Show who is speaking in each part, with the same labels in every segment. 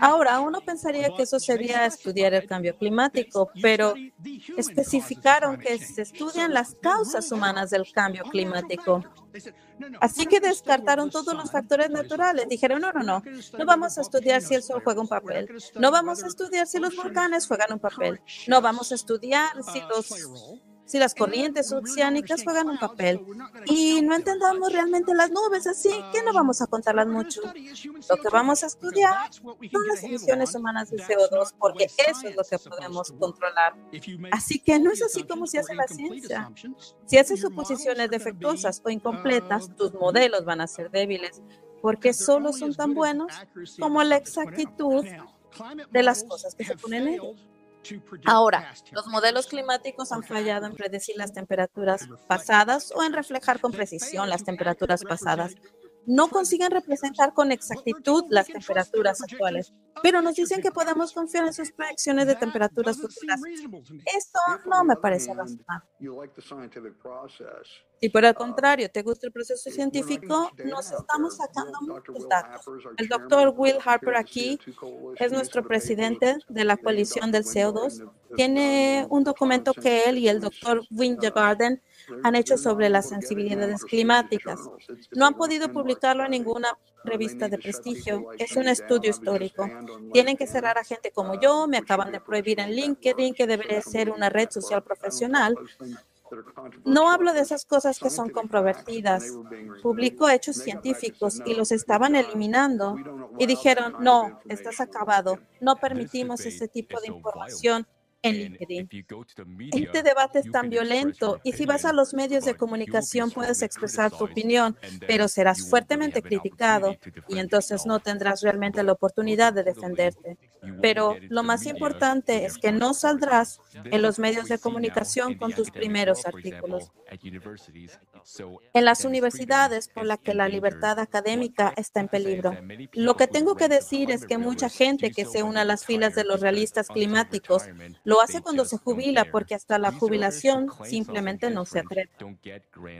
Speaker 1: Ahora, uno pensaría que eso sería estudiar el cambio climático, pero especificaron que se estudian las causas humanas del cambio climático. Así que descartaron todos los factores naturales. Dijeron, no, no, no, no vamos a estudiar si el sol juega un papel. No vamos a estudiar si los volcanes juegan un papel. No vamos a estudiar si los si las corrientes oceánicas juegan un papel y no entendamos realmente las nubes, así que no vamos a contarlas mucho. Lo que vamos a estudiar son las emisiones humanas de CO2, porque eso es lo que podemos controlar. Así que no es así como se hace la ciencia. Si haces suposiciones defectuosas o incompletas, tus modelos van a ser débiles, porque solo son tan buenos como la exactitud de las cosas que se ponen en ellos. Ahora, los modelos climáticos han fallado en predecir las temperaturas pasadas o en reflejar con precisión las temperaturas pasadas no consiguen representar con exactitud las temperaturas actuales, pero nos dicen que podemos confiar en sus proyecciones de temperaturas futuras. Esto no me parece razonable. Si por el contrario te gusta el proceso científico, nos estamos sacando muchos datos. El doctor Will Harper aquí es nuestro presidente de la coalición del CO2. Tiene un documento que él y el doctor Garden han hecho sobre las sensibilidades climáticas. No han podido publicarlo en ninguna revista de prestigio. Es un estudio histórico. Tienen que cerrar a gente como yo. Me acaban de prohibir en LinkedIn, que debería ser una red social profesional. No hablo de esas cosas que son controvertidas. Publico hechos científicos y los estaban eliminando. Y dijeron, no, estás acabado. No permitimos ese tipo de información en LinkedIn. Este debate es tan violento y si vas a los medios de comunicación puedes expresar tu opinión, pero serás fuertemente criticado y entonces no tendrás realmente la oportunidad de defenderte. Pero lo más importante es que no saldrás en los medios de comunicación con tus primeros artículos. En las universidades por la que la libertad académica está en peligro. Lo que tengo que decir es que mucha gente que se une a las filas de los realistas climáticos lo hace cuando se jubila porque hasta la jubilación simplemente no se atreve.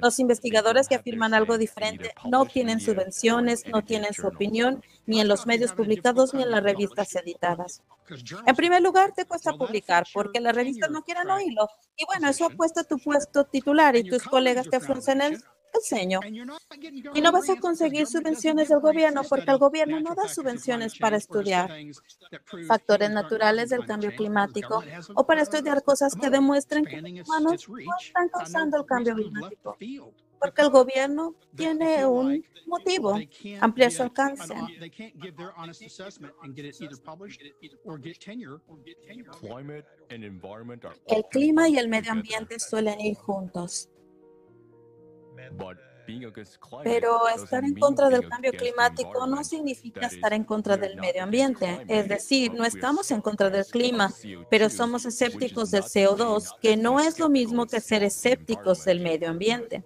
Speaker 1: Los investigadores que afirman algo diferente no tienen subvenciones, no tienen su opinión, ni en los medios publicados ni en las revistas editadas. En primer lugar, te cuesta publicar porque las revistas no quieren oírlo. Y bueno, eso apuesta tu puesto titular y tus colegas te fruncen el el señor. Y no vas a conseguir subvenciones del gobierno porque el gobierno no da subvenciones para estudiar factores naturales del cambio climático o para estudiar cosas que demuestren que los humanos no están causando el cambio climático. Porque el gobierno tiene un motivo, ampliar su alcance. El clima y el medio ambiente suelen ir juntos. Pero estar en contra del cambio climático no significa estar en contra del medio ambiente. Es decir, no estamos en contra del clima, pero somos escépticos del CO2, que no es lo mismo que ser escépticos del medio ambiente.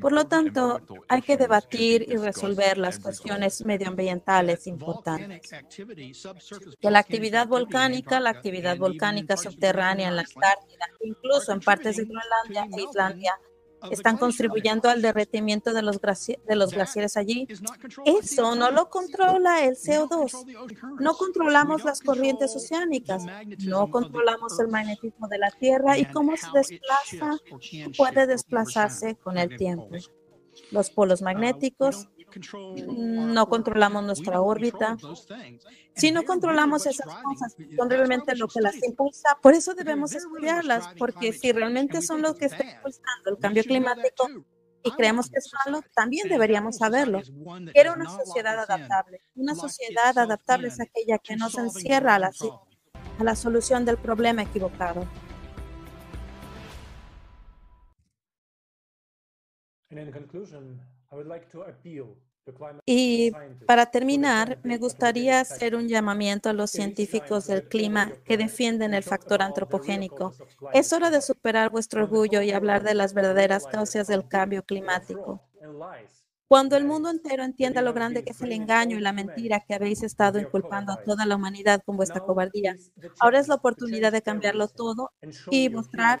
Speaker 1: Por lo tanto, hay que debatir y resolver las cuestiones medioambientales importantes. Que la actividad volcánica, la actividad volcánica subterránea en la Antártida, incluso en partes de Groenlandia e Islandia, están contribuyendo al derretimiento de los, de los glaciares allí. Eso no lo controla el CO2. No controlamos las corrientes oceánicas, no controlamos el magnetismo de la Tierra y cómo se desplaza, puede desplazarse con el tiempo. Los polos magnéticos, no controlamos nuestra órbita. Si no controlamos esas cosas, son realmente lo que las impulsa. Por eso debemos estudiarlas, porque si realmente son los que están impulsando el cambio climático y creemos que es malo, también deberíamos saberlo. Era una sociedad adaptable. Una sociedad adaptable es aquella que no se encierra a la, a la solución del problema equivocado. En conclusión, y para terminar, me gustaría hacer un llamamiento a los científicos del clima que defienden el factor antropogénico. Es hora de superar vuestro orgullo y hablar de las verdaderas causas del cambio climático. Cuando el mundo entero entienda lo grande que es el engaño y la mentira que habéis estado inculpando a toda la humanidad con vuestra cobardía, ahora es la oportunidad de cambiarlo todo y mostrar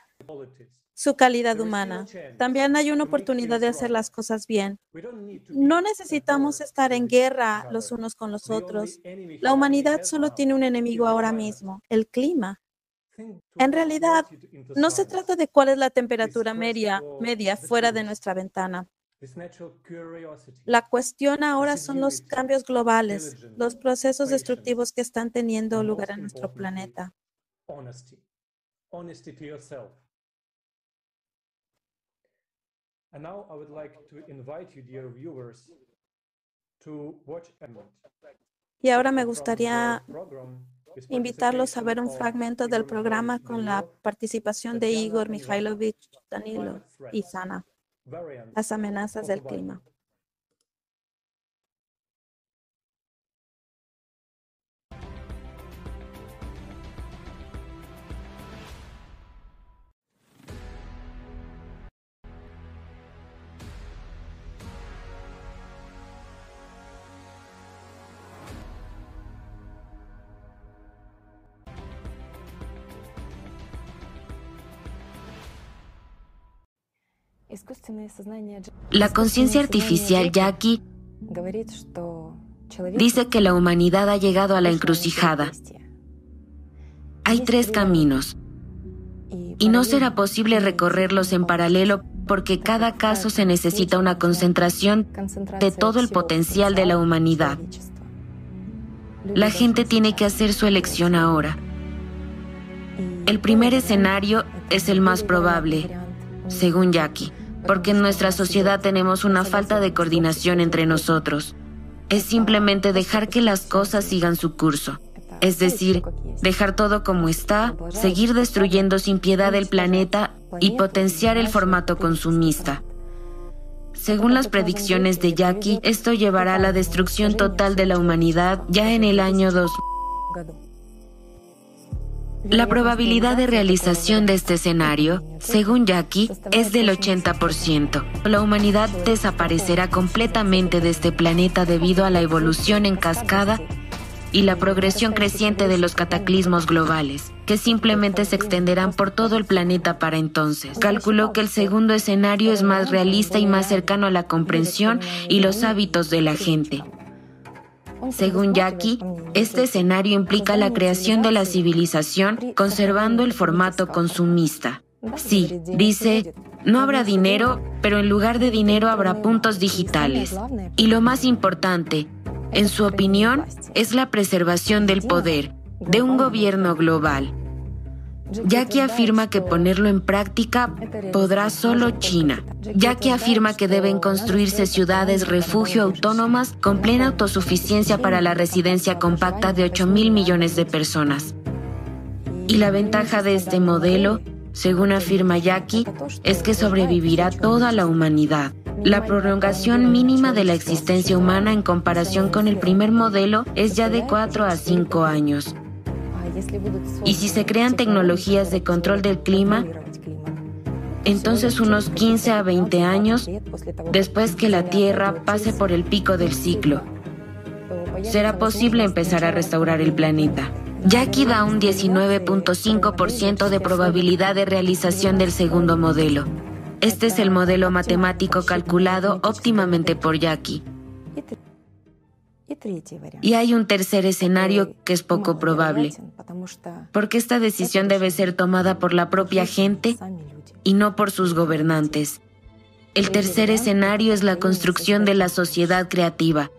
Speaker 1: su calidad humana. También hay una oportunidad de hacer las cosas bien. No necesitamos estar en guerra los unos con los otros. La humanidad solo tiene un enemigo ahora mismo, el clima. En realidad, no se trata de cuál es la temperatura media, media fuera de nuestra ventana. La cuestión ahora son los cambios globales, los procesos destructivos que están teniendo lugar en nuestro planeta. Y ahora me gustaría invitarlos a ver un fragmento del programa con la participación de Igor Mikhailovich Danilo y Sana, las amenazas del clima.
Speaker 2: La conciencia artificial Jackie dice que la humanidad ha llegado a la encrucijada. Hay tres caminos y no será posible recorrerlos en paralelo porque cada caso se necesita una concentración de todo el potencial de la humanidad. La gente tiene que hacer su elección ahora. El primer escenario es el más probable, según Jackie porque en nuestra sociedad tenemos una falta de coordinación entre nosotros. Es simplemente dejar que las cosas sigan su curso. Es decir, dejar todo como está, seguir destruyendo sin piedad el planeta y potenciar el formato consumista. Según las predicciones de Jackie, esto llevará a la destrucción total de la humanidad ya en el año 2000. La probabilidad de realización de este escenario, según Jackie, es del 80%. La humanidad desaparecerá completamente de este planeta debido a la evolución en cascada y la progresión creciente de los cataclismos globales, que simplemente se extenderán por todo el planeta para entonces. Calculó que el segundo escenario es más realista y más cercano a la comprensión y los hábitos de la gente. Según Jackie, este escenario implica la creación de la civilización conservando el formato consumista. Sí, dice, no habrá dinero, pero en lugar de dinero habrá puntos digitales. Y lo más importante, en su opinión, es la preservación del poder de un gobierno global. Jackie afirma que ponerlo en práctica podrá solo China. Jackie afirma que deben construirse ciudades refugio autónomas con plena autosuficiencia para la residencia compacta de 8 mil millones de personas. Y la ventaja de este modelo, según afirma Jackie, es que sobrevivirá toda la humanidad. La prolongación mínima de la existencia humana en comparación con el primer modelo es ya de 4 a 5 años. Y si se crean tecnologías de control del clima, entonces unos 15 a 20 años después que la Tierra pase por el pico del ciclo, será posible empezar a restaurar el planeta. Jackie da un 19.5% de probabilidad de realización del segundo modelo. Este es el modelo matemático calculado óptimamente por Jackie. Y hay un tercer escenario que es poco probable, porque esta decisión debe ser tomada por la propia gente y no por sus gobernantes. El tercer escenario es la construcción de la sociedad creativa,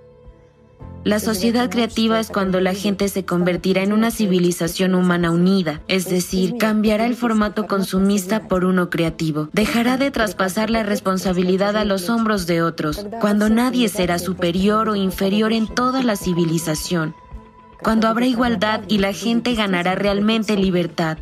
Speaker 2: la sociedad creativa es cuando la gente se convertirá en una civilización humana unida, es decir, cambiará el formato consumista por uno creativo. Dejará de traspasar la responsabilidad a los hombros de otros, cuando nadie será superior o inferior en toda la civilización. Cuando habrá igualdad y la gente ganará realmente libertad.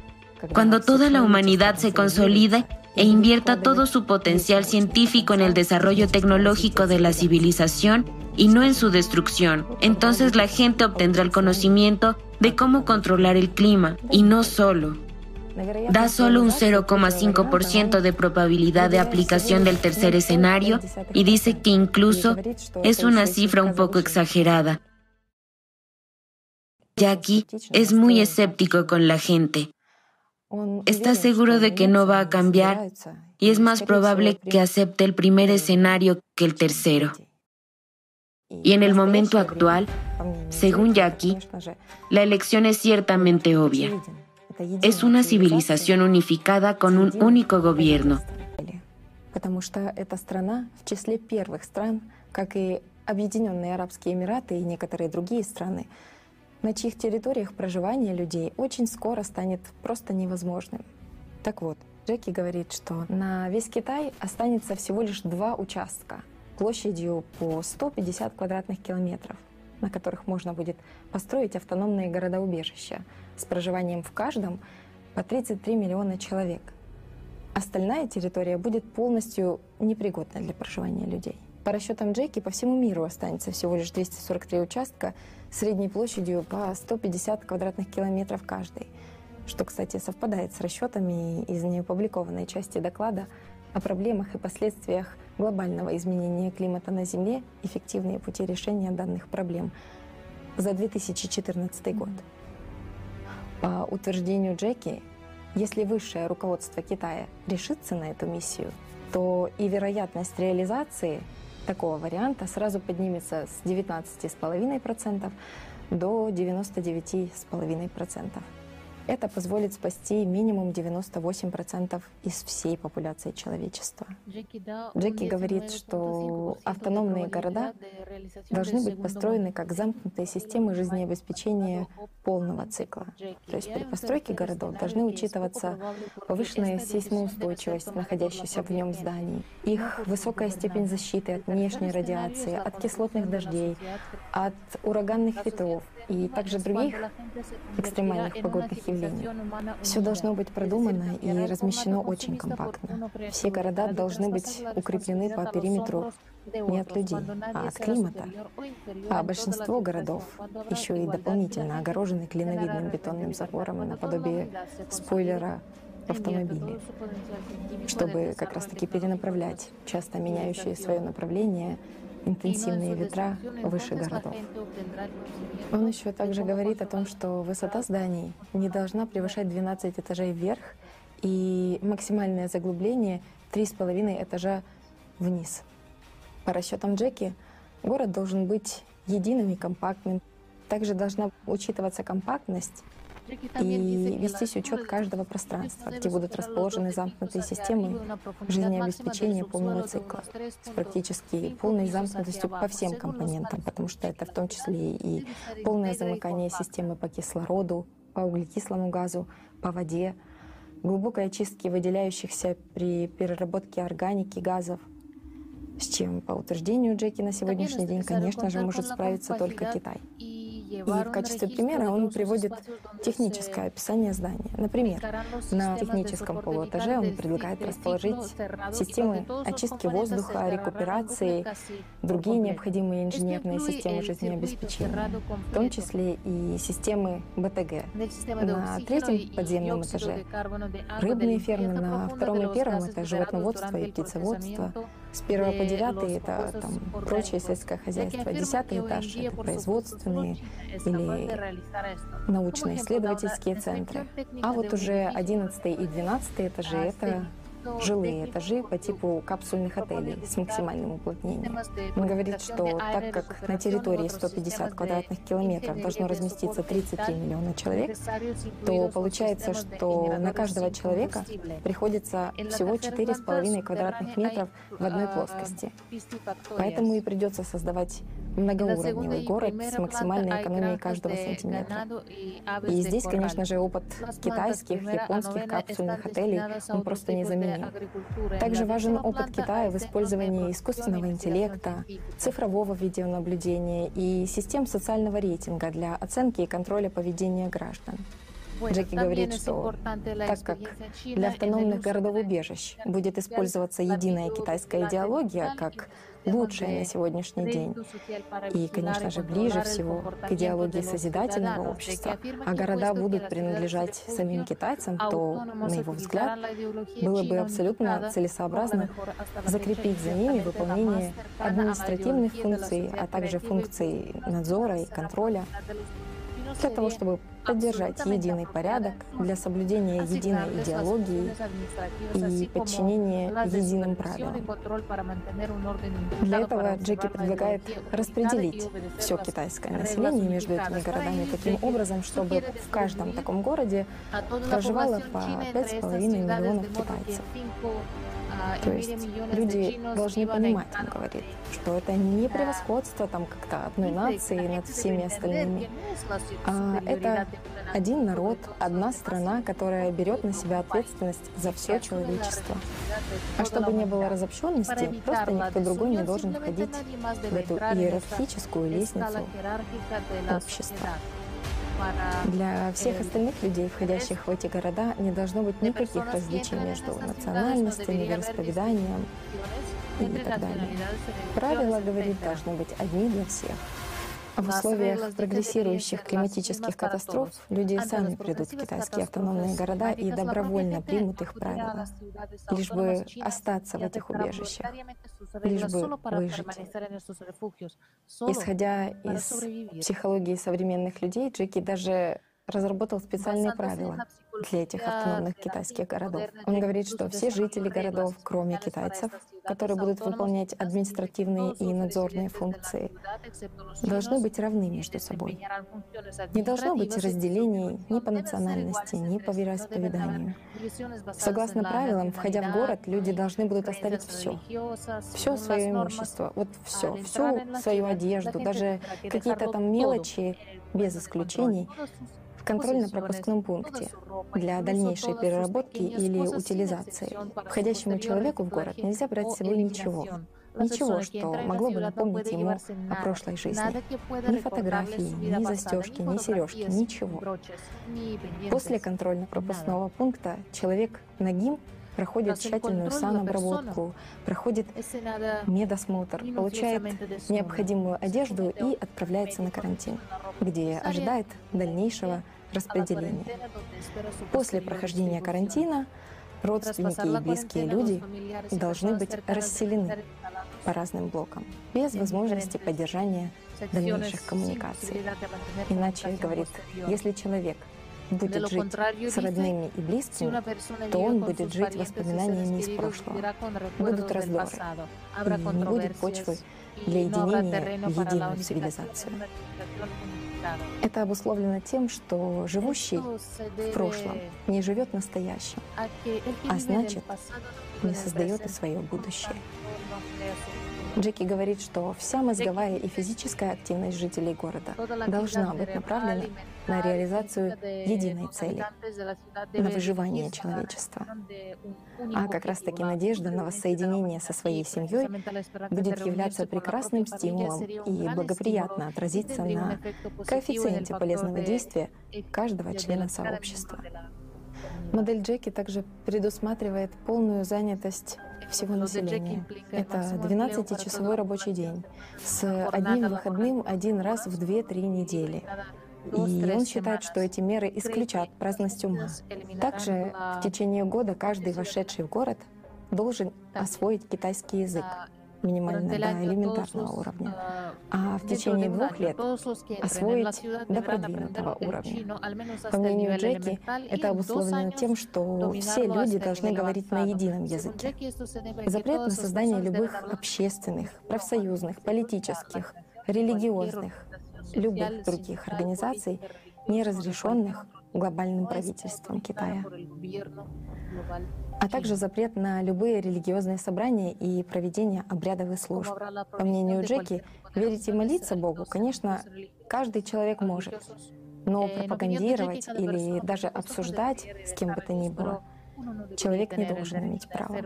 Speaker 2: Cuando toda la humanidad se consolide e invierta todo su potencial científico en el desarrollo tecnológico de la civilización y no en su destrucción. Entonces la gente obtendrá el conocimiento de cómo controlar el clima y no solo. Da solo un 0,5% de probabilidad de aplicación del tercer escenario y dice que incluso es una cifra un poco exagerada. Jackie es muy escéptico con la gente. Está seguro de que no va a cambiar y es más probable que acepte el primer escenario que el tercero. Y en el momento actual, según Jackie, la elección es ciertamente obvia. Es una civilización unificada con un único gobierno.
Speaker 3: На чьих территориях проживание людей очень скоро станет просто невозможным. Так вот, Джеки говорит, что на весь Китай останется всего лишь два участка площадью по 150 квадратных километров, на которых можно будет построить автономные города-убежища с проживанием в каждом по 33 миллиона человек. Остальная территория будет полностью непригодна для проживания людей. По расчетам Джеки, по всему миру останется всего лишь 243 участка средней площадью по 150 квадратных километров каждый, что, кстати, совпадает с расчетами из неопубликованной части доклада о проблемах и последствиях глобального изменения климата на Земле, эффективные пути решения данных проблем за 2014 год. По утверждению Джеки, если высшее руководство Китая решится на эту миссию, то и вероятность реализации такого варианта сразу поднимется с 19,5% до 99,5%. Это позволит спасти минимум 98% из всей популяции человечества. Джеки говорит, что автономные города должны быть построены как замкнутые системы жизнеобеспечения полного цикла. То есть при постройке городов должны учитываться повышенная сейсмоустойчивость находящихся в нем зданий, их высокая степень защиты от внешней радиации, от кислотных дождей, от ураганных ветров и также других экстремальных погодных явлений. Все должно быть продумано и размещено очень компактно. Все города должны быть укреплены по периметру не от людей, а от климата. А большинство городов еще и дополнительно огорожены клиновидным бетонным забором наподобие спойлера в чтобы как раз-таки перенаправлять часто меняющие свое направление интенсивные ветра выше городов. Он еще также говорит о том, что высота зданий не должна превышать 12 этажей вверх и максимальное заглубление 3,5 этажа вниз. По расчетам Джеки, город должен быть единым и компактным. Также должна учитываться компактность и вестись учет каждого пространства, где будут расположены замкнутые системы жизнеобеспечения полного цикла с практически полной замкнутостью по всем компонентам, потому что это в том числе и полное замыкание системы по кислороду, по углекислому газу, по воде, глубокой очистки выделяющихся при переработке органики газов, с чем, по утверждению Джеки на сегодняшний день, конечно же, может справиться только Китай. И в качестве примера он приводит техническое описание здания. Например, на техническом полуэтаже он предлагает расположить системы очистки воздуха, рекуперации, другие необходимые инженерные системы жизнеобеспечения, в том числе и системы БТГ. На третьем подземном этаже. рыбные фермы, на втором и первом это животноводство и птицеводство, с первого по девятый это там, прочее сельское хозяйство, десятый этаж это производственные или научно-исследовательские центры. А вот уже одиннадцатый и двенадцатый этажи это жилые этажи по типу капсульных отелей с максимальным уплотнением. Он говорит, что так как на территории 150 квадратных километров должно разместиться 33 миллиона человек, то получается, что на каждого человека приходится всего 4,5 квадратных метров в одной плоскости. Поэтому и придется создавать многоуровневый город с максимальной экономией каждого сантиметра. И здесь, конечно же, опыт китайских, японских капсульных отелей, он просто не заменил. Также важен опыт Китая в использовании искусственного интеллекта, цифрового видеонаблюдения и систем социального рейтинга для оценки и контроля поведения граждан. Джеки говорит, что так как для автономных городов-убежищ будет использоваться единая китайская идеология как лучшее на сегодняшний день. И, конечно же, ближе всего к идеологии созидательного общества, а города будут принадлежать самим китайцам, то, на его взгляд, было бы абсолютно целесообразно закрепить за ними выполнение административных функций, а также функций надзора и контроля для того, чтобы поддержать единый порядок, для соблюдения единой идеологии и подчинения единым правилам. Для этого Джеки предлагает распределить все китайское население между этими городами таким образом, чтобы в каждом таком городе проживало по 5,5 миллионов китайцев. То есть люди должны понимать, он говорит, что это не превосходство там как-то одной нации над всеми остальными, а это один народ, одна страна, которая берет на себя ответственность за все человечество. А чтобы не было разобщенности, просто никто другой не должен входить в эту иерархическую лестницу общества. Для всех остальных людей, входящих в эти города, не должно быть никаких различий между национальностями, вероисповеданием и так далее. Правила, говорит, должны быть одни для всех. В условиях прогрессирующих климатических катастроф люди сами придут в китайские автономные города и добровольно примут их правила, лишь бы остаться в этих убежищах, лишь бы выжить. Исходя из психологии современных людей, Джеки даже разработал специальные правила для этих автономных китайских городов. Он говорит, что все жители городов, кроме китайцев, которые будут выполнять административные и надзорные функции, должны быть равны между собой. Не должно быть разделений ни по национальности, ни по вероисповеданию. Согласно правилам, входя в город, люди должны будут оставить все, все свое имущество, вот все, всю свою одежду, даже какие-то там мелочи, без исключений, в контрольно-пропускном пункте для дальнейшей переработки или утилизации. Входящему человеку в город нельзя брать с собой ничего. Ничего, что могло бы напомнить ему о прошлой жизни. Ни фотографии, ни застежки, ни сережки, ничего. После контрольно-пропускного пункта человек нагим проходит тщательную санобработку, проходит медосмотр, получает необходимую одежду и отправляется на карантин, где ожидает дальнейшего распределения. После прохождения карантина родственники и близкие люди должны быть расселены по разным блокам, без возможности поддержания дальнейших коммуникаций. Иначе, говорит, если человек будет жить с родными и близкими, то он будет жить воспоминаниями из прошлого. Будут раздоры, и не будет почвы для единения в единую цивилизацию. Это обусловлено тем, что живущий в прошлом не живет настоящим, а значит, не создает и свое будущее. Джеки говорит, что вся мозговая и физическая активность жителей города должна быть направлена на реализацию единой цели, на выживание человечества. А как раз-таки надежда на воссоединение со своей семьей будет являться прекрасным стимулом и благоприятно отразиться на коэффициенте полезного действия каждого члена сообщества. Модель Джеки также предусматривает полную занятость всего населения. Это 12-часовой рабочий день с одним выходным один раз в 2-3 недели. И он считает, что эти меры исключат праздность ума. Также в течение года каждый вошедший в город должен освоить китайский язык минимально до элементарного уровня, а в течение двух лет освоить до продвинутого уровня. По мнению Джеки, это обусловлено тем, что все люди должны говорить на едином языке. Запрет на создание любых общественных, профсоюзных, политических, религиозных, любых других организаций, не разрешенных глобальным правительством Китая а также запрет на любые религиозные собрания и проведение обрядовых служб. По мнению Джеки, верить и молиться Богу, конечно, каждый человек может, но пропагандировать или даже обсуждать с кем бы то ни было человек не должен иметь права.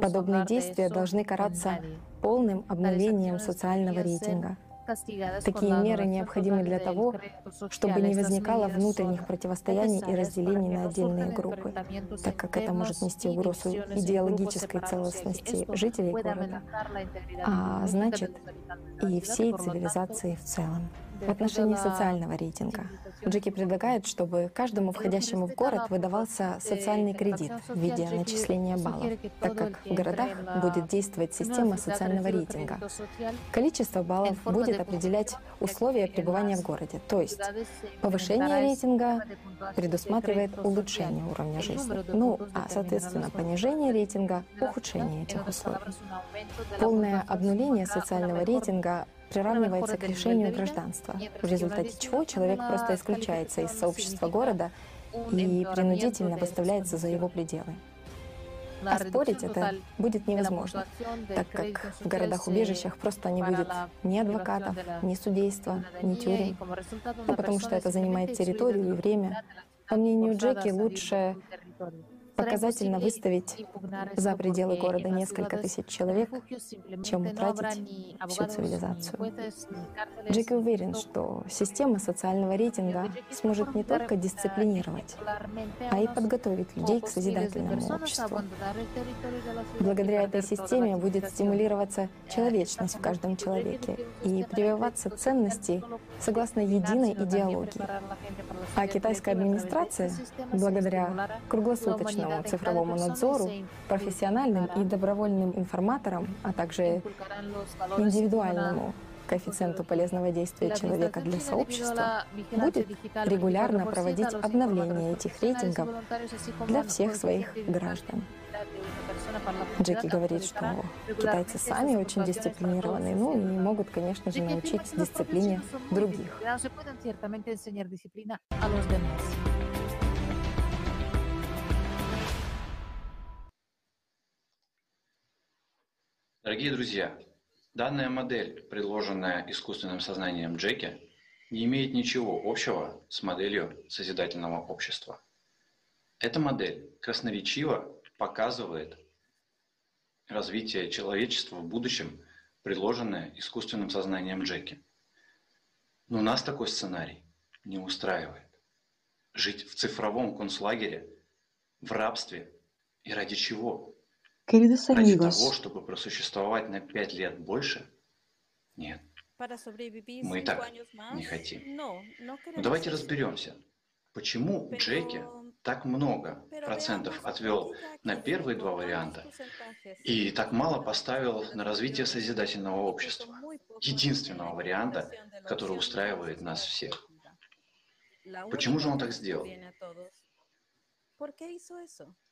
Speaker 3: Подобные действия должны караться полным обновлением социального рейтинга, Такие меры необходимы для того, чтобы не возникало внутренних противостояний и разделений на отдельные группы, так как это может нести угрозу идеологической целостности жителей города, а значит и всей цивилизации в целом. В отношении социального рейтинга Джеки предлагает, чтобы каждому входящему в город выдавался социальный кредит в виде начисления баллов, так как в городах будет действовать система социального рейтинга. Количество баллов будет определять условия пребывания в городе, то есть повышение рейтинга предусматривает улучшение уровня жизни, ну а соответственно понижение рейтинга — ухудшение этих условий. Полное обнуление социального рейтинга приравнивается к решению гражданства, в результате чего человек просто исключается из сообщества города и принудительно выставляется за его пределы. А спорить это будет невозможно, так как в городах-убежищах просто не будет ни адвокатов, ни судейства, ни тюрем, ну, потому что это занимает территорию и время. По мнению Джеки, лучше показательно выставить за пределы города несколько тысяч человек, чем утратить всю цивилизацию. Джеки уверен, что система социального рейтинга сможет не только дисциплинировать, а и подготовить людей к созидательному обществу. Благодаря этой системе будет стимулироваться человечность в каждом человеке и прививаться ценности согласно единой идеологии. А китайская администрация, благодаря круглосуточному цифровому надзору, профессиональным и добровольным информаторам, а также индивидуальному коэффициенту полезного действия человека для сообщества, будет регулярно проводить обновление этих рейтингов для всех своих граждан. Джеки говорит, что китайцы сами очень дисциплинированы, ну и могут, конечно же, научить дисциплине других.
Speaker 4: Дорогие друзья, данная модель, предложенная искусственным сознанием Джеки, не имеет ничего общего с моделью созидательного общества. Эта модель красноречиво показывает развитие человечества в будущем, предложенное искусственным сознанием Джеки. Но нас такой сценарий не устраивает. Жить в цифровом концлагере, в рабстве и ради чего?
Speaker 5: Queridos
Speaker 4: Ради
Speaker 5: amigos,
Speaker 4: того, чтобы просуществовать на пять лет больше? Нет, мы и так не хотим. Но давайте разберемся, почему Джеки так много процентов отвел на первые два варианта и так мало поставил на развитие созидательного общества, единственного варианта, который устраивает нас всех. Почему же он так сделал?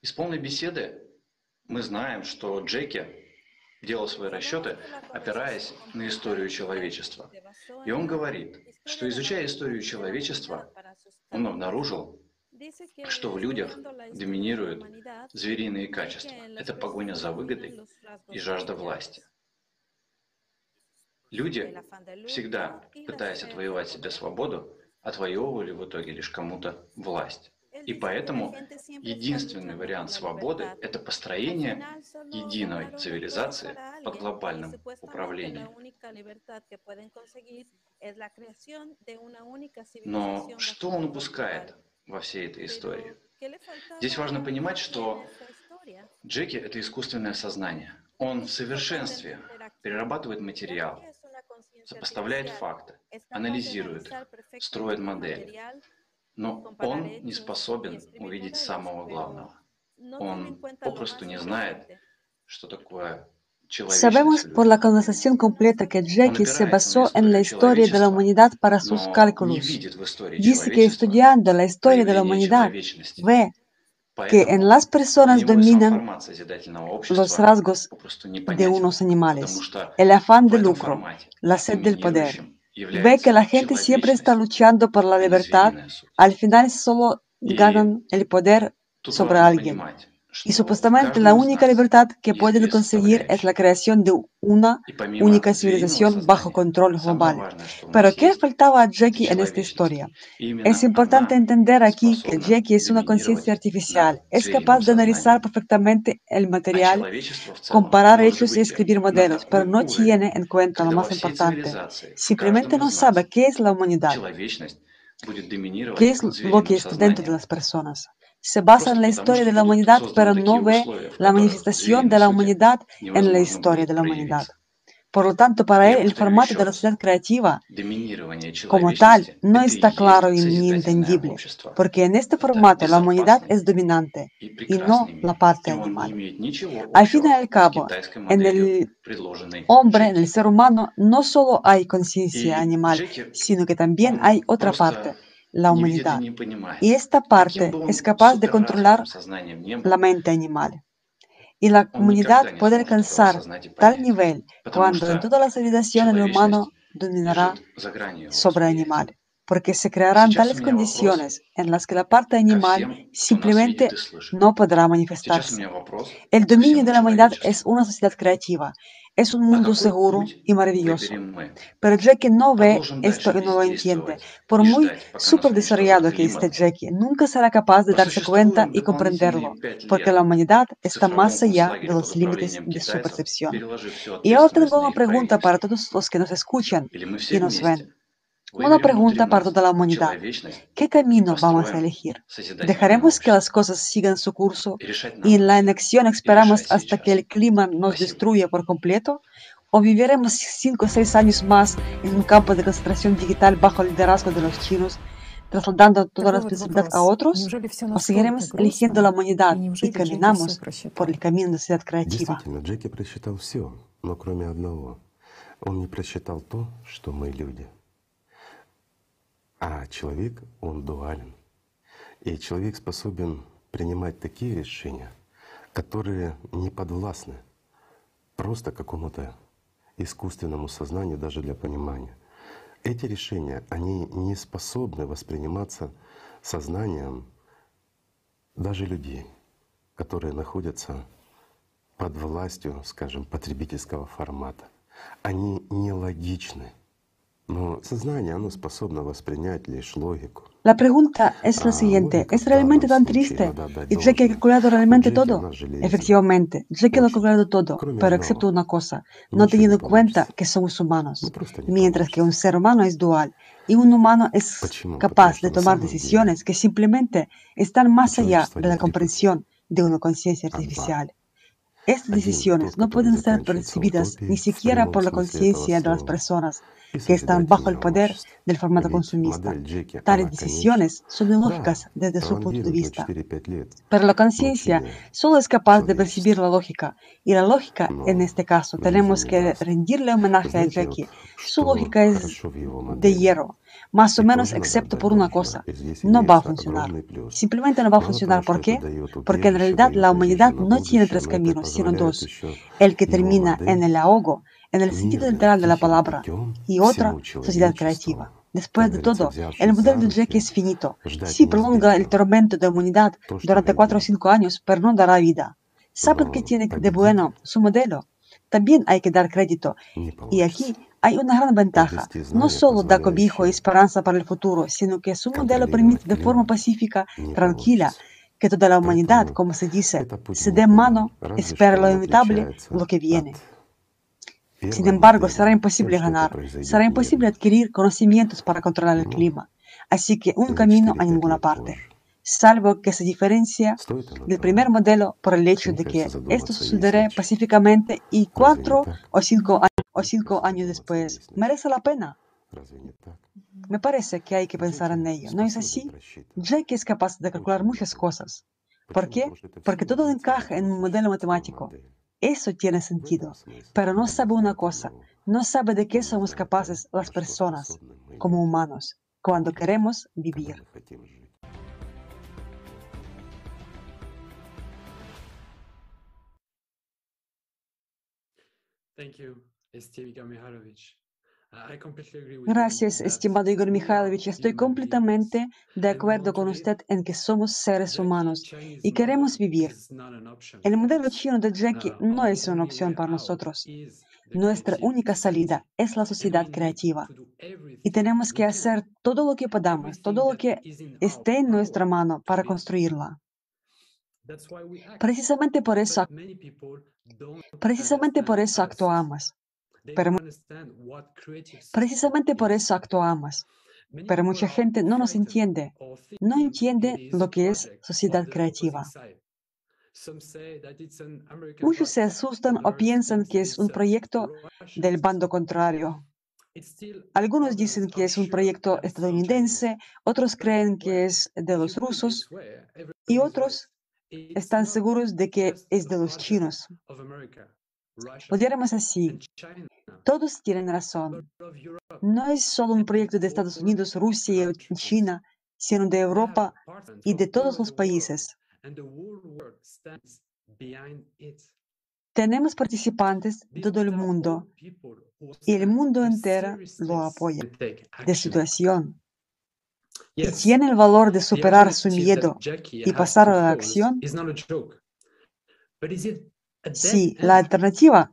Speaker 4: Из полной беседы мы знаем, что Джеки делал свои расчеты, опираясь на историю человечества. И он говорит, что изучая историю человечества, он обнаружил, что в людях доминируют звериные качества. Это погоня за выгодой и жажда власти. Люди, всегда пытаясь отвоевать себе свободу, отвоевывали в итоге лишь кому-то власть. И поэтому единственный вариант свободы – это построение единой цивилизации под глобальным управлением. Но что он упускает во всей этой истории? Здесь важно понимать, что Джеки – это искусственное сознание. Он в совершенстве перерабатывает материал, сопоставляет факты, анализирует строит модель. Но он не способен увидеть самого главного. Он попросту не знает, что такое
Speaker 5: Sabemos por la conversación completa que Jackie se basó en la historia de la humanidad para sus cálculos. Dice que estudiando la historia de la humanidad ve que en las personas dominan los rasgos de unos animales, el afán de lucro, la sed del poder, Ve que la gente siempre está luchando por la libertad. Al final solo ganan el poder sobre alguien. Y supuestamente la única libertad que pueden conseguir es la creación de una única civilización bajo control global. Pero ¿qué faltaba a Jackie en esta historia? Es importante entender aquí que Jackie es una conciencia artificial. Es capaz de analizar perfectamente el material, comparar hechos y escribir modelos, pero no tiene en cuenta lo más importante. Simplemente no sabe qué es la humanidad, qué es lo que está dentro de las personas se basa en la historia de la humanidad, pero no ve la manifestación de la humanidad en la historia de la humanidad. Por lo tanto, para él, el formato de la sociedad creativa como tal no está claro ni entendible, porque en este formato la humanidad es dominante y no la parte animal. Al fin y al cabo, en el hombre, en el ser humano, no solo hay conciencia animal, sino que también hay otra parte, la humanidad. Y esta parte es capaz de controlar la mente animal. Y la comunidad puede alcanzar tal nivel cuando en toda la civilización el humano dominará sobre el animal, porque se crearán tales condiciones en las que la parte animal simplemente no podrá manifestarse. El dominio de la humanidad es una sociedad creativa es un mundo seguro y maravilloso. Pero Jackie no ve esto y no lo entiende. Por muy súper desarrollado que esté Jackie, nunca será capaz de darse cuenta y comprenderlo, porque la humanidad está más allá de los límites de su percepción. Y ahora tengo una pregunta para todos los que nos escuchan y nos ven. Una pregunta para toda la humanidad. ¿Qué camino vamos a elegir? ¿Dejaremos que las cosas sigan su curso y en la inacción esperamos hasta que el clima nos destruya por completo? ¿O viviremos cinco o seis años más en un campo de concentración digital bajo el liderazgo de los chinos, trasladando toda la responsabilidad a otros? ¿O seguiremos eligiendo la humanidad y caminamos por el camino de la sociedad creativa?
Speaker 6: А человек, он дуален. И человек способен принимать такие решения, которые не подвластны просто какому-то искусственному сознанию даже для понимания. Эти решения, они не способны восприниматься сознанием даже людей, которые находятся под властью, скажем, потребительского формата. Они нелогичны.
Speaker 5: La pregunta es la siguiente, ¿es realmente tan triste? ¿Y Jackie ha calculado realmente todo? Efectivamente, Jackie lo ha calculado todo, pero excepto una cosa, no ha tenido en cuenta que somos humanos, mientras que un ser humano es dual y un humano es capaz de tomar decisiones que simplemente están más allá de la comprensión de una conciencia artificial. Estas decisiones no pueden ser percibidas ni siquiera por la conciencia de las personas que están bajo el poder del formato consumista. Tales decisiones son ilógicas desde su punto de vista. Pero la conciencia solo es capaz de percibir la lógica. Y la lógica, en este caso, tenemos que rendirle homenaje a Jackie. Su lógica es de hierro más o menos excepto por una cosa, no va a funcionar. Simplemente no va a funcionar. ¿Por qué? Porque en realidad la humanidad no tiene tres caminos, sino dos. El que termina en el ahogo, en el sentido literal de la palabra, y otra, sociedad creativa. Después de todo, el modelo de Jack es finito. Sí prolonga el tormento de la humanidad durante cuatro o cinco años, pero no dará vida. ¿Saben qué tiene de bueno su modelo? También hay que dar crédito. Y aquí hay una gran ventaja. No solo da cobijo y esperanza para el futuro, sino que su modelo permite de forma pacífica, tranquila, que toda la humanidad, como se dice, se dé mano, espera lo inevitable, lo que viene. Sin embargo, será imposible ganar, será imposible adquirir conocimientos para controlar el clima. Así que un camino a ninguna parte salvo que se diferencia del primer modelo por el hecho de que esto sucederá pacíficamente y cuatro o cinco, o cinco años después. ¿Merece la pena? Me parece que hay que pensar en ello. ¿No es así? Jake es capaz de calcular muchas cosas. ¿Por qué? Porque todo encaja en un modelo matemático. Eso tiene sentido. Pero no sabe una cosa. No sabe de qué somos capaces las personas, como humanos, cuando queremos vivir. Gracias, estimado Igor Mikhailovich. Estoy completamente de acuerdo con usted en que somos seres humanos y queremos vivir. El modelo chino de Jackie no es una opción para nosotros. Nuestra única salida es la sociedad creativa y tenemos que hacer todo lo que podamos, todo lo que esté en nuestra mano para construirla. Precisamente por eso, precisamente por eso actuamos. Pero, precisamente por eso actuamos. Pero mucha gente no nos entiende, no entiende lo que es sociedad creativa. Muchos se asustan o piensan que es un proyecto del bando contrario. Algunos dicen que es un proyecto estadounidense, otros creen que es de los rusos y otros están seguros de que es de los chinos. Lo diremos así. Todos tienen razón. No es solo un proyecto de Estados Unidos, Rusia y China, sino de Europa y de todos los países. Tenemos participantes de todo el mundo y el mundo entero lo apoya de situación. Y tiene el valor de superar su miedo y pasar a la acción. Sí, la alternativa,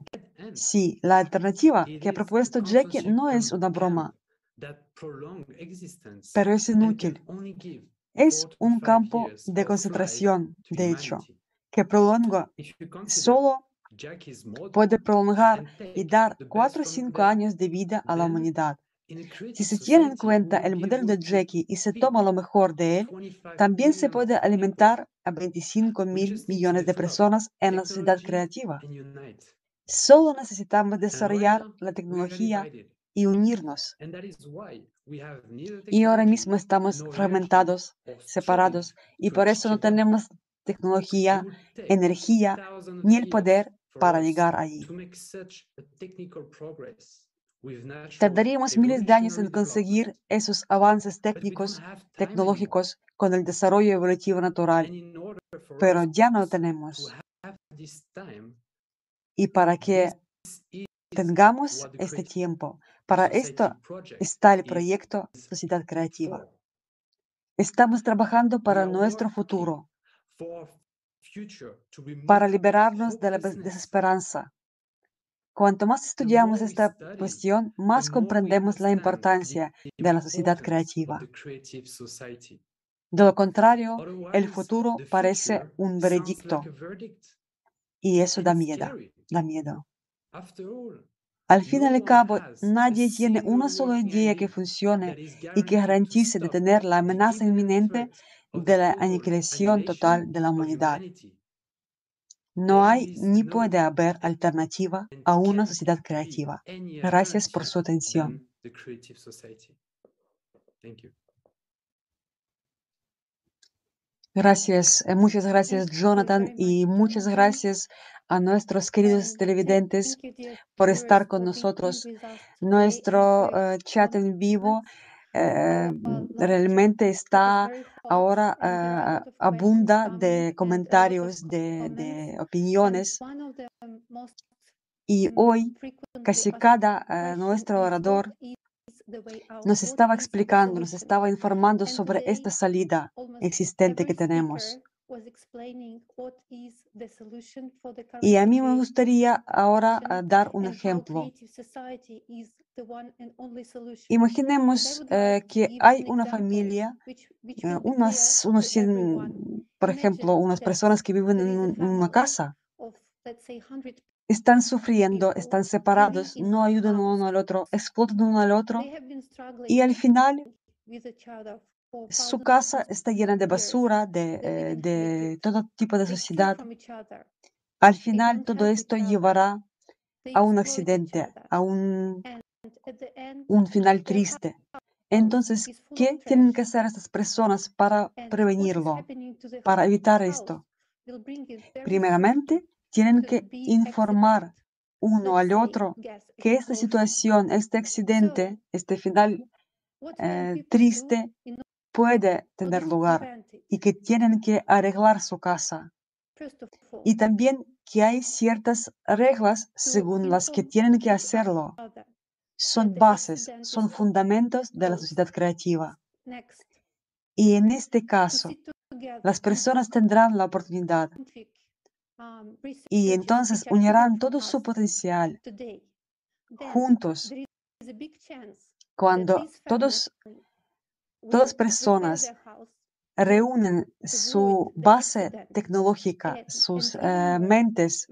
Speaker 5: sí, la alternativa que ha propuesto Jackie no es una broma, pero es inútil. Es un campo de concentración, de hecho, que prolonga solo puede prolongar y dar cuatro o cinco años de vida a la humanidad. Si se tiene en cuenta el modelo de Jackie y se toma lo mejor de él, también se puede alimentar a 25 mil millones de personas en la sociedad creativa. Solo necesitamos desarrollar la tecnología y unirnos. Y ahora mismo estamos fragmentados, separados, y por eso no tenemos tecnología, energía ni el poder para llegar allí. Tardaríamos miles de años en conseguir esos avances técnicos, tecnológicos con el desarrollo evolutivo natural, pero ya no tenemos. Y para que tengamos este tiempo, para esto está el proyecto Sociedad Creativa. Estamos trabajando para nuestro futuro, para liberarnos de la desesperanza. Cuanto más estudiamos esta cuestión, más comprendemos la importancia de la sociedad creativa. De lo contrario, el futuro parece un veredicto y eso da miedo, da miedo. Al fin y al cabo, nadie tiene una sola idea que funcione y que garantice detener la amenaza inminente de la aniquilación total de la humanidad. No hay ni puede haber alternativa a una sociedad creativa. Gracias por su atención. Gracias, eh, muchas gracias Jonathan y muchas gracias a nuestros queridos televidentes por estar con nosotros. Nuestro eh, chat en vivo eh, realmente está ahora abunda de comentarios, de, de, opiniones. Y hoy casi cada nuestro orador nos estaba explicando, nos estaba informando sobre esta salida existente que tenemos. Y a mí me gustaría ahora ah, dar un ejemplo. Imaginemos eh, que hay una familia, eh, unas, unos por ejemplo, unas personas que viven en una casa. están sufriendo, están separados, no ayudan uno al otro, explotan uno al otro y al final su casa está llena de basura, de, eh, de todo tipo de sociedad. Al final todo esto llevará a un accidente, a un, un final triste. Entonces, ¿qué tienen que hacer estas personas para prevenirlo, para evitar esto? Primeramente, tienen que informar uno al otro que esta situación, este accidente, este final eh, triste puede tener lugar y que tienen que arreglar su casa. Y también que hay ciertas reglas según las que tienen que hacerlo. Son bases, son fundamentos de la sociedad creativa. Y en este caso, las personas tendrán la oportunidad y entonces unirán todo su potencial juntos. Cuando todos, todas personas reúnen su base tecnológica, sus eh, mentes,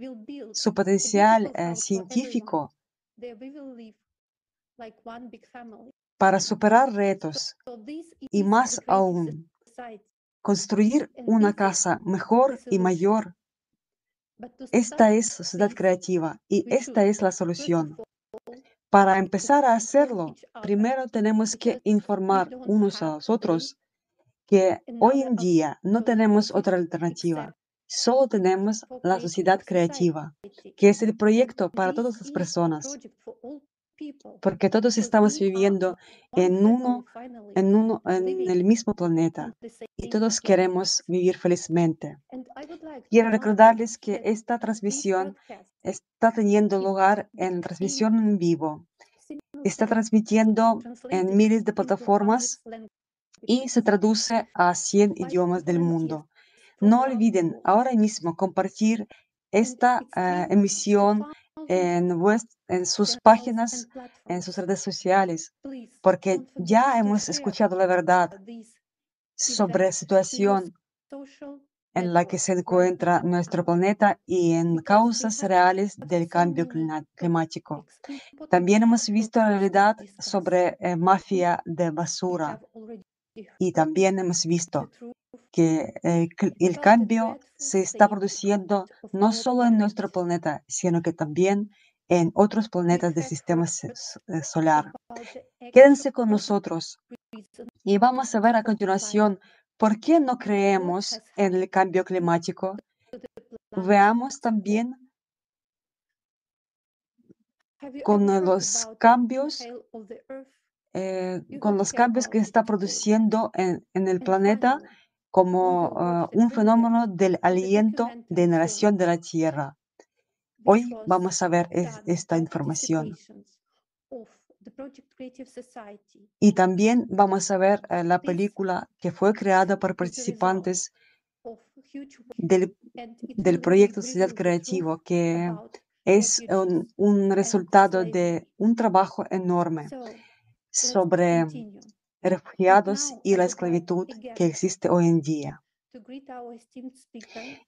Speaker 5: su potencial eh, científico para superar retos y más aún construir una casa mejor y mayor. Esta es sociedad creativa y esta es la solución. Para empezar a hacerlo, primero tenemos que informar unos a los otros que hoy en día no tenemos otra alternativa. Solo tenemos la sociedad creativa, que es el proyecto para todas las personas, porque todos estamos viviendo en uno, en uno, en el mismo planeta y todos queremos vivir felizmente. Quiero recordarles que esta transmisión está teniendo lugar en transmisión en vivo. Está transmitiendo en miles de plataformas y se traduce a 100 idiomas del mundo. No olviden ahora mismo compartir esta eh, emisión en, en sus páginas, en sus redes sociales, porque ya hemos escuchado la verdad sobre la situación en la que se encuentra nuestro planeta y en causas reales del cambio climático. También hemos visto la realidad sobre eh, mafia de basura y también hemos visto que eh, el cambio se está produciendo no solo en nuestro planeta, sino que también en otros planetas del sistema eh, solar. Quédense con nosotros y vamos a ver a continuación por qué no creemos en el cambio climático. Veamos también con los cambios eh, con los cambios que está produciendo en, el planeta como ah, un fenómeno del aliento de generación de la Tierra. Hoy vamos a ver esta información. Y también vamos a ver eh, la película que fue creada por participantes del, del proyecto Sociedad Creativo, que es un resultado de un trabajo enorme sobre refugiados y la esclavitud que existe hoy en día.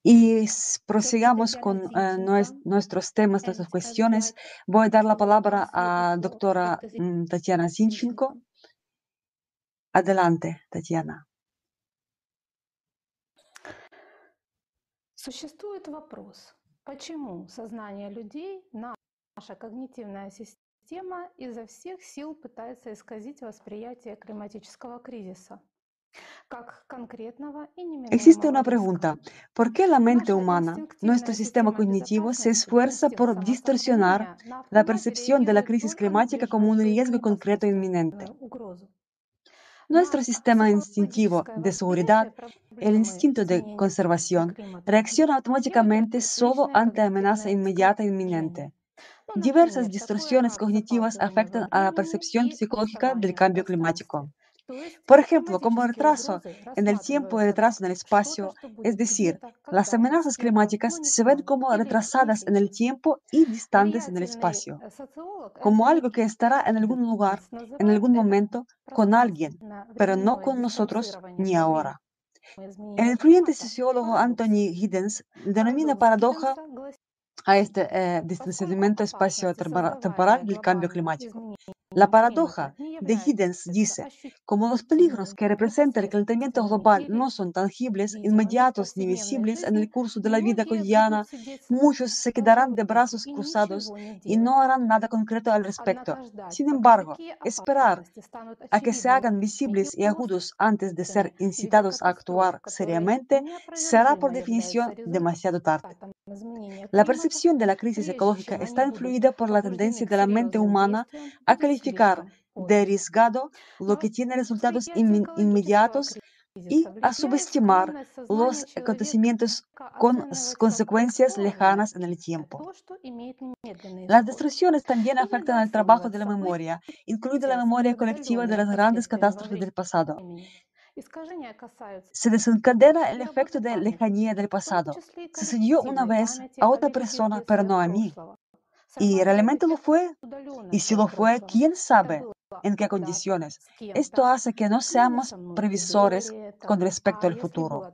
Speaker 5: Y prosigamos con eh, nuestros temas, nuestras cuestiones. Voy a dar la palabra a doctora mm, Tatiana Zinchenko. Adelante, Tatiana.
Speaker 7: Существует вопрос, почему сознание людей, наша когнитивная система, Система изо всех сил пытается исказить восприятие климатического кризиса.
Speaker 5: Existe una pregunta. ¿Por qué la mente humana, nuestro sistema cognitivo, se esfuerza por distorsionar la percepción de la crisis climática como un riesgo concreto e inminente? Nuestro sistema instintivo de seguridad, el instinto de conservación, reacciona automáticamente solo ante amenaza inmediata e inminente. Diversas distorsiones cognitivas afectan a la percepción psicológica del cambio climático. Por ejemplo, como retraso en el tiempo y retraso en el espacio, es decir, las amenazas climáticas se ven como retrasadas en el tiempo y distantes en el espacio, como algo que estará en algún lugar, en algún momento, con alguien, pero no con nosotros ni ahora. El influyente sociólogo Anthony Giddens denomina paradoja a este eh, distanciamiento espacio-temporal y el cambio climático. La paradoja de Hiddens dice, como los peligros que representa el calentamiento global no son tangibles, inmediatos ni visibles en el curso de la vida cotidiana, muchos se quedarán de brazos cruzados y no harán nada concreto al respecto. Sin embargo, esperar a que se hagan visibles y agudos antes de ser incitados a actuar seriamente será por definición demasiado tarde. La percepción de la crisis ecológica está influida por la tendencia de la mente humana a calificar de arriesgado lo que tiene resultados inmediatos y a subestimar los acontecimientos con consecuencias lejanas en el tiempo. Las destrucciones también afectan al trabajo de la memoria, incluida la memoria colectiva de las grandes catástrofes del pasado. Se desencadena el efecto de lejanía del pasado. Sucedió una vez a otra persona, pero no a mí. ¿Y realmente lo fue? Y si lo fue, ¿quién sabe en qué condiciones? Esto hace que no seamos previsores con respecto al futuro.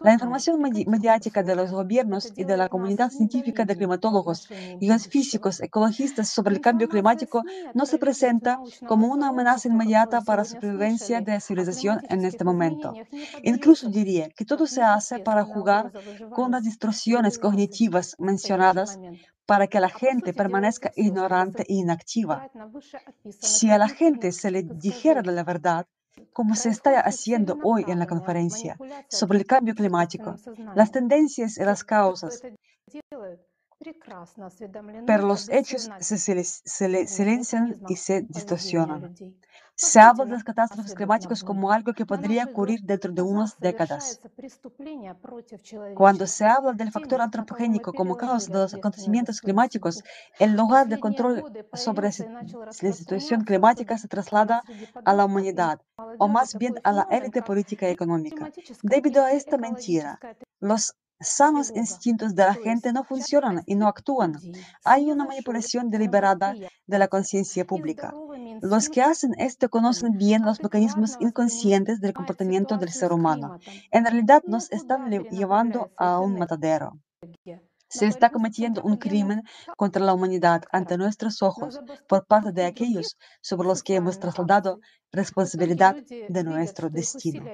Speaker 5: La información mediática de los gobiernos y de la comunidad científica de climatólogos y los físicos ecologistas sobre el cambio climático no se presenta como una amenaza inmediata para la supervivencia de la civilización en este momento. Incluso diría que todo se hace para jugar con las distorsiones cognitivas mencionadas para que la gente permanezca ignorante e inactiva. Si a la gente se le dijera la verdad, como se está haciendo hoy en la conferencia sobre el cambio climático, las tendencias y las causas, pero los hechos se silencian y se distorsionan. Se habla de las catástrofes climáticas como algo que podría ocurrir dentro de unas décadas. Cuando se habla del factor antropogénico como causa de los acontecimientos climáticos, el lugar de control sobre la situación climática se traslada a la humanidad, o más bien a la élite política y económica. Debido a esta mentira, los sanos instintos de la gente no funcionan y no actúan. Hay una manipulación deliberada de la conciencia pública. Los que hacen esto conocen bien los mecanismos inconscientes del comportamiento del ser humano. En realidad nos están llevando a un matadero. Se está cometiendo un crimen contra la humanidad ante nuestros ojos por parte de aquellos sobre los que hemos trasladado responsabilidad de nuestro destino.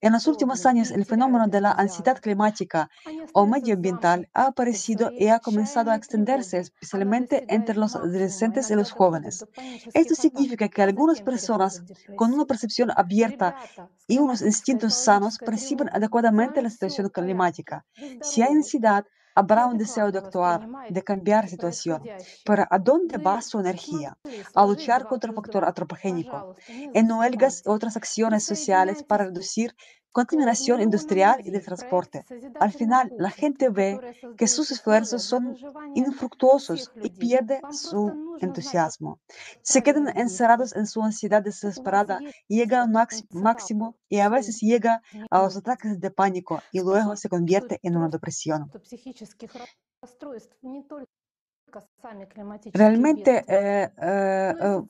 Speaker 5: En los últimos años, el fenómeno de la ansiedad climática o medioambiental ha aparecido y ha comenzado a extenderse especialmente entre los adolescentes y los jóvenes. Esto significa que algunas personas con una percepción abierta y unos instintos sanos perciben adecuadamente la situación climática. Si hay ansiedad, habrá un deseo de actuar, de cambiar la situación. Pero ¿a dónde va su energía? A luchar contra el factor antropogénico, en huelgas y otras acciones sociales para reducir contaminación industrial y de transporte. Al final, la gente ve que sus esfuerzos son infructuosos y pierde su entusiasmo. Se quedan encerrados en su ansiedad desesperada, llega al máximo y a veces llega a los ataques de pánico y luego se convierte en una depresión. Realmente, eh, eh, eh,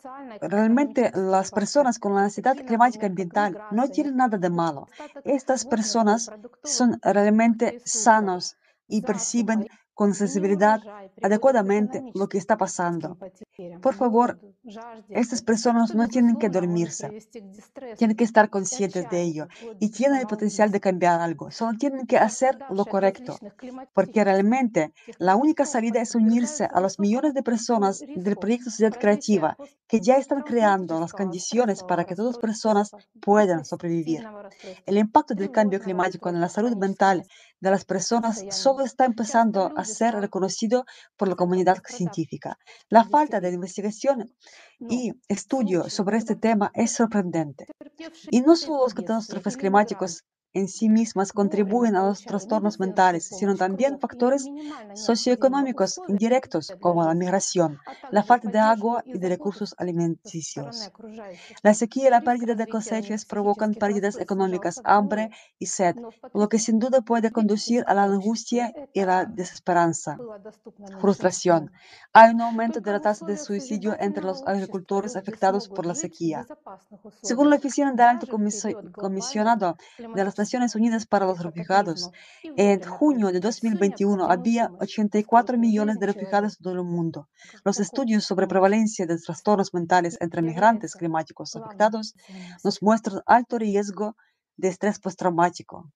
Speaker 5: realmente las personas con la ansiedad climática ambiental no tienen nada de malo. Estas personas son realmente sanos y perciben con sensibilidad adecuadamente lo que está pasando. Por favor, estas personas no tienen que dormirse, tienen que estar conscientes de ello y tienen el potencial de cambiar algo. Solo tienen que hacer lo correcto, porque realmente la única salida es unirse a los millones de personas del proyecto Sociedad Creativa que ya están creando las condiciones para que todas las personas puedan sobrevivir. El impacto del cambio climático en la salud mental de las personas solo está empezando a ser reconocido por la comunidad científica. La falta de investigación y estudio sobre este tema es sorprendente. Y no solo los catástrofes climáticos en sí mismas contribuyen a los trastornos mentales, sino también factores socioeconómicos indirectos como la migración, la falta de agua y de recursos alimenticios. La sequía y la pérdida de cosechas provocan pérdidas económicas, hambre y sed, lo que sin duda puede conducir a la angustia y la desesperanza, frustración. Hay un aumento de la tasa de suicidio entre los agricultores afectados por la sequía. Según la Oficina del Alto Comisionado de las Naciones Unidas para los Refugiados, en junio de 2021 había 84 millones de refugiados en todo el mundo. Los estudios sobre prevalencia de trastornos mentales entre migrantes climáticos afectados nos muestran alto riesgo de estrés postraumático.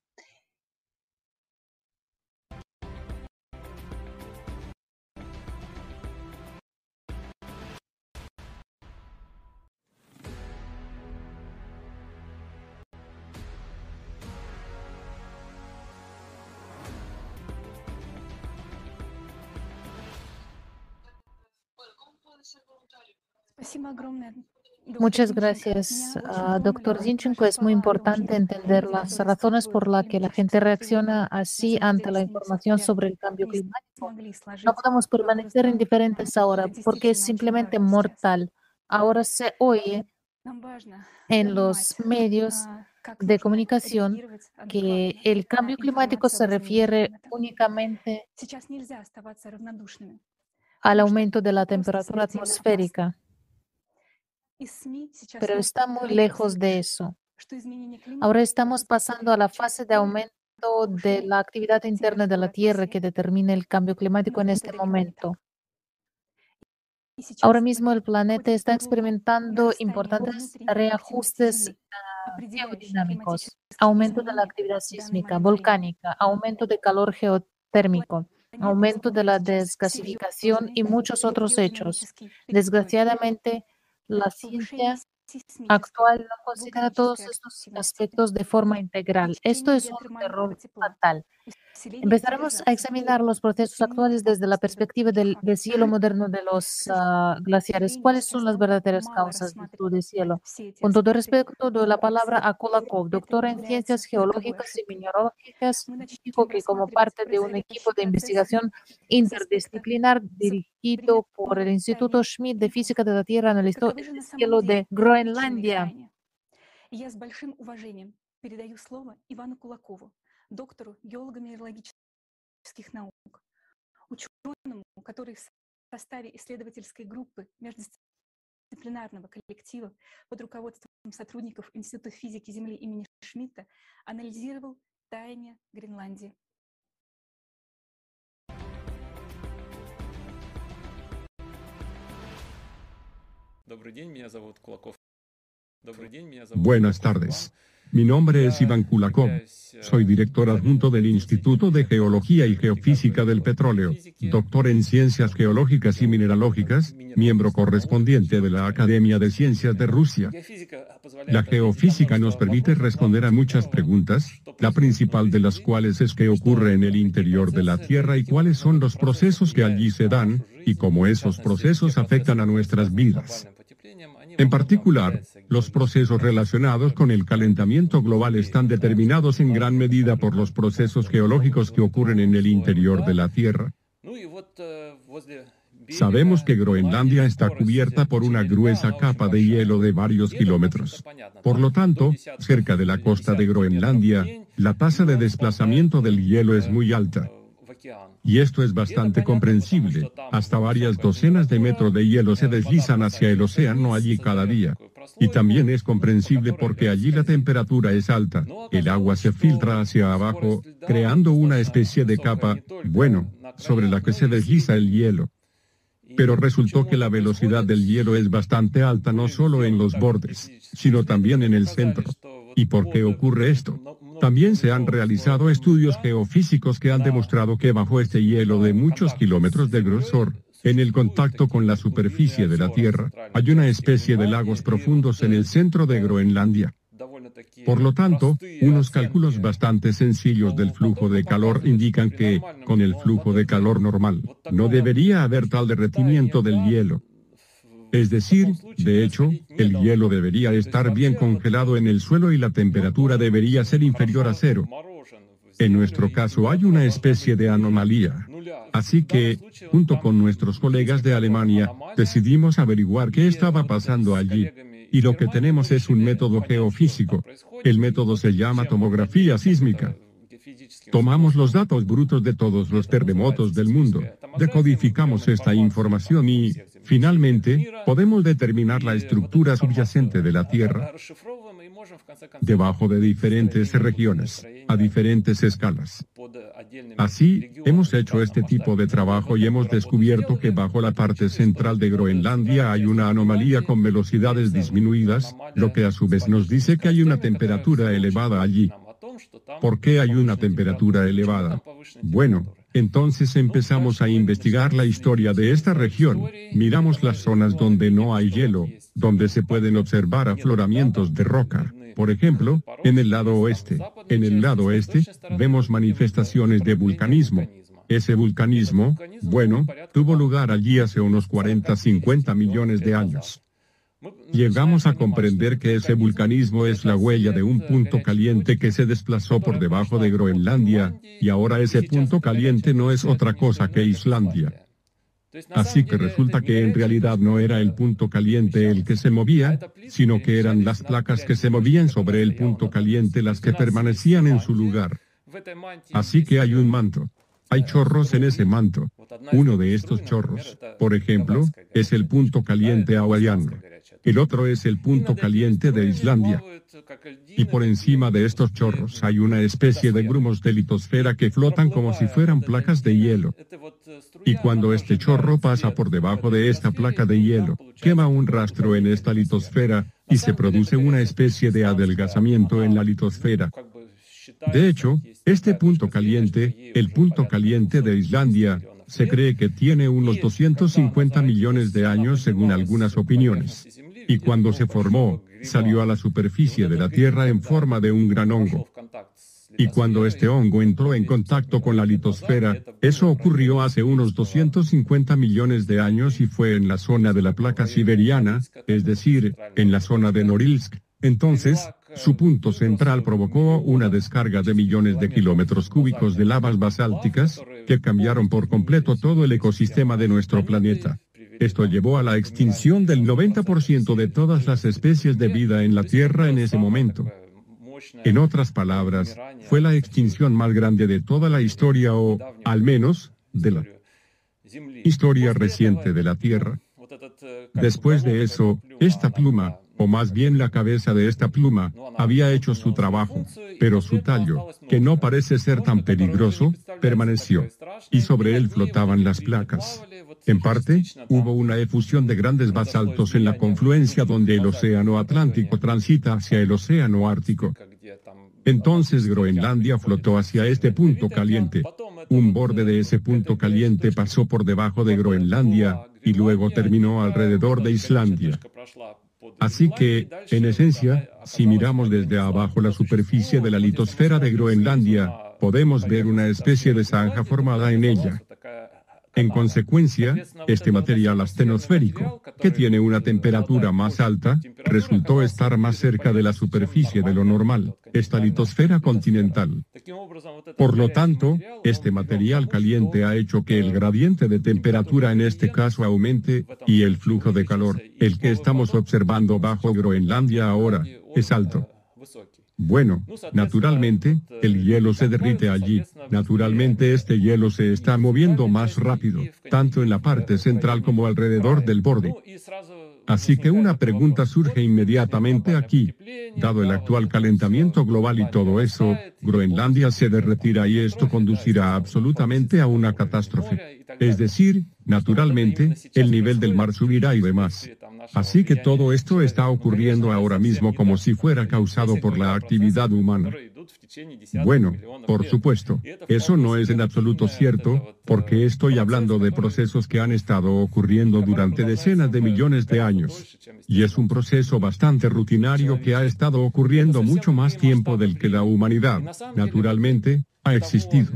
Speaker 8: Muchas gracias, ah, doctor Zinchenko. Es muy importante entender las razones por las que la gente reacciona así ante la información sobre el cambio climático. No podemos permanecer indiferentes ahora porque es simplemente mortal. Ahora se oye en los medios de comunicación que el cambio climático se refiere únicamente al aumento de la temperatura atmosférica pero está muy lejos de eso. Ahora estamos pasando a la fase de aumento de la actividad interna de la Tierra que determina el cambio climático en este momento. Ahora mismo el planeta está experimentando importantes reajustes geodinámicos, aumento de la actividad sísmica, volcánica, aumento de calor geotérmico, aumento de la desgasificación y muchos otros hechos. Desgraciadamente, la ciencia actual no considera todos estos aspectos de forma integral. Esto es un error fatal. Empezaremos a examinar los procesos actuales desde la perspectiva del cielo moderno de los ah, glaciares. ¿Cuáles son las verdaderas causas de tu deshielo? Con todo respeto, doy la palabra a Kulakov, doctora en ciencias geológicas y mineralógicas, dijo que como parte de un equipo de investigación interdisciplinar dirigido por el Instituto Schmidt de Física de la Tierra, analizó el cielo de Groenlandia.
Speaker 9: Доктору геолого-минералогических наук, ученому, который в составе исследовательской группы междисциплинарного коллектива под руководством сотрудников Института физики Земли имени Шмидта анализировал таяние Гренландии.
Speaker 10: Добрый день, меня зовут Кулаков.
Speaker 11: Buenas tardes. Mi nombre es Iván Kulakov. Soy director adjunto del Instituto de Geología y Geofísica del Petróleo, doctor en Ciencias Geológicas y Mineralógicas, miembro correspondiente de la Academia de Ciencias de Rusia. La geofísica nos permite responder a muchas preguntas, la principal de las cuales es qué ocurre en el interior de la Tierra y cuáles son los procesos que allí se dan, y cómo esos procesos afectan a nuestras vidas. En particular, los procesos relacionados con el calentamiento global están determinados en gran medida por los procesos geológicos que ocurren en el interior de la Tierra. Sabemos que Groenlandia está cubierta por una gruesa capa de hielo de varios kilómetros. Por lo tanto, cerca de la costa de Groenlandia, la tasa de desplazamiento del hielo es muy alta. Y esto es bastante comprensible. Hasta varias docenas de metros de hielo se deslizan hacia el océano allí cada día. Y también es comprensible porque allí la temperatura es alta. El agua se filtra hacia abajo, creando una especie de capa, bueno, sobre la que se desliza el hielo. Pero resultó que la velocidad del hielo es bastante alta no solo en los bordes, sino también en el centro. ¿Y por qué ocurre esto? También se han realizado estudios geofísicos que han demostrado que bajo este hielo de muchos kilómetros de grosor, en el contacto con la superficie de la Tierra, hay una especie de lagos profundos en el centro de Groenlandia. Por lo tanto, unos cálculos bastante sencillos del flujo de calor indican que, con el flujo de calor normal, no debería haber tal derretimiento del hielo. Es decir, de hecho, el hielo debería estar bien congelado en el suelo y la temperatura debería ser inferior a cero. En nuestro caso hay una especie de anomalía. Así que, junto con nuestros colegas de Alemania, decidimos averiguar qué estaba pasando allí. Y lo que tenemos es un método geofísico. El método se llama tomografía sísmica. Tomamos los datos brutos de todos los terremotos del mundo, decodificamos esta información y, finalmente, podemos determinar la estructura subyacente de la Tierra debajo de diferentes regiones, a diferentes escalas. Así, hemos hecho este tipo de trabajo y hemos descubierto que bajo la parte central de Groenlandia hay una anomalía con velocidades disminuidas, lo que a su vez nos dice que hay una temperatura elevada allí. ¿Por qué hay una temperatura elevada? Bueno, entonces empezamos a investigar la historia de esta región. Miramos las zonas donde no hay hielo, donde se pueden observar afloramientos de roca. Por ejemplo, en el lado oeste. En el lado oeste, vemos manifestaciones de vulcanismo. Ese vulcanismo, bueno, tuvo lugar allí hace unos 40-50 millones de años. Llegamos a comprender que ese vulcanismo es la huella de un punto caliente que se desplazó por debajo de Groenlandia, y ahora ese punto caliente no es otra cosa que Islandia. Así que resulta que en realidad no era el punto caliente el que se movía, sino que eran las placas que se movían sobre el punto caliente las que permanecían en su lugar. Así que hay un manto. Hay chorros en ese manto. Uno de estos chorros, por ejemplo, es el punto caliente hawaiano. El otro es el punto caliente de Islandia. Y por encima de estos chorros hay una especie de grumos de litosfera que flotan como si fueran placas de hielo. Y cuando este chorro pasa por debajo de esta placa de hielo, quema un rastro en esta litosfera y se produce una especie de adelgazamiento en la litosfera. De hecho, este punto caliente, el punto caliente de Islandia, se cree que tiene unos 250 millones de años según algunas opiniones. Y cuando se formó, salió a la superficie de la Tierra en forma de un gran hongo. Y cuando este hongo entró en contacto con la litosfera, eso ocurrió hace unos 250 millones de años y fue en la zona de la placa siberiana, es decir, en la zona de Norilsk. Entonces, su punto central provocó una descarga de millones de kilómetros cúbicos de lavas basálticas, que cambiaron por completo todo el ecosistema de nuestro planeta. Esto llevó a la extinción del 90% de todas las especies de vida en la Tierra en ese momento. En otras palabras, fue la extinción más grande de toda la historia o, al menos, de la historia reciente de la Tierra. Después de eso, esta pluma, o más bien la cabeza de esta pluma, había hecho su trabajo, pero su tallo, que no parece ser tan peligroso, permaneció, y sobre él flotaban las placas. En parte, hubo una efusión de grandes basaltos en la confluencia donde el océano Atlántico transita hacia el océano Ártico. Entonces Groenlandia flotó hacia este punto caliente. Un borde de ese punto caliente pasó por debajo de Groenlandia, y luego terminó alrededor de Islandia. Así que, en esencia, si miramos desde abajo la superficie de la litosfera de Groenlandia, podemos ver una especie de zanja formada en ella. En consecuencia, este material astenosférico, que tiene una temperatura más alta, resultó estar más cerca de la superficie de lo normal, esta litosfera continental. Por lo tanto, este material caliente ha hecho que el gradiente de temperatura en este caso aumente, y el flujo de calor, el que estamos observando bajo Groenlandia ahora, es alto. Bueno, naturalmente, el hielo se derrite allí. Naturalmente este hielo se está moviendo más rápido, tanto en la parte central como alrededor del borde. Así que una pregunta surge inmediatamente aquí. Dado el actual calentamiento global y todo eso, Groenlandia se derretirá y esto conducirá absolutamente a una catástrofe. Es decir, naturalmente, el nivel del mar subirá y demás. Así que todo esto está ocurriendo ahora mismo como si fuera causado por la actividad humana. Bueno, por supuesto, eso no es en absoluto cierto, porque estoy hablando de procesos que han estado ocurriendo durante decenas de millones de años. Y es un proceso bastante rutinario que ha estado ocurriendo mucho más tiempo del que la humanidad, naturalmente, ha existido.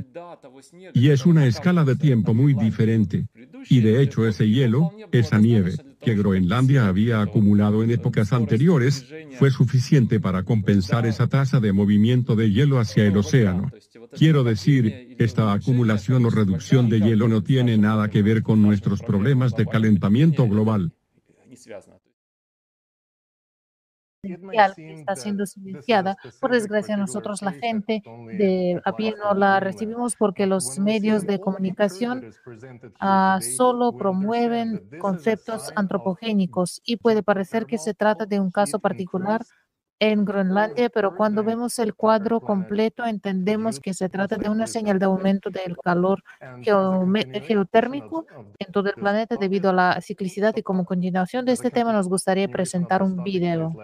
Speaker 11: Y es una escala de tiempo muy diferente. Y de hecho ese hielo, esa nieve, que Groenlandia había acumulado en épocas anteriores, fue suficiente para compensar esa tasa de movimiento de hielo hacia el océano. Quiero decir, esta acumulación o reducción de hielo no tiene nada que ver con nuestros problemas de calentamiento global
Speaker 8: que está siendo silenciada. Por desgracia, nosotros la gente de a pie no la recibimos porque los medios de comunicación ah, solo promueven conceptos antropogénicos y puede parecer que se trata de un caso particular en Groenlandia, pero cuando vemos el cuadro completo entendemos que se trata de una señal de aumento del calor geotérmico en todo el planeta debido a la ciclicidad y como continuación de este tema nos gustaría presentar un video.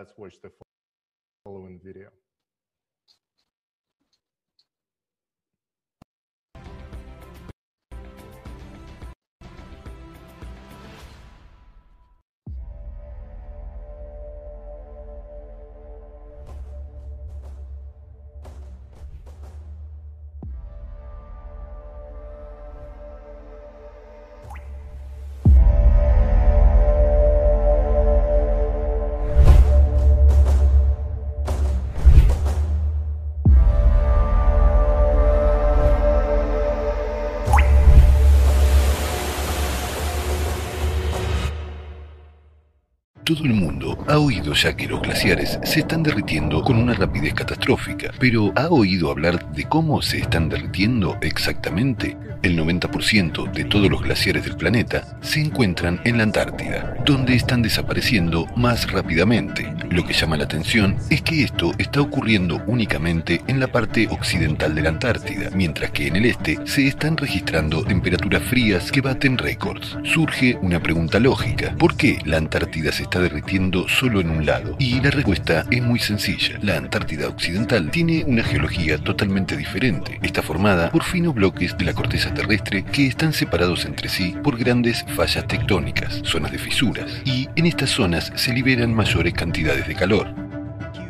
Speaker 12: Todo el mundo ha oído ya que los glaciares se están derritiendo con una rapidez catastrófica, pero ¿ha oído hablar de cómo se están derritiendo exactamente? El 90% de todos los glaciares del planeta se encuentran en la Antártida, donde están desapareciendo más rápidamente. Lo que llama la atención es que esto está ocurriendo únicamente en la parte occidental de la Antártida, mientras que en el este se están registrando temperaturas frías que baten récords. Surge una pregunta lógica, ¿por qué la Antártida se está derritiendo solo en un lado? Y la respuesta es muy sencilla. La Antártida Occidental tiene una geología totalmente diferente. Está formada por finos bloques de la corteza terrestre que están separados entre sí por grandes fallas tectónicas, zonas de fisuras, y en estas zonas se liberan mayores cantidades de calor.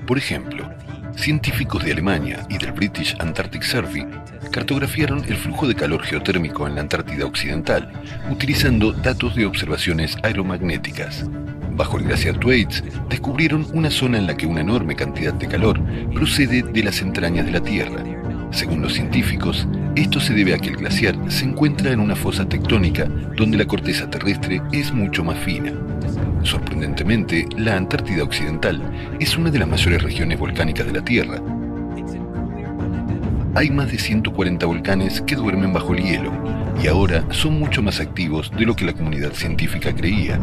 Speaker 12: Por ejemplo, científicos de Alemania y del British Antarctic Survey cartografiaron el flujo de calor geotérmico en la Antártida Occidental, utilizando datos de observaciones aeromagnéticas. Bajo el glaciar Thwaites, descubrieron una zona en la que una enorme cantidad de calor procede de las entrañas de la Tierra. Según los científicos, esto se debe a que el glaciar se encuentra en una fosa tectónica donde la corteza terrestre es mucho más fina. Sorprendentemente, la Antártida Occidental es una de las mayores regiones volcánicas de la Tierra. Hay más de 140 volcanes que duermen bajo el hielo y ahora son mucho más activos de lo que la comunidad científica creía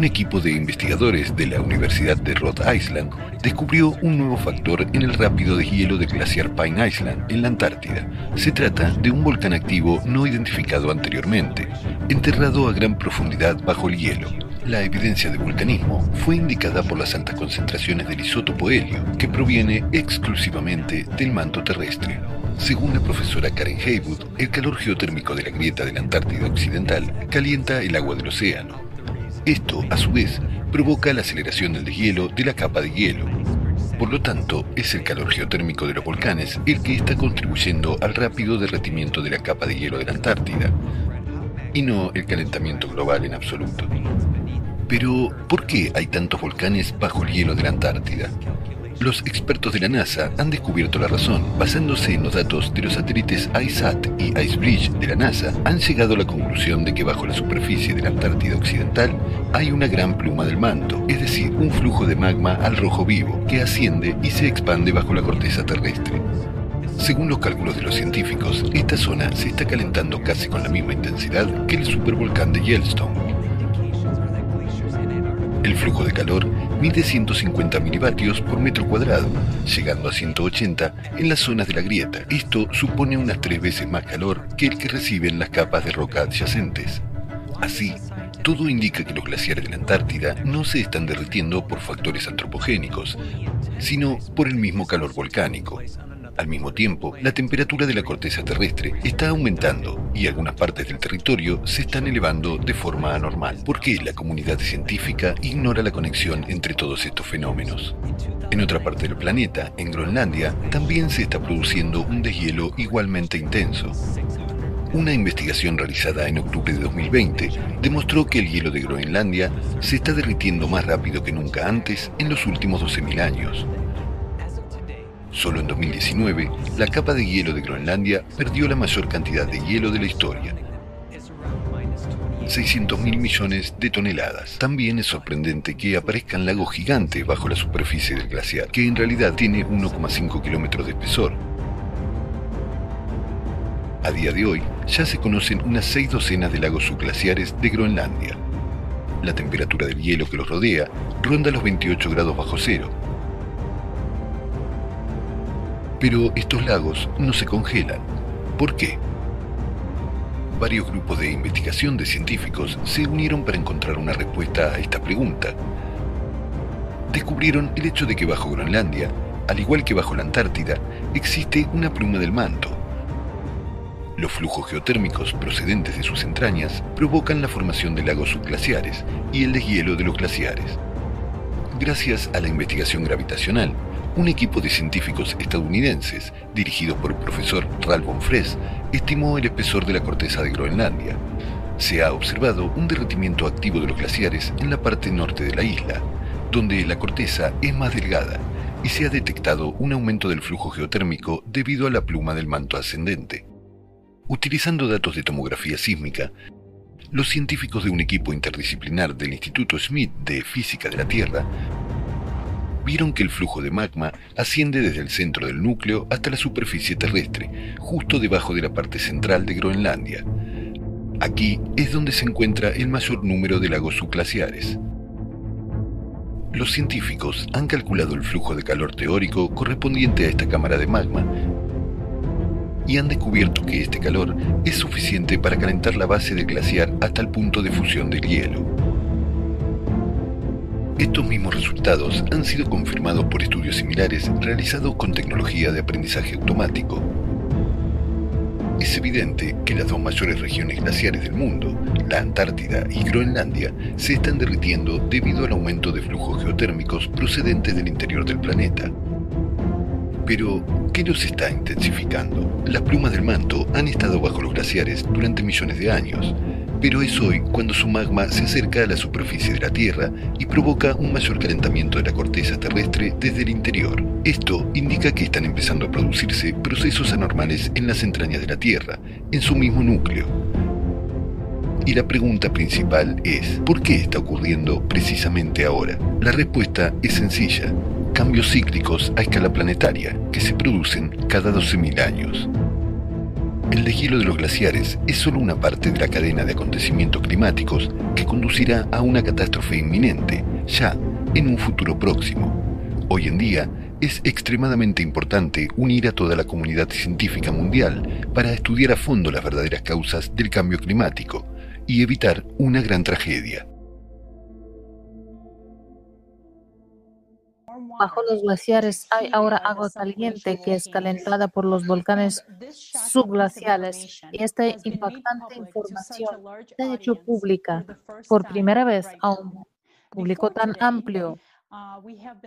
Speaker 12: un equipo de investigadores de la Universidad de Rhode Island descubrió un nuevo factor en el rápido de hielo del glaciar Pine Island, en la Antártida. Se trata de un volcán activo no identificado anteriormente, enterrado a gran profundidad bajo el hielo. La evidencia de vulcanismo fue indicada por las altas concentraciones del isótopo helio, que proviene exclusivamente del manto terrestre. Según la profesora Karen Haywood, el calor geotérmico de la grieta de la Antártida Occidental calienta el agua del océano, esto, a su vez, provoca la aceleración del deshielo de la capa de hielo. Por lo tanto, es el calor geotérmico de los volcanes el que está contribuyendo al rápido derretimiento de la capa de hielo de la Antártida, y no el calentamiento global en absoluto. Pero, ¿por qué hay tantos volcanes bajo el hielo de la Antártida? Los expertos de la NASA han descubierto la razón. Basándose en los datos de los satélites ISAT y IceBridge de la NASA, han llegado a la conclusión de que bajo la superficie de la Antártida Occidental hay una gran pluma del manto, es decir, un flujo de magma al rojo vivo que asciende y se expande bajo la corteza terrestre. Según los cálculos de los científicos, esta zona se está calentando casi con la misma intensidad que el supervolcán de Yellowstone. El flujo de calor mide 150 milivatios por metro cuadrado, llegando a 180 en las zonas de la grieta. Esto supone unas tres veces más calor que el que reciben las capas de roca adyacentes. Así, todo indica que los glaciares de la Antártida no se están derritiendo por factores antropogénicos, sino por el mismo calor volcánico. Al mismo tiempo, la temperatura de la corteza terrestre está aumentando y algunas partes del territorio se están elevando de forma anormal. ¿Por qué la comunidad científica ignora la conexión entre todos estos fenómenos? En otra parte del planeta, en Groenlandia, también se está produciendo un deshielo igualmente intenso. Una investigación realizada en octubre de 2020 demostró que el hielo de Groenlandia se está derritiendo más rápido que nunca antes en los últimos 12.000 años. Solo en 2019, la capa de hielo de Groenlandia perdió la mayor cantidad de hielo de la historia. 600 mil millones de toneladas. También es sorprendente que aparezcan lagos gigantes bajo la superficie del glaciar, que en realidad tiene 1,5 kilómetros de espesor. A día de hoy, ya se conocen unas seis docenas de lagos subglaciares de Groenlandia. La temperatura del hielo que los rodea ronda los 28 grados bajo cero, pero estos lagos no se congelan. ¿Por qué? Varios grupos de investigación de científicos se unieron para encontrar una respuesta a esta pregunta. Descubrieron el hecho de que bajo Groenlandia, al igual que bajo la Antártida, existe una pluma del manto. Los flujos geotérmicos procedentes de sus entrañas provocan la formación de lagos subglaciares y el deshielo de los glaciares. Gracias a la investigación gravitacional, un equipo de científicos estadounidenses, dirigido por el profesor Ralph von estimó el espesor de la corteza de Groenlandia. Se ha observado un derretimiento activo de los glaciares en la parte norte de la isla, donde la corteza es más delgada, y se ha detectado un aumento del flujo geotérmico debido a la pluma del manto ascendente. Utilizando datos de tomografía sísmica, los científicos de un equipo interdisciplinar del Instituto Smith de Física de la Tierra vieron que el flujo de magma asciende desde el centro del núcleo hasta la superficie terrestre, justo debajo de la parte central de Groenlandia. Aquí es donde se encuentra el mayor número de lagos subglaciares. Los científicos han calculado el flujo de calor teórico correspondiente a esta cámara de magma y han descubierto que este calor es suficiente para calentar la base del glaciar hasta el punto de fusión del hielo. Estos mismos resultados han sido confirmados por estudios similares realizados con tecnología de aprendizaje automático. Es evidente que las dos mayores regiones glaciares del mundo, la Antártida y Groenlandia, se están derritiendo debido al aumento de flujos geotérmicos procedentes del interior del planeta. Pero, ¿qué los está intensificando? Las plumas del manto han estado bajo los glaciares durante millones de años, pero es hoy cuando su magma se acerca a la superficie de la Tierra y provoca un mayor calentamiento de la corteza terrestre desde el interior. Esto indica que están empezando a producirse procesos anormales en las entrañas de la Tierra, en su mismo núcleo. Y la pregunta principal es, ¿por qué está ocurriendo precisamente ahora? La respuesta es sencilla, cambios cíclicos a escala planetaria que se producen cada 12.000 años. El deshielo de los glaciares es solo una parte de la cadena de acontecimientos climáticos que conducirá a una catástrofe inminente, ya en un futuro próximo. Hoy en día es extremadamente importante unir a toda la comunidad científica mundial para estudiar a fondo las verdaderas causas del cambio climático y evitar una gran tragedia.
Speaker 8: Bajo los glaciares. Hay ahora agua caliente que es calentada por los volcanes subglaciales y esta impactante información se ha hecho pública por primera vez a un público tan amplio.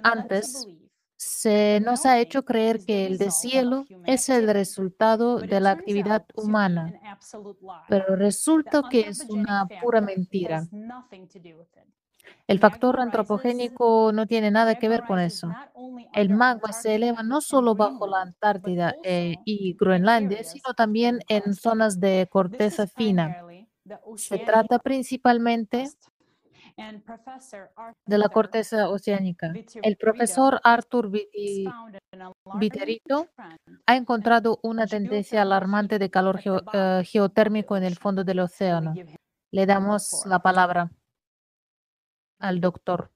Speaker 8: Antes, se nos ha hecho creer que el deshielo es el resultado de la actividad humana, pero resulta que es una pura mentira. El factor antropogénico no tiene nada que ver con eso. El magma se eleva no solo bajo la Antártida eh, y Groenlandia, sino también en zonas de corteza fina. Se trata principalmente de la corteza oceánica. El profesor Arthur Viterito ha encontrado una tendencia alarmante de calor eh, geotérmico en el fondo del océano. Le damos la palabra al doctor.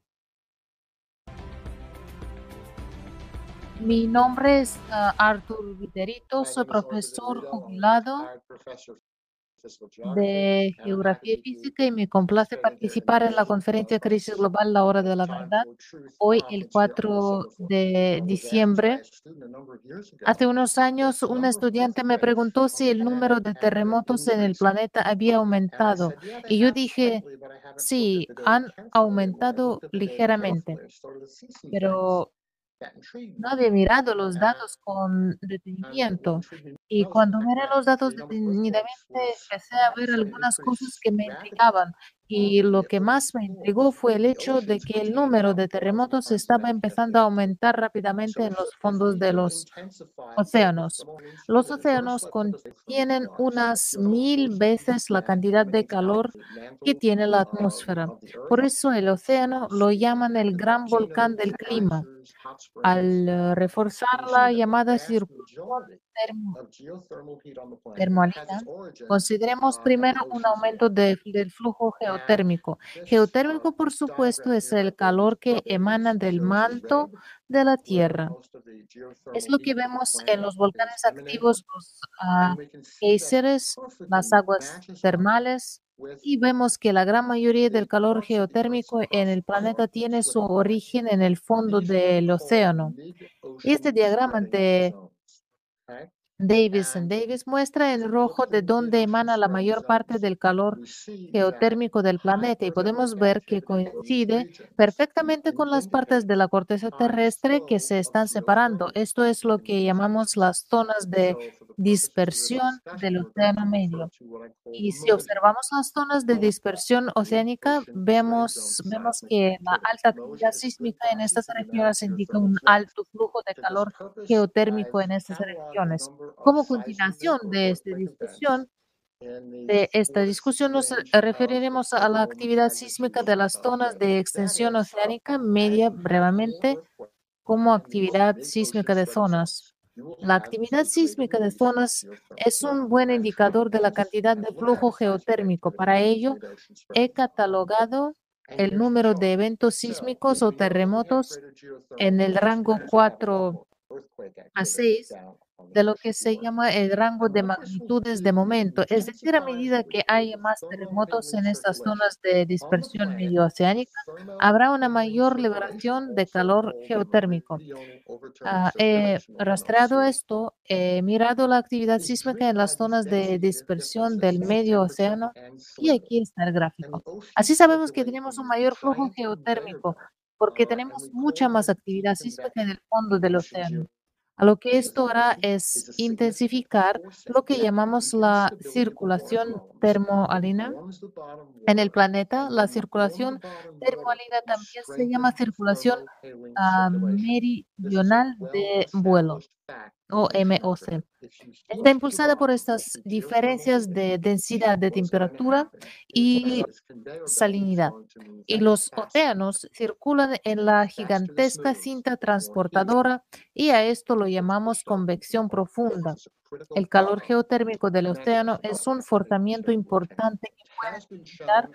Speaker 8: Mi nombre es uh, Arthur Viterito, soy profesor jubilado de Geografía Física y me complace participar en la conferencia Crisis Global, la hora de la verdad, hoy el 4 de diciembre. Hace unos años un estudiante me preguntó si el número de terremotos en el planeta había aumentado y yo dije, sí, han aumentado ligeramente, pero no había mirado los datos con detenimiento. Y cuando miré los datos detenidamente empecé a ver algunas cosas que me intrigaban y lo que más me intrigó fue el hecho de que el número de terremotos estaba empezando a aumentar rápidamente en los fondos de los océanos. Los océanos contienen unas mil veces la cantidad de calor que tiene la atmósfera. Por eso el océano lo llaman el gran volcán del clima al eh, reforzar la llamada circulación termoalina, consideremos primero un aumento del flujo geotérmico. Geotérmico, por supuesto, es el calor que emana del manto de la Tierra. Es lo que vemos en los volcanes activos, los uh, las aguas termales, y vemos que la gran mayoría del calor geotérmico en el planeta tiene su origen en el fondo del océano. Este diagrama de Okay. Davis Davis muestra en rojo de dónde emana la mayor parte del calor geotérmico del planeta y podemos ver que coincide perfectamente con las partes de la corteza terrestre que se están separando. Esto es lo que llamamos las zonas de dispersión del océano medio. Y si observamos las zonas de dispersión oceánica, vemos, vemos que la alta actividad sísmica en estas regiones indica un alto flujo de calor geotérmico en estas regiones. Como continuación de esta discusión, de esta discusión nos referiremos a la actividad sísmica de las zonas de extensión oceánica media brevemente como actividad sísmica de zonas. La actividad sísmica de zonas es un buen indicador de la cantidad de flujo geotérmico. Para ello, he catalogado el número de eventos sísmicos o terremotos en el rango 4 a 6 de lo que se llama el rango de magnitudes de momento. Es decir, a medida que haya más terremotos en estas zonas de dispersión medio-oceánica, habrá una mayor liberación de calor geotérmico. Ah, he rastreado esto, he mirado la actividad sísmica en las zonas de dispersión del medio océano y aquí está el gráfico. Así sabemos que tenemos un mayor flujo geotérmico porque tenemos mucha más actividad sísmica en el fondo del océano. A lo que esto hará es intensificar lo que llamamos la circulación termoalina en el planeta. La circulación termoalina también se llama circulación ah, meridional de vuelo o MOC. Está impulsada por estas diferencias de densidad de temperatura y salinidad. Y los océanos circulan en la gigantesca cinta transportadora y a esto lo llamamos convección profunda. El calor geotérmico del océano es un forzamiento importante que puede limitar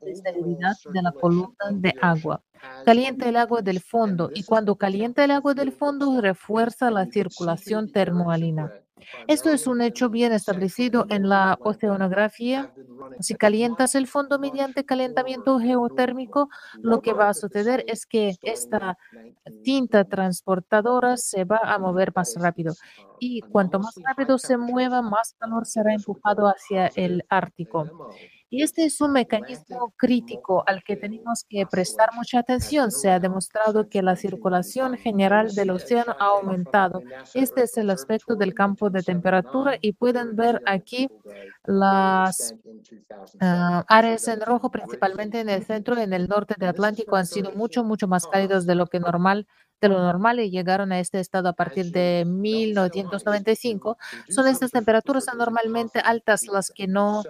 Speaker 8: la estabilidad de la columna de agua. Calienta el agua del fondo y cuando calienta el agua del fondo refuerza la circulación termoalina. Esto es un hecho bien establecido en la oceanografía. Si calientas el fondo mediante calentamiento geotérmico, lo que va a suceder es que esta tinta transportadora se va a mover más rápido. Y cuanto más rápido se mueva, más calor será empujado hacia el Ártico. Y este es un mecanismo crítico al que tenemos que prestar mucha atención. Se ha demostrado que la circulación general del océano ha aumentado. Este es el aspecto del campo de temperatura y pueden ver aquí las ah, áreas en rojo, principalmente en el centro y en el norte del Atlántico, han sido mucho, mucho más cálidos de lo que normal de lo normal y llegaron a este estado a partir de 1995. Son estas temperaturas anormalmente altas las que no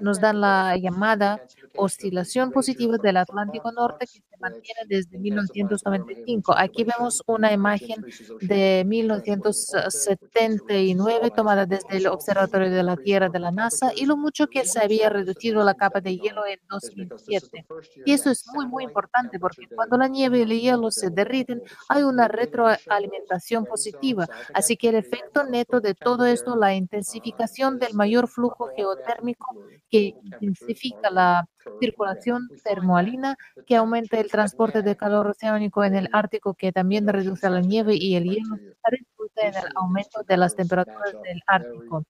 Speaker 8: nos dan la llamada oscilación positiva del Atlántico Norte que se mantiene desde 1995. Aquí vemos una imagen de 1979 tomada desde el Observatorio de la Tierra de la NASA y lo mucho que se había reducido la capa de hielo en 2007. Y eso es muy, muy importante porque cuando la nieve y el hielo se derriten, hay una retroalimentación positiva. Así que el efecto neto de todo esto, la intensificación del mayor flujo geotérmico que intensifica la circulación termoalina, que aumenta el transporte de calor oceánico en el Ártico, que también reduce la nieve y el hielo, resulta en el aumento de las temperaturas del Ártico.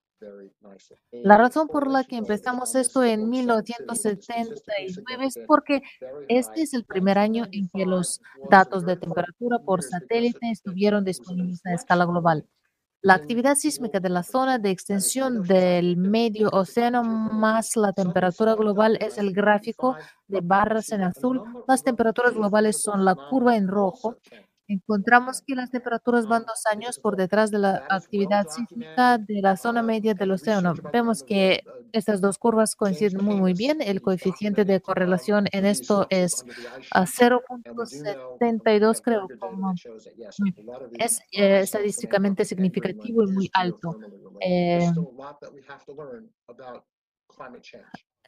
Speaker 8: La razón por la que empezamos esto en 1979 es porque este es el primer año en que los datos de temperatura por satélite estuvieron disponibles a escala global. La actividad sísmica de la zona de extensión del medio océano más la temperatura global es el gráfico de barras en azul. Las temperaturas globales son la curva en rojo encontramos que las temperaturas van dos años por detrás de la actividad sísmica de la zona media del océano. Vemos que estas dos curvas coinciden muy, muy bien. El coeficiente de correlación en esto es a 0.72, creo. Como es eh, estadísticamente significativo y muy alto. Eh,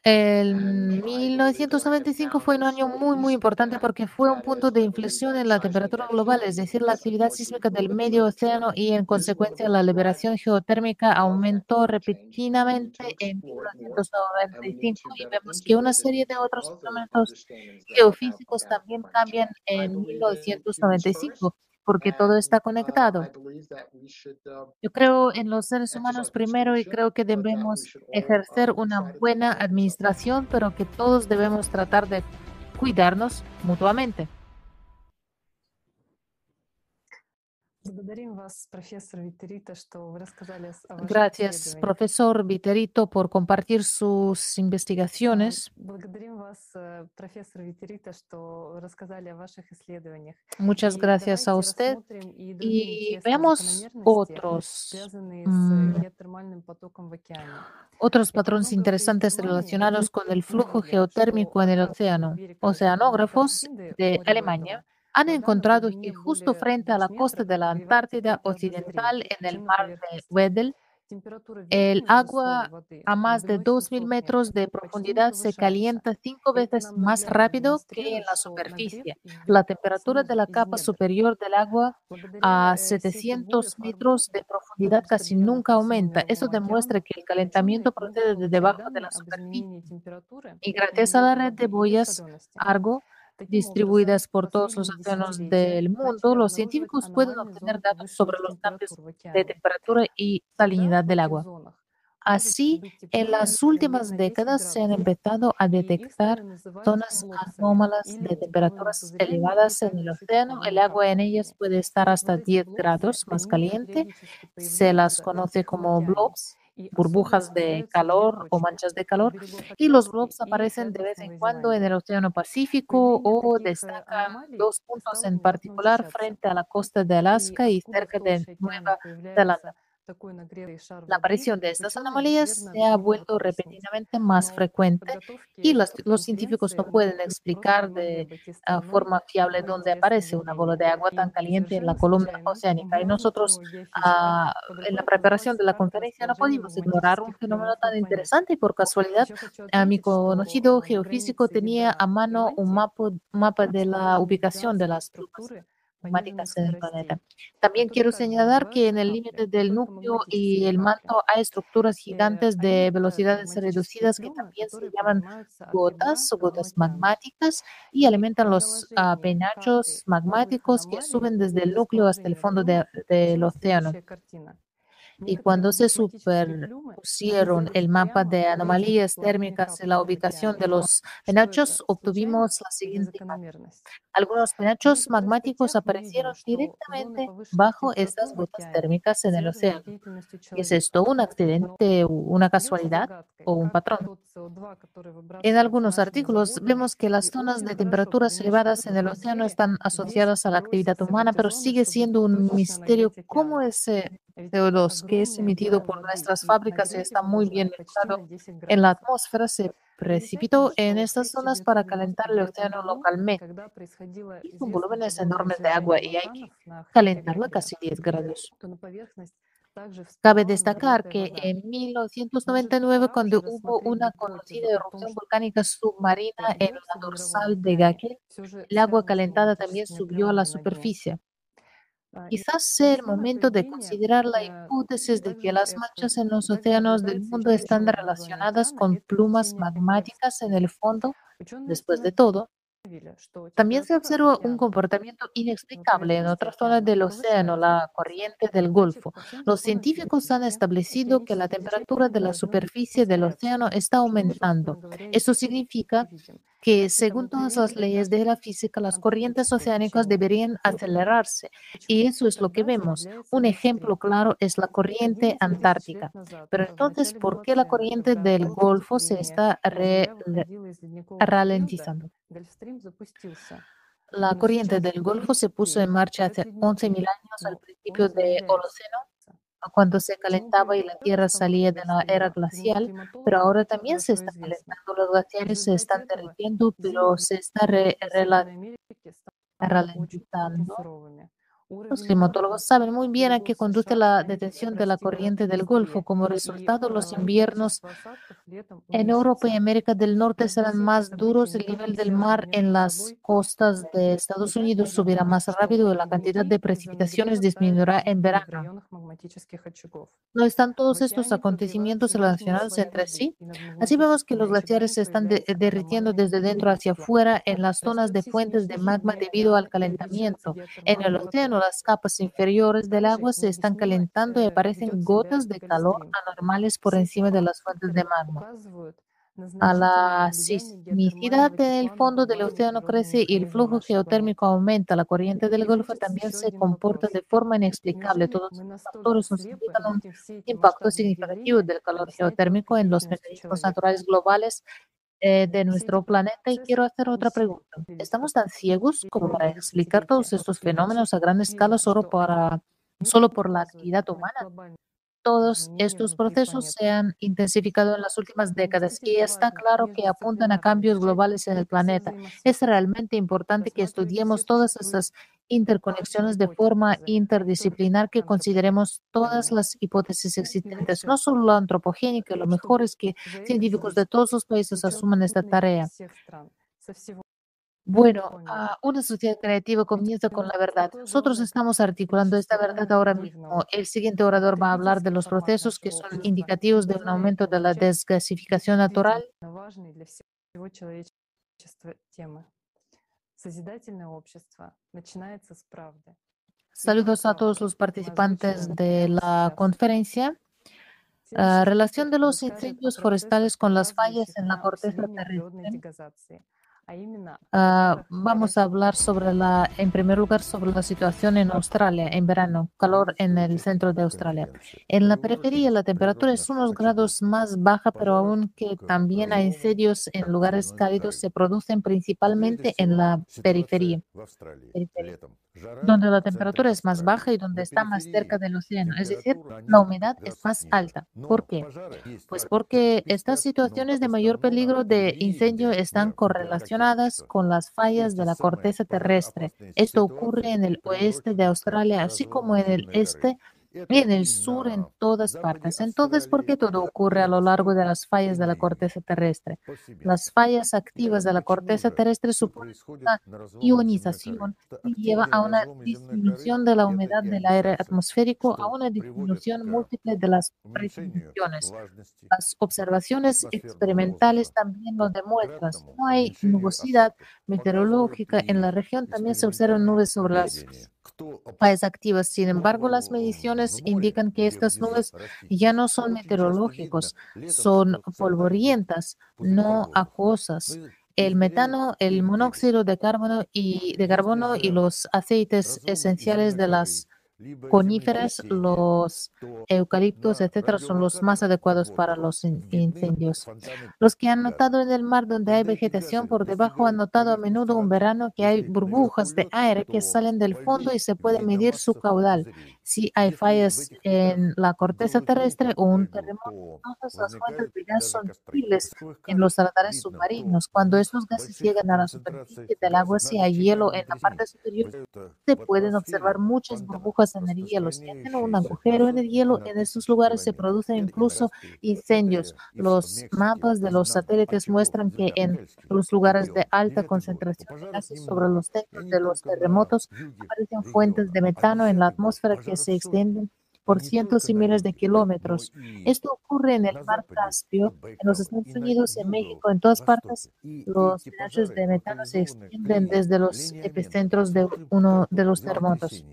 Speaker 8: el 1995 fue un año muy, muy importante porque fue un punto de inflexión en la temperatura global, es decir, la actividad sísmica del medio océano y en consecuencia la liberación geotérmica aumentó repentinamente en 1995 y vemos que una serie de otros instrumentos geofísicos también cambian en 1995 porque todo está conectado. Yo creo en los seres humanos primero y creo que debemos ejercer una buena administración, pero que todos debemos tratar de cuidarnos mutuamente. Gracias, profesor Viterito, por compartir sus investigaciones. Muchas gracias a usted. Y veamos otros, mm, otros patrones interesantes relacionados con el flujo geotérmico en el océano. Oceanógrafos de Alemania han encontrado que justo frente a la costa de la Antártida Occidental, en el mar de Weddell, el agua a más de 2.000 metros de profundidad se calienta cinco veces más rápido que en la superficie. La temperatura de la capa superior del agua a 700 metros de profundidad casi nunca aumenta. Eso demuestra que el calentamiento procede de debajo de la superficie. Y gracias a la red de boyas Argo, distribuidas por todos los océanos del mundo, los científicos pueden obtener datos sobre los cambios de temperatura y salinidad del agua. Así, en las últimas décadas se han empezado a detectar zonas anómalas de temperaturas elevadas en el océano. El agua en ellas puede estar hasta 10 grados más caliente. Se las conoce como blobs burbujas de calor o manchas de calor y los blobs aparecen de vez en cuando en el Océano Pacífico o destacan dos puntos en particular frente a la costa de Alaska y cerca de Nueva Zelanda. La aparición de estas anomalías se ha vuelto repentinamente más frecuente y los, científicos no pueden explicar de forma fiable dónde aparece una bola de agua tan caliente en la columna oceánica. Y nosotros ah, en la preparación de la conferencia no pudimos ignorar un fenómeno tan interesante y por casualidad a mi conocido geofísico tenía a mano un mapa, mapa de la ubicación de las plumas planeta. También quiero señalar que en el límite del núcleo y el manto hay estructuras gigantes de velocidades reducidas que también se llaman gotas o gotas magmáticas y alimentan los uh, penachos magmáticos que suben desde el núcleo hasta el fondo del océano. Y cuando se superpusieron el mapa de anomalías térmicas en la ubicación de los penachos, obtuvimos la siguiente Algunos penachos magmáticos aparecieron directamente bajo estas gotas térmicas en el océano. ¿Es esto un accidente, una casualidad o un patrón? En algunos artículos vemos que las zonas de temperaturas elevadas en el océano están asociadas a la actividad humana, pero sigue siendo un misterio cómo ese CO2 que es emitido por nuestras fábricas y está muy bien mezclado en la atmósfera se precipitó en estas zonas para calentar el océano localmente. Son volúmenes enormes de agua y hay que calentarlo a casi 10 grados. Cabe destacar que en 1999, cuando hubo una conocida erupción volcánica submarina en la dorsal de Gake, el agua calentada también subió a la superficie. Quizás sea el momento de considerar la hipótesis de que las manchas en los océanos del mundo están relacionadas con plumas magmáticas en el fondo. Después de todo, también se observa un comportamiento inexplicable en otras zonas del océano, la corriente del Golfo. Los científicos han establecido que la temperatura de la superficie del océano está aumentando. Eso significa que según todas las leyes de la física, las corrientes oceánicas deberían acelerarse. Y eso es lo que vemos. Un ejemplo claro es la corriente antártica. Pero entonces, ¿por qué la corriente del Golfo se está ralentizando? La corriente del Golfo se puso en marcha hace 11.000 años al principio del Holoceno cuando se calentaba y la Tierra salía de la era glacial, pero ahora también se está calentando, los glaciares se están derritiendo, pero se está ralentizando. Los climatólogos saben muy bien a qué conduce la detención de la corriente del Golfo. Como resultado, los inviernos en Europa y América del Norte serán más duros. El nivel del mar en las costas de Estados Unidos subirá más rápido y la cantidad de precipitaciones disminuirá en verano. ¿No están todos estos acontecimientos relacionados entre sí? Así vemos que los glaciares se están derritiendo desde dentro hacia afuera en las zonas de fuentes de magma debido al calentamiento. En el océano, las capas inferiores del agua se están calentando y aparecen gotas de calor anormales por encima de las fuentes de magma. a la sismicidad del fondo del océano crece y el flujo geotérmico aumenta. La corriente del Golfo también se comporta de forma inexplicable. Todos estos factores nos indican un impacto significativo del calor geotérmico en los mecanismos naturales globales eh, de nuestro planeta y quiero hacer otra pregunta. ¿Estamos tan ciegos como para explicar todos estos fenómenos a gran escala solo, para, solo por la actividad humana? Todos estos procesos se han intensificado en las últimas décadas y está claro que apuntan a cambios globales en el planeta. Es realmente importante que estudiemos todas esas interconexiones de forma interdisciplinar, que consideremos todas las hipótesis existentes, no solo la antropogénica. Lo mejor es que científicos de todos los países asuman esta tarea. Bueno, ah, una sociedad creativa comienza con la verdad. Nosotros estamos articulando esta verdad ahora mismo. El siguiente orador va a hablar de los procesos que son indicativos de un aumento de la desgasificación natural. Saludos a todos los participantes de la conferencia. Ah, relación de los incendios forestales con las fallas en la corteza terrestre. Ah, vamos a hablar sobre la, en primer lugar, sobre la situación en Australia en verano, calor en el centro de Australia. En la periferia la temperatura es unos grados más baja, pero aunque también hay incendios en lugares cálidos, se producen principalmente en la periferia donde la temperatura es más baja y donde está más cerca del océano, es decir, la humedad es más alta. ¿Por qué? Pues porque estas situaciones de mayor peligro de incendio están correlacionadas con las fallas de la corteza terrestre. Esto ocurre en el oeste de Australia, así como en el este en el sur, en todas partes. Entonces, ¿por qué todo ocurre a lo largo de las fallas de la corteza terrestre? Las fallas activas de la corteza terrestre suponen una ionización y lleva a una disminución de la humedad del aire atmosférico, a una disminución múltiple de las precipitaciones. Las observaciones experimentales también lo demuestran. No hay nubosidad meteorológica en la región, también se observan nubes sobre las fallas activas. Sin embargo, las mediciones indican que estas nubes ya no son meteorológicos, son polvorientas, no acuosas. El metano, el monóxido de carbono y de carbono y los aceites esenciales de las coníferas, los eucaliptos, etcétera, son los más adecuados para los incendios. Los que han notado en el mar donde hay vegetación por debajo han notado a menudo un verano que hay burbujas de aire que salen del fondo y se puede medir su caudal. Si hay fallas en la corteza terrestre o un terremoto, entonces las fuentes de gas son visibles en los radares submarinos. Cuando estos gases llegan a la superficie del agua, si hay hielo en la parte superior, se pueden observar muchas burbujas en el hielo. Si hacen un agujero en el hielo, en estos lugares se producen incluso incendios. Los mapas de los satélites muestran que en los lugares de alta concentración de gases sobre los techos de los terremotos aparecen fuentes de metano en la atmósfera que se extienden por cientos y miles de kilómetros. Esto ocurre en el mar Caspio, en los Estados Unidos, en México, en todas partes. Los pedazos de metano se extienden desde los epicentros de uno de los terremotos.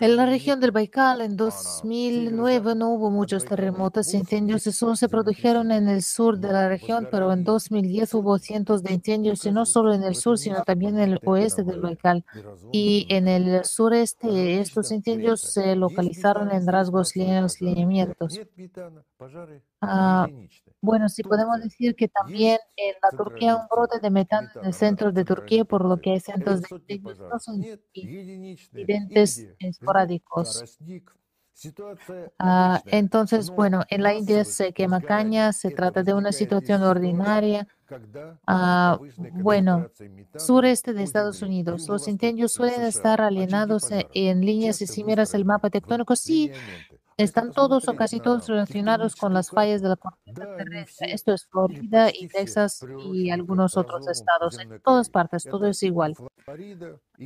Speaker 8: En la región del Baikal, en 2009 no hubo muchos terremotos incendios y solo se produjeron en el sur de la región, pero en 2010 hubo cientos de incendios y no solo en el sur, sino también en el oeste del Baikal. Y en el sureste estos incendios se localizaron en rasgos lineales, lineamientos. Ah, bueno, sí podemos decir que también en la Turquía un brote de metano en el centro de Turquía, por lo que hay centros de incendios no son incidentes esporádicos. Ah, entonces, bueno, en la India se quema caña, se trata de una situación ordinaria. Ah, bueno, sureste de Estados Unidos, los incendios suelen estar alienados en líneas similares al mapa tectónico. Sí, están todos o casi todos relacionados con las fallas de la corteza terrestre. Esto es Florida y Texas y algunos otros estados. En todas partes, todo es igual.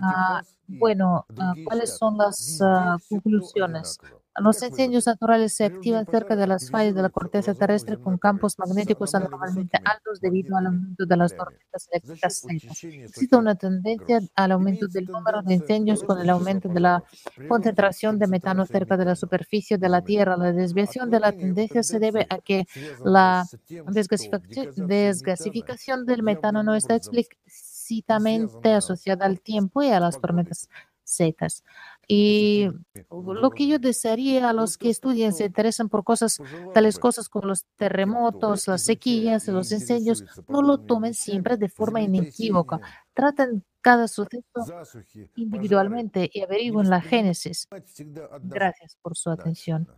Speaker 8: Ah, bueno, ah, ¿cuáles son las ah, conclusiones? Los incendios naturales se activan cerca de las fallas de la corteza terrestre con campos magnéticos anormalmente altos debido al aumento de las tormentas eléctricas secas. Existe una tendencia al aumento del número de incendios con el aumento de la concentración de metano cerca de la superficie de la Tierra. La desviación de la tendencia se debe a que la desgasificación del metano no está explícitamente asociada al tiempo y a las tormentas secas. Y lo que yo desearía a los que estudian, se interesan por cosas, tales cosas como los terremotos, las sequías, los incendios, no lo tomen siempre de forma inequívoca. Traten cada suceso individualmente y averigüen la génesis. Gracias por su atención.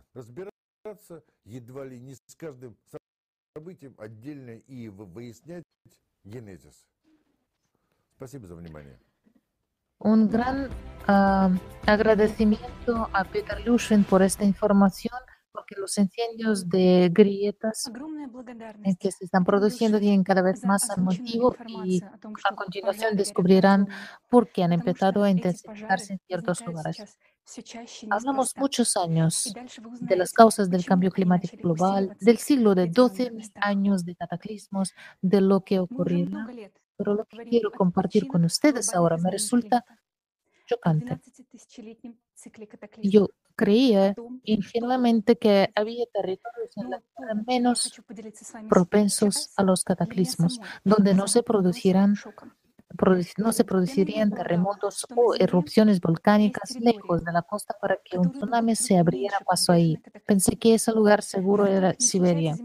Speaker 8: Un gran uh, agradecimiento a Peter Lushin por esta información, porque los incendios de grietas que se están produciendo tienen cada vez más motivo y a continuación descubrirán por qué han empezado a intensificarse en ciertos lugares. Hablamos muchos años de las causas del cambio climático global, del siglo de 12 años de cataclismos, de lo que ocurrirá pero lo que quiero compartir con ustedes ahora me resulta chocante. Yo creía ingenuamente que había territorios en la Tierra menos propensos a los cataclismos, donde no se producirán no se producirían terremotos o erupciones volcánicas lejos de la costa para que un tsunami se abriera paso ahí. Pensé que ese lugar seguro era Siberia,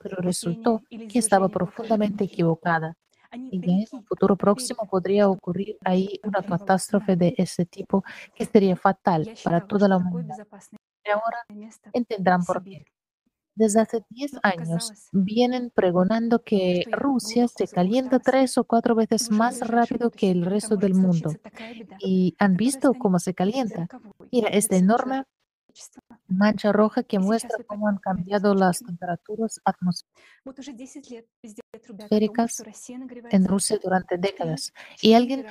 Speaker 8: pero resultó que estaba profundamente equivocada y en un futuro próximo podría ocurrir ahí una catástrofe de ese tipo que sería fatal para toda la humanidad. Y ahora entenderán por qué. Desde hace 10 años vienen pregonando que Rusia se calienta tres o cuatro veces más rápido que el resto del mundo. Y han visto cómo se calienta. Mira, esta enorme mancha roja que muestra cómo han cambiado las temperaturas atmosféricas en Rusia durante décadas. Y alguien,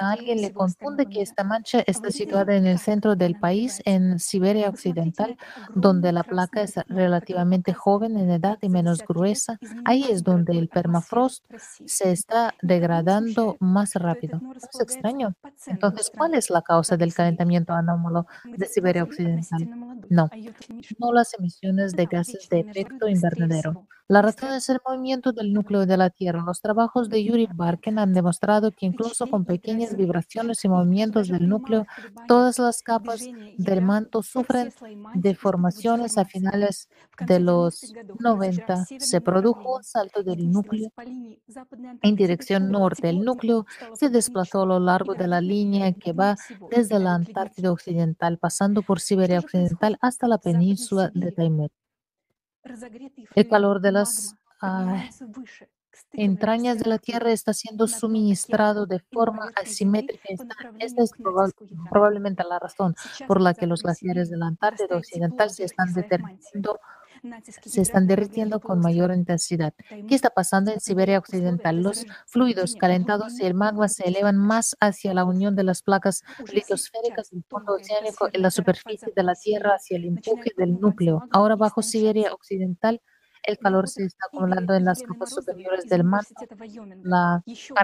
Speaker 8: a alguien le confunde que esta mancha está situada en el centro del país, en Siberia Occidental, donde la placa es relativamente joven en edad y menos gruesa. Ahí es donde el permafrost se está degradando más rápido. Es extraño. Entonces, ¿cuál es la causa del calentamiento anómalo de Siberia Occidental? No, no las emisiones de gases de efecto invernadero. La razón es el movimiento del núcleo de la Tierra. Los trabajos de Yuri Barken han demostrado que incluso con pequeñas vibraciones y movimientos del núcleo, todas las capas del manto sufren deformaciones a finales de los 90. Se produjo un salto del núcleo en dirección norte. El núcleo se desplazó a lo largo de la línea que va desde la Antártida Occidental, pasando por Siberia Occidental hasta la península de Taimyr. El calor de las ah, entrañas de la Tierra está siendo suministrado de forma asimétrica. Esta, es probablemente la razón por la que los glaciares de la Antártida Occidental se están determinando se están derritiendo con mayor intensidad. ¿Qué está pasando en Siberia Occidental? Los fluidos calentados y el magma se elevan más hacia la unión de las placas litosféricas del fondo oceánico en la superficie de la Tierra hacia el empuje del núcleo. Ahora bajo Siberia Occidental el calor se está acumulando en las capas superiores del mar. La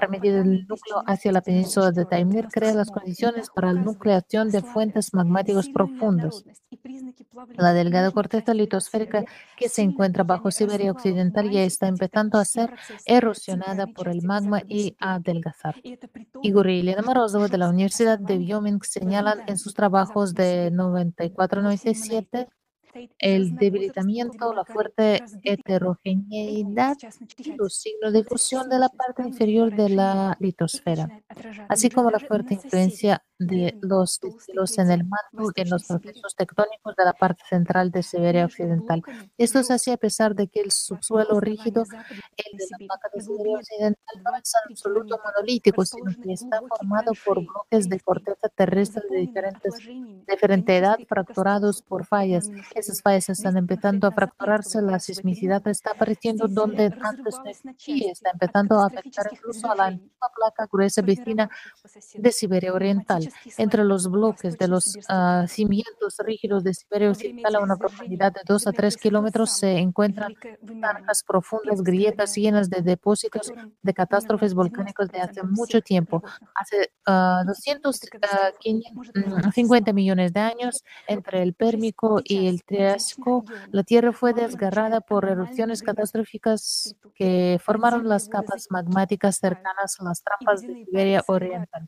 Speaker 8: medida del núcleo hacia la península de Taimir crea las condiciones para la nucleación de fuentes magmáticas profundas. La delgada corteza litosférica que se encuentra bajo Siberia Occidental ya está empezando a ser erosionada por el magma y a adelgazar. Igor y Elena Morozova de la Universidad de Wyoming señalan en sus trabajos de 94-97 el debilitamiento, la fuerte heterogeneidad y los signos de fusión de la parte inferior de la litosfera, así como la fuerte influencia de los estilos en el manto en los procesos tectónicos de la parte central de Siberia Occidental. Esto se hace a pesar de que el subsuelo rígido, el de la placa de Siberia Occidental, no es absoluto monolítico, sino que está formado por bloques de corteza terrestre de diferentes, diferente edad fracturados por fallas. Esas fallas están empezando a fracturarse, la sismicidad está apareciendo donde antes no y está empezando a afectar incluso a la placa gruesa vecina de Siberia Oriental. Entre los bloques de los uh, cimientos rígidos de Siberia Occidental a una profundidad de 2 a 3 kilómetros se encuentran zanjas profundas, grietas llenas de depósitos de catástrofes volcánicas de hace mucho tiempo. Hace uh, 250 millones de años, entre el Pérmico y el Triásico, la Tierra fue desgarrada por erupciones catastróficas que formaron las capas magmáticas cercanas a las trampas de Siberia Oriental.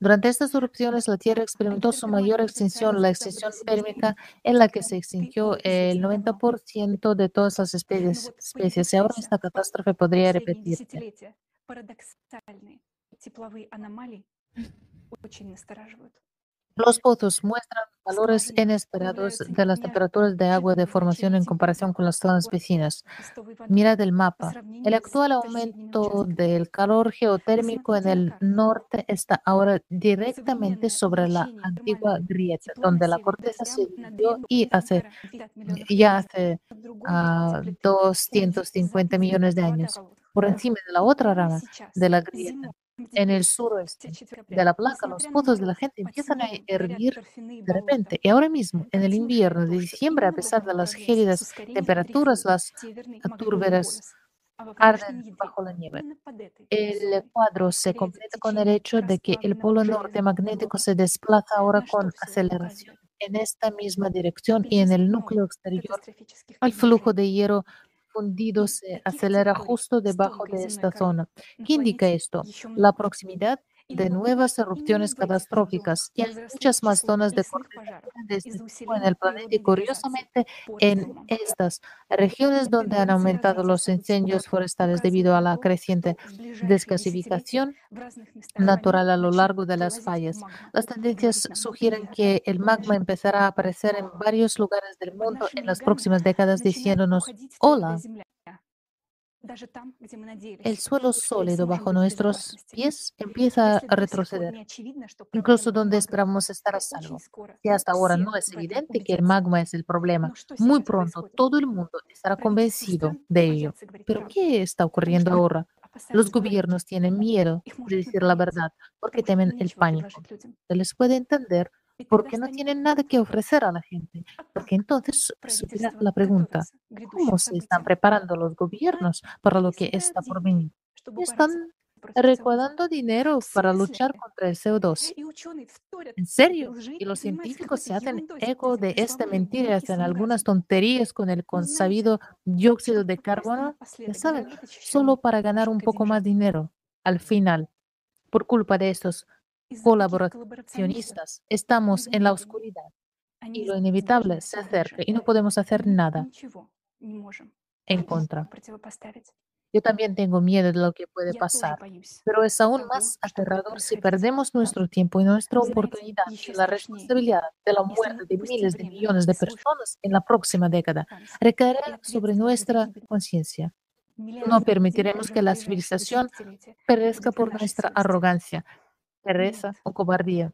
Speaker 8: Durante estas erupciones, la Tierra experimentó su mayor extinción, la extinción térmica, en la que se extinguió el 90% de todas las especies, especies. Y ahora esta catástrofe podría repetirse. Los pozos muestran valores inesperados de las temperaturas de agua de formación en comparación con las zonas vecinas. Mira del mapa. El actual aumento del calor geotérmico en el norte está ahora directamente sobre la antigua grieta, donde la corteza se dividió y hace, ya hace 250 ah, millones de años, por encima de la otra rama de la grieta en el suroeste de la placa, los pozos de la gente empiezan a hervir de repente. Y ahora mismo, en el invierno de diciembre, a pesar de las gélidas temperaturas, las turberas arden bajo la nieve. El cuadro se completa con el hecho de que el polo norte magnético se desplaza ahora con aceleración en esta misma dirección y en el núcleo exterior el flujo de hierro fundido se acelera justo debajo de esta zona. ¿Qué indica esto? La proximidad de nuevas erupciones catastróficas y hay muchas más zonas de tipo en el planeta y curiosamente en estas regiones donde han aumentado los incendios forestales debido a la creciente descasificación natural a lo largo de las fallas. Las tendencias sugieren que el magma empezará a aparecer en varios lugares del mundo en las próximas décadas diciéndonos, hola, el suelo sólido bajo nuestros pies empieza a retroceder, incluso donde esperamos estar a salvo. Y hasta ahora no es evidente que el magma es el problema. Muy pronto todo el mundo estará convencido de ello. Pero ¿qué está ocurriendo ahora? Los gobiernos tienen miedo de decir la verdad porque temen el pánico. Se les puede entender porque no tienen nada que ofrecer a la gente. Porque entonces la pregunta, ¿cómo se están preparando los gobiernos para lo que está por venir? Están recaudando dinero para luchar contra el CO2. ¿En serio? Y los científicos se hacen eco de esta mentira, hacen algunas tonterías con el consabido dióxido de carbono, ya saben, solo para ganar un poco más dinero. Al final, por culpa de estos colaboracionistas. Estamos en la oscuridad y lo inevitable se acerca y no podemos hacer nada. En contra. Yo también tengo miedo de lo que puede pasar, pero es aún más aterrador si perdemos nuestro tiempo y nuestra oportunidad y la responsabilidad de la muerte de miles de millones de personas en la próxima década recaerá sobre nuestra conciencia. No permitiremos que la civilización perezca por nuestra arrogancia, pereza o cobardía.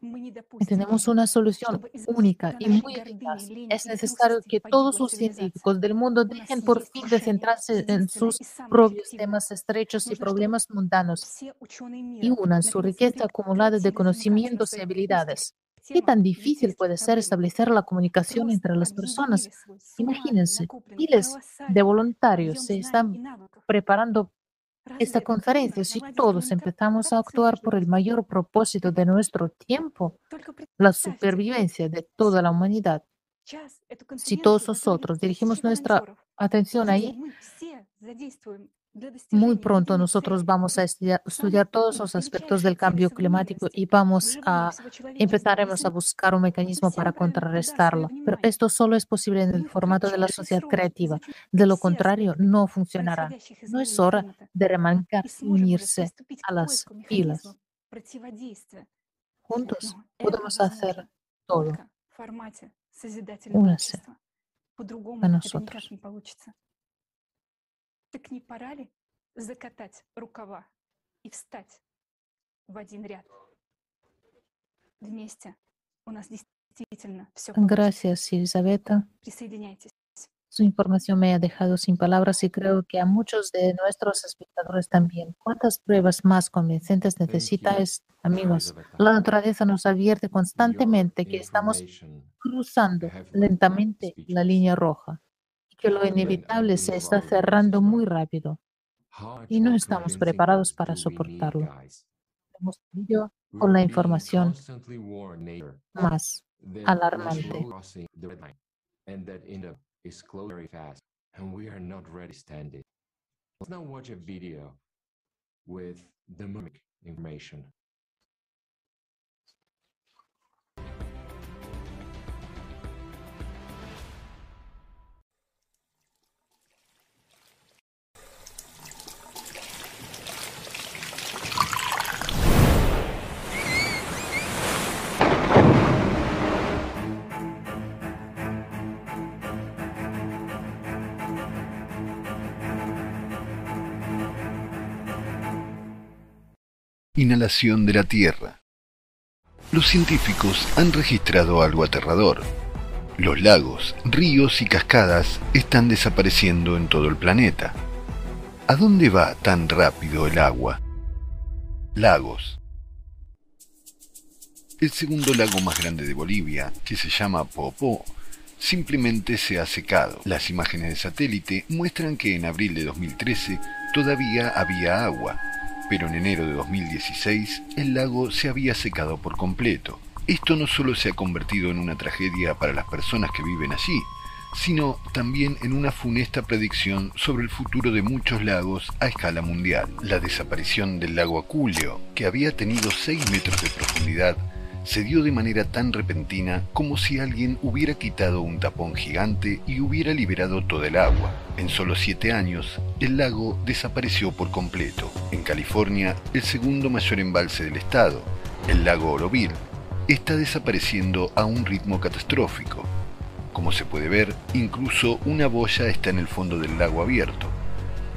Speaker 8: tenemos una solución única y muy eficaz. Es necesario que todos los científicos del mundo dejen por fin de centrarse en sus propios temas estrechos y problemas mundanos y unan su riqueza acumulada de conocimientos y habilidades. ¿Qué tan difícil puede ser establecer la comunicación entre las personas? Imagínense, miles de voluntarios se están preparando esta conferencia, si todos empezamos a actuar por el mayor propósito de nuestro tiempo, la supervivencia de toda la humanidad, si todos nosotros dirigimos nuestra atención ahí, muy pronto nosotros vamos a estudiar, todos los aspectos del cambio climático y vamos a empezaremos a buscar un mecanismo para contrarrestarlo. Pero esto solo es posible en el formato de la sociedad creativa. De lo contrario, no funcionará. No es hora de remancar y unirse a las filas. Juntos podemos hacer todo. Únase a nosotros. Так не пора ли закатать рукава и встать в один ряд? Вместе у нас действительно все Gracias, Елизавета. Присоединяйтесь. Su información me ha dejado sin palabras y creo que a muchos de nuestros espectadores también. ¿Cuántas pruebas más convincentes necesitáis, amigos? La naturaleza nos advierte constantemente que estamos cruzando lentamente la línea roja y que lo inevitable se está cerrando muy rápido y no estamos preparados para soportarlo. Hemos tenido con la información más alarmante. Let's now watch a video with the information.
Speaker 12: Inhalación de la Tierra. Los científicos han registrado algo aterrador. Los lagos, ríos y cascadas están desapareciendo en todo el planeta. ¿A dónde va tan rápido el agua? Lagos. El segundo lago más grande de Bolivia, que se llama Popó, simplemente se ha secado. Las imágenes de satélite muestran que en abril de 2013 todavía había agua, pero en enero de 2016 el lago se había secado por completo. Esto no solo se ha convertido en una tragedia para las personas que viven allí, sino también en una funesta predicción sobre el futuro de muchos lagos a escala mundial. La desaparición del lago Aculio, que había tenido 6 metros de profundidad, se dio de manera tan repentina como si alguien hubiera quitado un tapón gigante y hubiera liberado todo el agua. En solo siete años, el lago desapareció por completo. En California, el segundo mayor embalse del estado, el lago Oroville, está desapareciendo a un ritmo catastrófico. Como se puede ver, incluso una boya está en el fondo del lago abierto.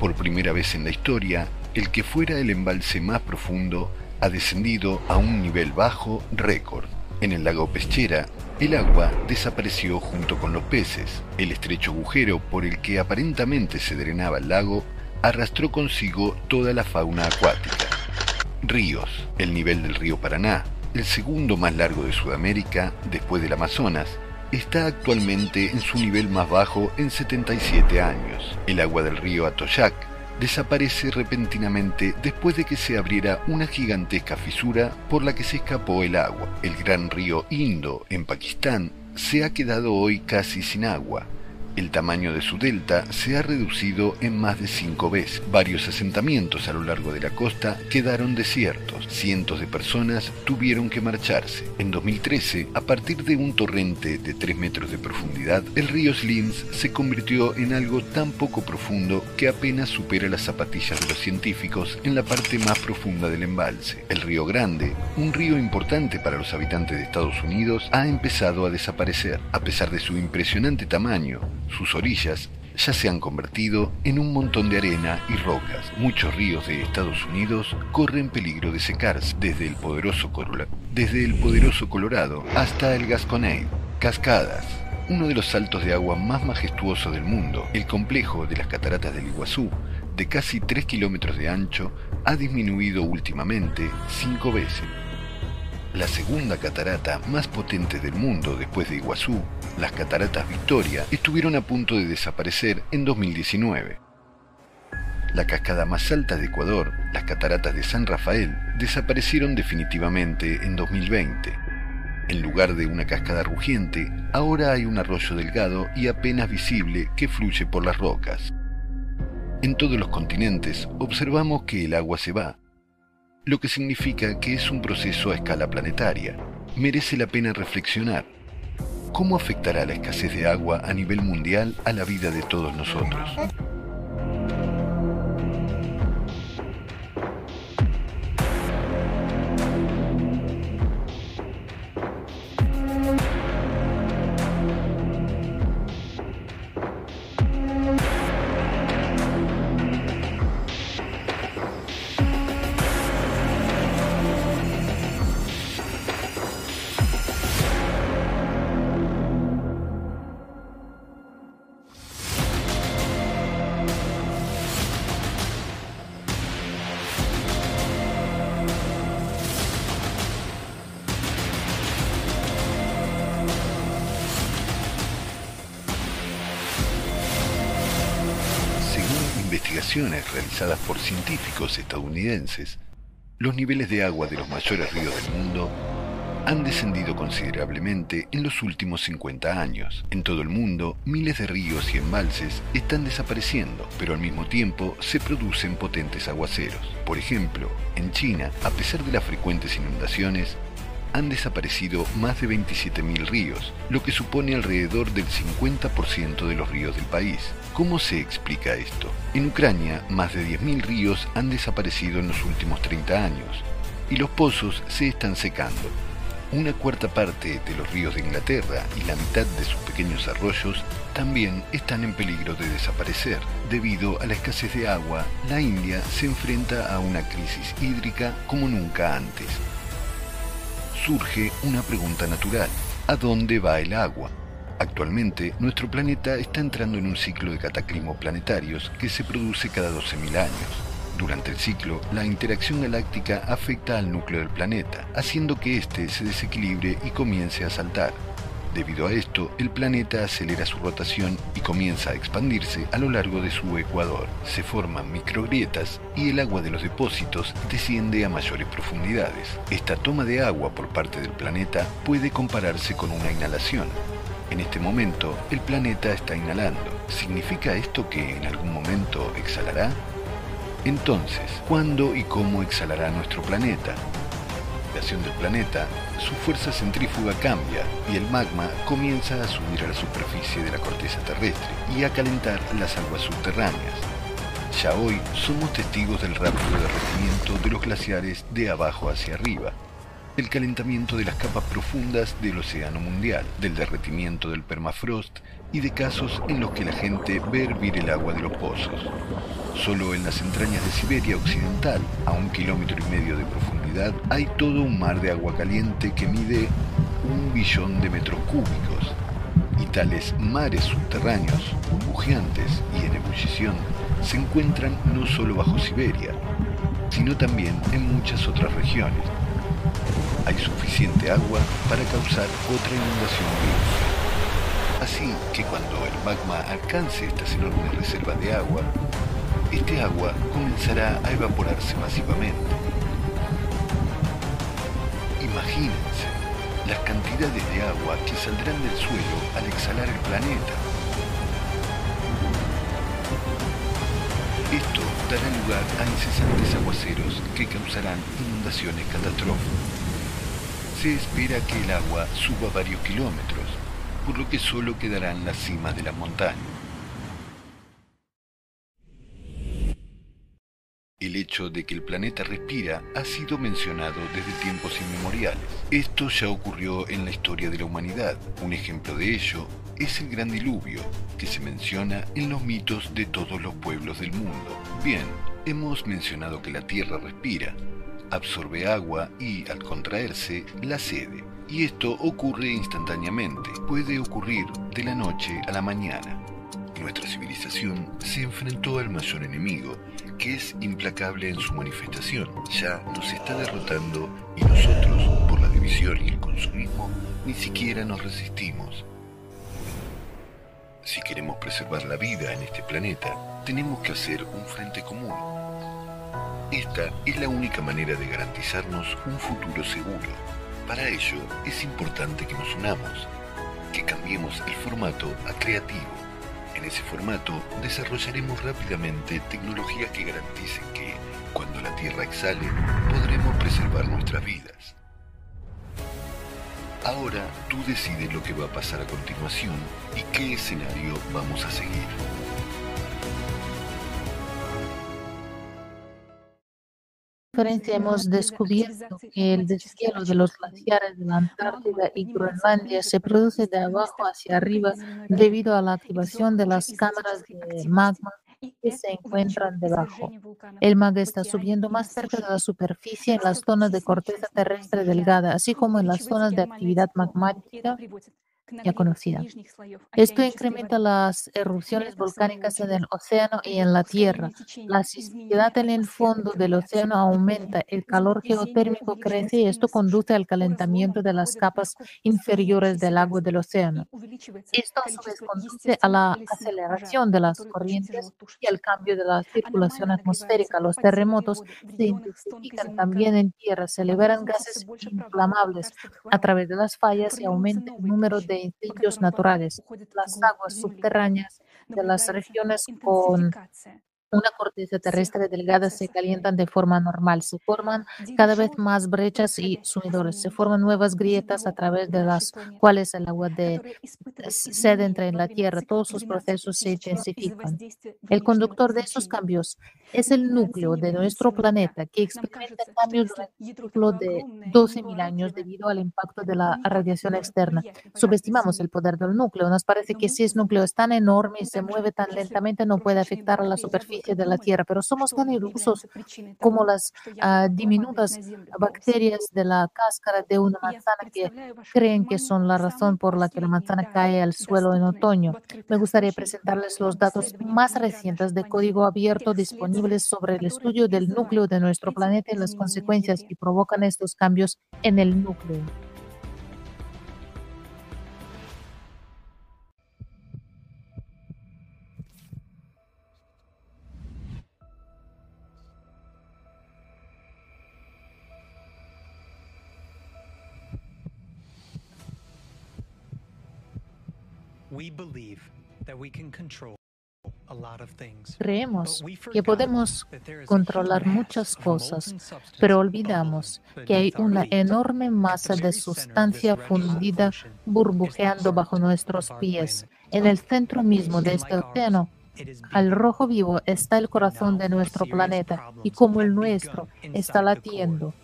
Speaker 12: Por primera vez en la historia, el que fuera el embalse más profundo ha descendido a un nivel bajo récord. En el lago Peschera, el agua desapareció junto con los peces. El estrecho agujero por el que aparentemente se drenaba el lago arrastró consigo toda la fauna acuática. Ríos. El nivel del río Paraná, el segundo más largo de Sudamérica después del Amazonas, está actualmente en su nivel más bajo en 77 años. El agua del río Atoyac desaparece repentinamente después de que se abriera una gigantesca fisura por la que se escapó el agua. El gran río Indo, en Pakistán, se ha quedado hoy casi sin agua, el tamaño de su delta se ha reducido en más de cinco veces. Varios asentamientos a lo largo de la costa quedaron desiertos. Cientos de personas tuvieron que marcharse. En 2013, a partir de un torrente de 3 metros de profundidad, el río Slins se convirtió en algo tan poco profundo que apenas supera las zapatillas de los científicos en la parte más profunda del embalse. El río Grande, un río importante para los habitantes de Estados Unidos, ha empezado a desaparecer. A pesar de su impresionante tamaño, sus orillas ya se han convertido en un montón de arena y rocas. Muchos ríos de Estados Unidos corren peligro de secarse, desde el poderoso, Colorado hasta el Gasconade. Cascadas, uno de los saltos de agua más majestuosos del mundo, el complejo de las cataratas del Iguazú, de casi 3 kilómetros de ancho, ha disminuido últimamente cinco veces la segunda catarata más potente del mundo después de Iguazú, las cataratas Victoria, estuvieron a punto de desaparecer en 2019. La cascada más alta de Ecuador, las cataratas de San Rafael, desaparecieron definitivamente en 2020. En lugar de una cascada rugiente, ahora hay un arroyo delgado y apenas visible que fluye por las rocas. En todos los continentes observamos que el agua se va, lo que significa que es un proceso a escala planetaria. Merece la pena reflexionar. ¿Cómo afectará la escasez de agua a nivel mundial a la vida de todos nosotros? Por científicos estadounidenses, los niveles de agua de los mayores ríos del mundo han descendido considerablemente en los últimos 50 años. En todo el mundo, miles de ríos y embalses están desapareciendo, pero al mismo tiempo se producen potentes aguaceros. Por ejemplo, en China, a pesar de las frecuentes inundaciones, han desaparecido más de 27.000 ríos, lo que supone alrededor del 50% de los ríos del país. ¿Cómo se explica esto? En Ucrania, más de 10.000 ríos han desaparecido en los últimos 30 años y los pozos se están secando. Una cuarta parte de los ríos de Inglaterra y la mitad de sus pequeños arroyos también están en peligro de desaparecer. Debido a la escasez de agua, la India se enfrenta a una crisis hídrica como nunca antes. Surge una pregunta natural. ¿A dónde va el agua? Actualmente, nuestro planeta está entrando en un ciclo de cataclismos planetarios que se produce cada 12.000 años. Durante el ciclo, la interacción galáctica afecta al núcleo del planeta, haciendo que éste se desequilibre y comience a saltar. Debido a esto, el planeta acelera su rotación y comienza a expandirse a lo largo de su ecuador. Se forman microgrietas y el agua de los depósitos desciende a mayores profundidades. Esta toma de agua por parte del planeta puede compararse con una inhalación. En este momento, el planeta está inhalando. ¿Significa esto que en algún momento exhalará? Entonces, ¿cuándo y cómo exhalará nuestro planeta? La acción del planeta, su fuerza centrífuga cambia y el magma comienza a subir a la superficie de la corteza terrestre y a calentar las aguas subterráneas. Ya hoy somos testigos del rápido derretimiento de los glaciares de abajo hacia arriba, el calentamiento de las capas profundas del océano mundial, del derretimiento del permafrost y de casos en los que la gente ve hervir el agua de los pozos. Solo en las entrañas de Siberia Occidental, a un kilómetro y medio de profundidad, hay todo un mar de agua caliente que mide un billón de metros cúbicos. Y tales mares subterráneos, burbujeantes y en ebullición, se encuentran no solo bajo Siberia, sino también en muchas otras regiones. Hay suficiente agua para causar otra inundación Así que cuando el magma alcance estas enormes reservas de agua, este agua comenzará a evaporarse masivamente. Imagínense las cantidades de agua que saldrán del suelo al exhalar el planeta. Esto dará lugar a incesantes aguaceros que causarán inundaciones catastróficas. Se espera que el agua suba varios kilómetros, por lo que solo quedarán las cimas de las montañas. El hecho de que el planeta respira ha sido mencionado desde tiempos inmemoriales. Esto ya ocurrió en la historia de la humanidad. Un ejemplo de ello es el gran diluvio, que se menciona en los mitos de todos los pueblos del mundo. Bien, hemos mencionado que la Tierra respira, absorbe agua y, al contraerse, la cede. Y esto ocurre instantáneamente, puede ocurrir de la noche a la mañana. Nuestra civilización se enfrentó al mayor enemigo, que es implacable en su manifestación. Ya nos está derrotando y nosotros, por la división y el consumismo, ni siquiera nos resistimos. Si queremos preservar la vida en este planeta, tenemos que hacer un frente común. Esta es la única manera de garantizarnos un futuro seguro. Para ello es importante que nos unamos, que cambiemos el formato a creativo en ese formato desarrollaremos rápidamente tecnologías que garanticen que, cuando la Tierra exhale, podremos preservar nuestras vidas. Ahora tú decides lo que va a pasar a continuación y qué escenario vamos a seguir.
Speaker 8: Hemos descubierto que el deshielo de los glaciares de la Antártida y Groenlandia se produce de abajo hacia arriba debido a la activación de las cámaras de magma que se encuentran debajo. El magma está subiendo más cerca de la superficie en las zonas de corteza terrestre delgada, así como en las zonas de actividad magmática ya conocida. Esto incrementa las erupciones volcánicas en el océano y en la Tierra. La sismicidad en el fondo del océano aumenta, el calor geotérmico crece y esto conduce al calentamiento de las capas inferiores del agua del océano. Esto a su vez conduce a la aceleración de las corrientes y al cambio de la circulación atmosférica. Los terremotos se intensifican también en tierra, se liberan gases inflamables a través de las fallas y aumenta el número de incendios naturales. Las aguas subterráneas de las regiones con una corteza terrestre delgada se calientan de forma normal. Se forman cada vez más brechas y sumidores. Se forman nuevas grietas a través de las cuales el agua de sed entra en la tierra. Todos sus procesos se intensifican. El conductor de esos cambios es el núcleo de nuestro planeta que experimenta cambios durante de 12.000 años debido al impacto de la radiación externa. Subestimamos el poder del núcleo. Nos parece que si ese núcleo es tan enorme y se mueve tan lentamente no puede afectar a la superficie de la Tierra, pero somos tan ilusos como las ah, diminutas bacterias de la cáscara de una manzana que creen que son la razón por la que la manzana cae al suelo en otoño. Me gustaría presentarles los datos más recientes de código abierto disponibles sobre el estudio del núcleo de nuestro planeta y las consecuencias que provocan estos cambios en el núcleo. Creemos que podemos controlar muchas cosas, pero olvidamos que hay una enorme masa de sustancia fundida burbujeando bajo nuestros pies. En el centro mismo de este océano, al rojo vivo está el corazón de nuestro planeta y como el nuestro está latiendo.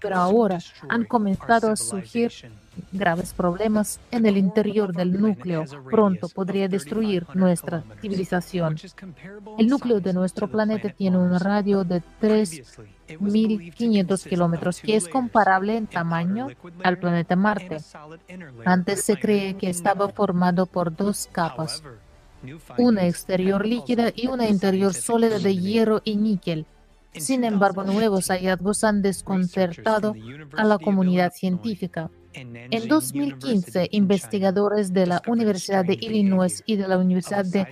Speaker 8: Pero ahora han comenzado a surgir graves problemas en el interior del núcleo pronto podría destruir nuestra civilización. El núcleo de nuestro planeta tiene un radio de 3.500 kilómetros, que es comparable en tamaño al planeta Marte. Antes se cree que estaba formado por dos capas, una exterior líquida y una interior sólida de hierro y níquel. Sin embargo, nuevos hallazgos han desconcertado a la comunidad científica. En 2015, investigadores de la Universidad de Illinois y de la Universidad de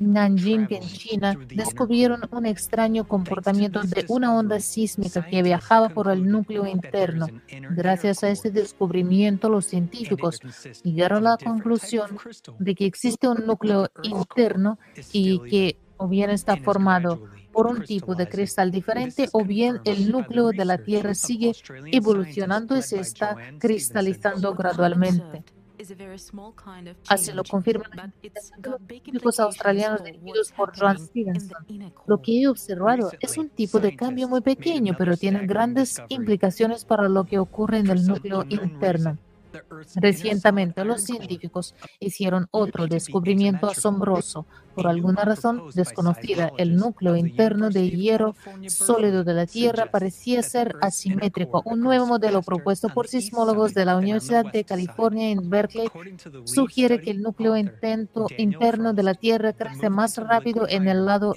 Speaker 8: Nanjing en China descubrieron un extraño comportamiento de una onda sísmica que viajaba por el núcleo interno. Gracias a este descubrimiento, los científicos llegaron a la conclusión de que existe un núcleo interno y que o bien está formado por un tipo de cristal diferente o bien el núcleo de la Tierra sigue evolucionando y se está cristalizando gradualmente. Así lo confirman los australianos dirigidos por John Stevenson. Lo que he observado es un tipo de cambio muy pequeño, pero tiene grandes implicaciones para lo que ocurre en el núcleo interno. Recientemente los científicos hicieron otro descubrimiento asombroso. Por alguna razón desconocida, el núcleo interno de hierro sólido de la Tierra parecía ser asimétrico. Un nuevo modelo propuesto por sismólogos de la Universidad de California en Berkeley sugiere que el núcleo interno de la Tierra crece más rápido en el lado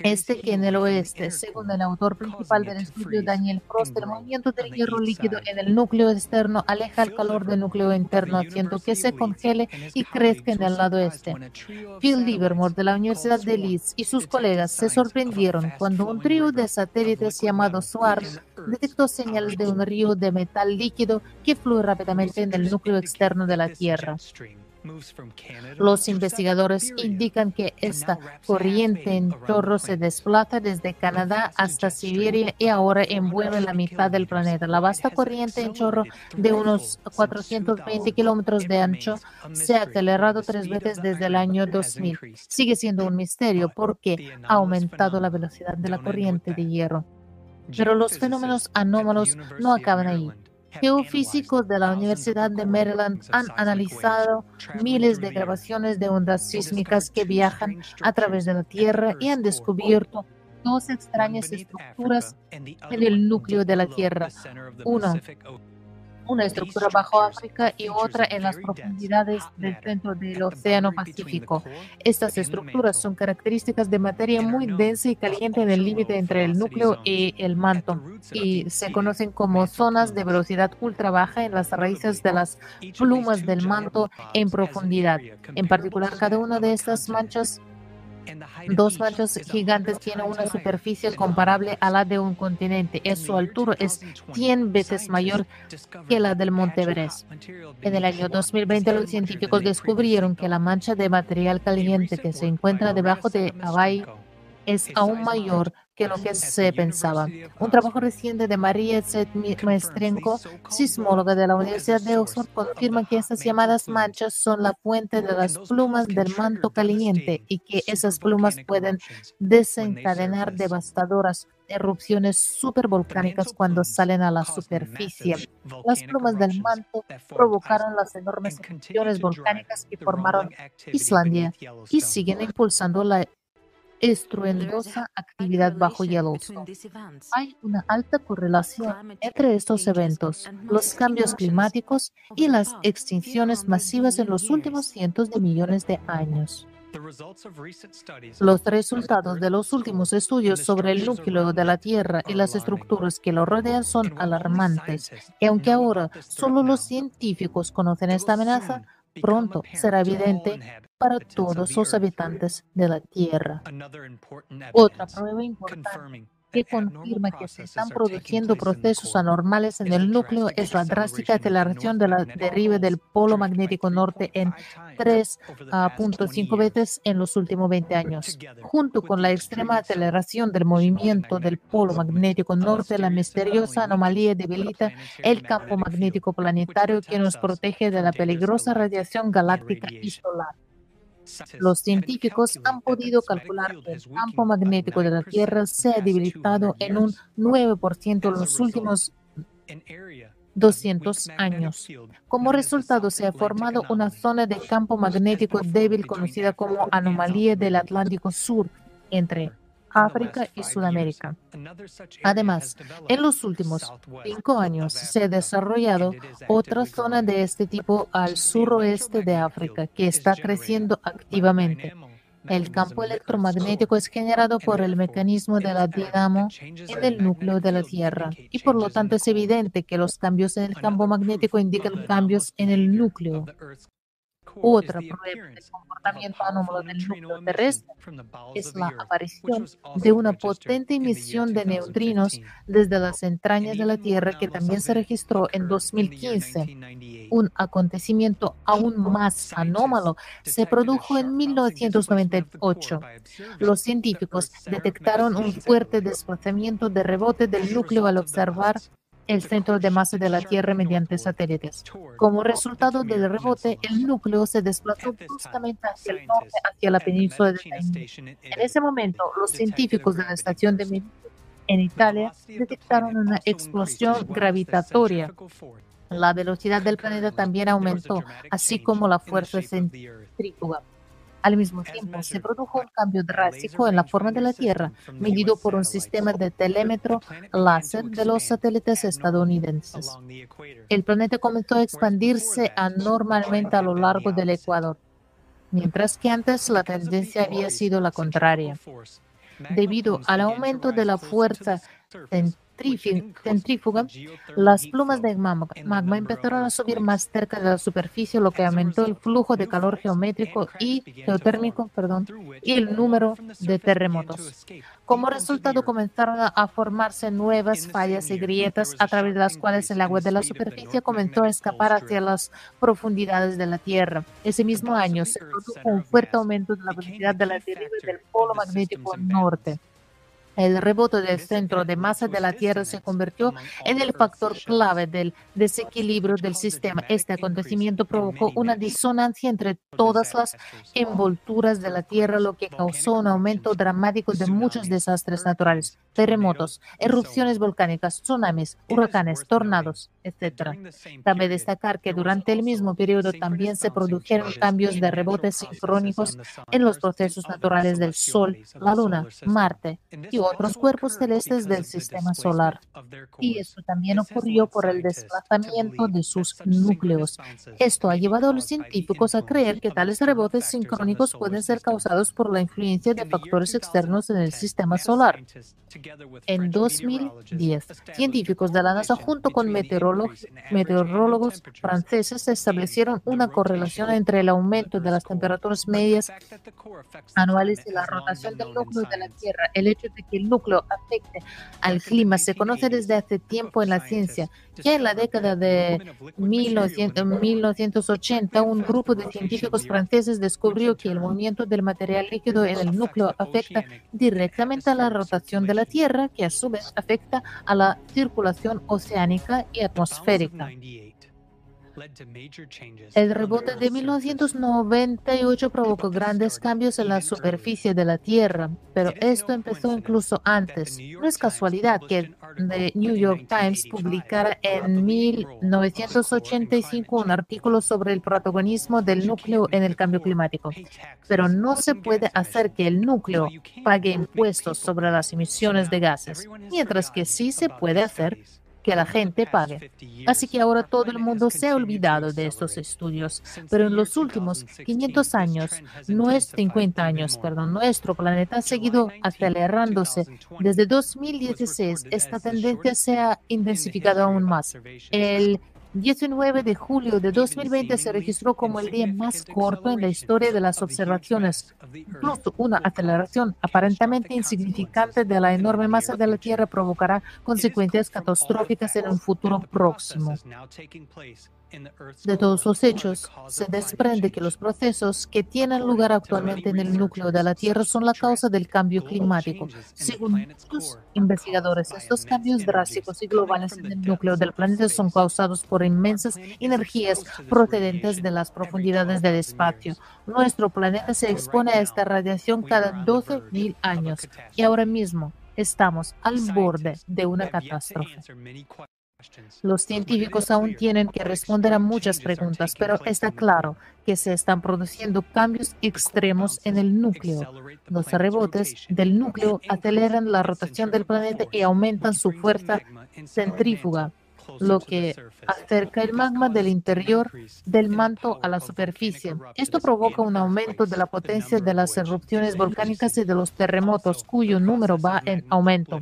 Speaker 8: este que en el oeste. Según el autor principal del estudio, Daniel Frost, el movimiento del hierro líquido en el núcleo externo aleja el calor del núcleo interno, haciendo que se congele y crezca en el lado este. Phil Livermore de la Universidad de Leeds y sus colegas se sorprendieron cuando un trío de satélites llamado SWARM detectó señales de un río de metal líquido que fluye rápidamente en el núcleo externo de la Tierra. Los investigadores indican que esta corriente en chorro se desplaza desde Canadá hasta Siberia y ahora envuelve la mitad del planeta. La vasta corriente en chorro de unos 420 kilómetros de ancho se ha acelerado tres veces desde el año 2000. Sigue siendo un misterio porque ha aumentado la velocidad de la corriente de hierro. Pero los fenómenos anómalos no acaban ahí. Geofísicos de la Universidad de Maryland han analizado miles de grabaciones de ondas sísmicas que viajan a través de la Tierra y han descubierto dos extrañas estructuras en el núcleo de la Tierra. Uno, una estructura bajo África y otra en las profundidades del centro del Océano Pacífico. Estas estructuras son características de materia muy densa y caliente en el límite entre el núcleo y el manto y se conocen como zonas de velocidad ultra baja en las raíces de las plumas del manto en profundidad. En particular, cada una de estas manchas Dos manchas gigantes tienen una superficie comparable a la de un continente y su altura es 100 veces mayor que la del Monte Everest. En el año 2020, los científicos descubrieron que la mancha de material caliente que se encuentra debajo de Hawaii es aún mayor que lo que se pensaba. Un trabajo reciente de María Maestrenko, sismóloga de la Universidad de Oxford, confirma que estas llamadas manchas son la fuente de las plumas del manto caliente y que esas plumas pueden desencadenar devastadoras erupciones supervolcánicas cuando salen a la superficie. Las plumas del manto provocaron las enormes erupciones volcánicas que formaron Islandia y siguen impulsando la estruendosa actividad bajo Yellowstone. Hay una alta correlación entre estos eventos, los cambios climáticos y las extinciones masivas en los últimos cientos de millones de años. Los resultados de los últimos estudios sobre el núcleo de la Tierra y las estructuras que lo rodean son alarmantes, y aunque ahora solo los científicos conocen esta amenaza, pronto será evidente para todos los habitantes de la Tierra. Otra prueba importante que confirma que se están produciendo procesos anormales en el núcleo es la drástica aceleración de la deriva del polo magnético norte en 3.5 veces en los últimos 20 años. Junto con la extrema aceleración del movimiento del polo magnético norte, la misteriosa anomalía debilita el campo magnético planetario que nos protege de la peligrosa radiación galáctica y solar. Los científicos han podido calcular que el campo magnético de la Tierra se ha debilitado en un 9% en los últimos 200 años. Como resultado, se ha formado una zona de campo magnético débil conocida como anomalía del Atlántico Sur entre África y Sudamérica. Además, en los últimos cinco años se ha desarrollado otra zona de este tipo al suroeste de África que está creciendo activamente. El campo electromagnético es generado por el mecanismo de la dinamo en el núcleo de la Tierra y por lo tanto es evidente que los cambios en el campo magnético indican cambios en el núcleo otra prueba de comportamiento anómalo del núcleo terrestre es la aparición de una potente emisión de neutrinos desde las entrañas de la Tierra que también se registró en 2015. Un acontecimiento aún más anómalo se produjo en 1998. Los científicos detectaron un fuerte desplazamiento de rebote del núcleo al observar el centro de masa de la Tierra mediante satélites. Como resultado del rebote, el núcleo se desplazó bruscamente hacia el norte, hacia la península de Taimur. En ese momento, los científicos de la estación de Medici en Italia detectaron una explosión gravitatoria. La velocidad del planeta también aumentó, así como la fuerza centrífuga. Al mismo tiempo, se produjo un cambio drástico en la forma de la Tierra, medido por un sistema de telémetro láser de los satélites estadounidenses. El planeta comenzó a expandirse anormalmente a lo largo del Ecuador, mientras que antes la tendencia había sido la contraria. Debido al aumento de la fuerza centrífuga, las plumas de magma, empezaron a subir más cerca de la superficie, lo que aumentó el flujo de calor geométrico y geotérmico perdón, y el número de terremotos. Como resultado, comenzaron a formarse nuevas fallas y grietas a través de las cuales el agua de la superficie comenzó a escapar hacia las profundidades de la Tierra. Ese mismo año se produjo un fuerte aumento de la velocidad de la deriva del polo magnético norte. El rebote del centro de masa de la Tierra se convirtió en el factor clave del desequilibrio del sistema. Este acontecimiento provocó una disonancia entre todas las envolturas de la Tierra, lo que causó un aumento dramático de muchos desastres naturales, terremotos, erupciones volcánicas, tsunamis, huracanes, tornados, etc. Cabe destacar que durante el mismo periodo también se produjeron cambios de rebotes sincrónicos en los procesos naturales del Sol, la Luna, Marte y otros cuerpos celestes del sistema solar. Y esto también ocurrió por el desplazamiento de sus núcleos. Esto ha llevado a los científicos a creer que tales rebotes sincrónicos pueden ser causados por la influencia de factores externos en el sistema solar. En 2010, científicos de la NASA junto con meteorólogos franceses establecieron una correlación entre el aumento de las temperaturas medias anuales y la rotación del núcleo de la Tierra. El hecho de que el núcleo afecte al clima se conoce desde hace tiempo en la ciencia. Ya en la década de 1980, un grupo de científicos franceses descubrió que el movimiento del material líquido en el núcleo afecta directamente a la rotación de la Tierra, que a su vez afecta a la circulación oceánica y atmosférica. El rebote de 1998 provocó grandes cambios en la superficie de la Tierra, pero esto empezó incluso antes. No es casualidad que The New York Times publicara en 1985 un artículo sobre el protagonismo del núcleo en el cambio climático. Pero no se puede hacer que el núcleo pague impuestos sobre las emisiones de gases, mientras que sí se puede hacer que la gente pague. Así que ahora todo el mundo se ha olvidado de estos estudios, pero en los últimos 500 años, nuestro, 50 años, perdón, nuestro planeta ha seguido acelerándose. Desde 2016, esta tendencia se ha intensificado aún más. El 19 de julio de 2020 se registró como el día más corto en la historia de las observaciones. Incluso una aceleración aparentemente insignificante de la enorme masa de la Tierra provocará consecuencias catastróficas en un futuro próximo. De todos los hechos, se desprende que los procesos que tienen lugar actualmente en el núcleo de la Tierra son la causa del cambio climático. Según los investigadores, estos cambios drásticos y globales en el núcleo del planeta son causados por inmensas energías procedentes de las profundidades del espacio. Nuestro planeta se expone a esta radiación cada 12.000 años y ahora mismo estamos al borde de una catástrofe. Los científicos aún tienen que responder a muchas preguntas, pero está claro que se están produciendo cambios extremos en el núcleo. Los rebotes del núcleo aceleran la rotación del planeta y aumentan su fuerza centrífuga lo que acerca el magma del interior del manto a la superficie. Esto provoca un aumento de la potencia de las erupciones volcánicas y de los terremotos, cuyo número va en aumento.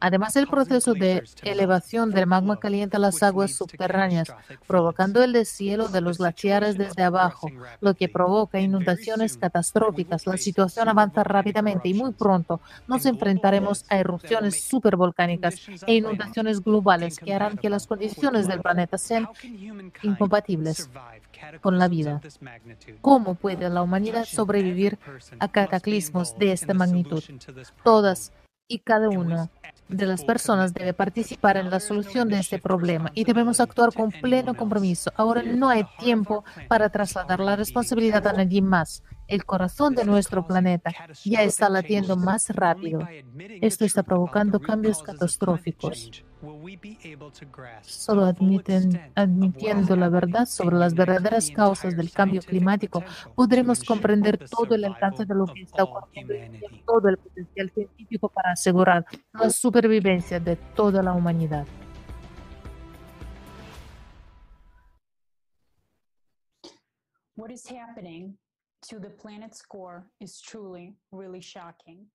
Speaker 8: Además, el proceso de elevación del magma calienta las aguas subterráneas, provocando el deshielo de los glaciares desde abajo, lo que provoca inundaciones catastróficas. La situación avanza rápidamente y muy pronto nos enfrentaremos a erupciones supervolcánicas e inundaciones globales que harán que las condiciones del planeta sean incompatibles con la vida. ¿Cómo puede la humanidad sobrevivir a cataclismos de esta magnitud? Todas y cada una de las personas debe participar en la solución de este problema y debemos actuar con pleno compromiso. Ahora no hay tiempo para trasladar la responsabilidad a nadie más. El corazón de nuestro planeta ya está latiendo más rápido. Esto está provocando cambios catastróficos. Solo admitiendo la verdad sobre las verdaderas causas del cambio climático, podremos comprender todo el alcance de lo que está ocurriendo y todo el potencial científico para asegurar la supervivencia de toda la humanidad.
Speaker 13: What is happening to the planet's core is truly really shocking.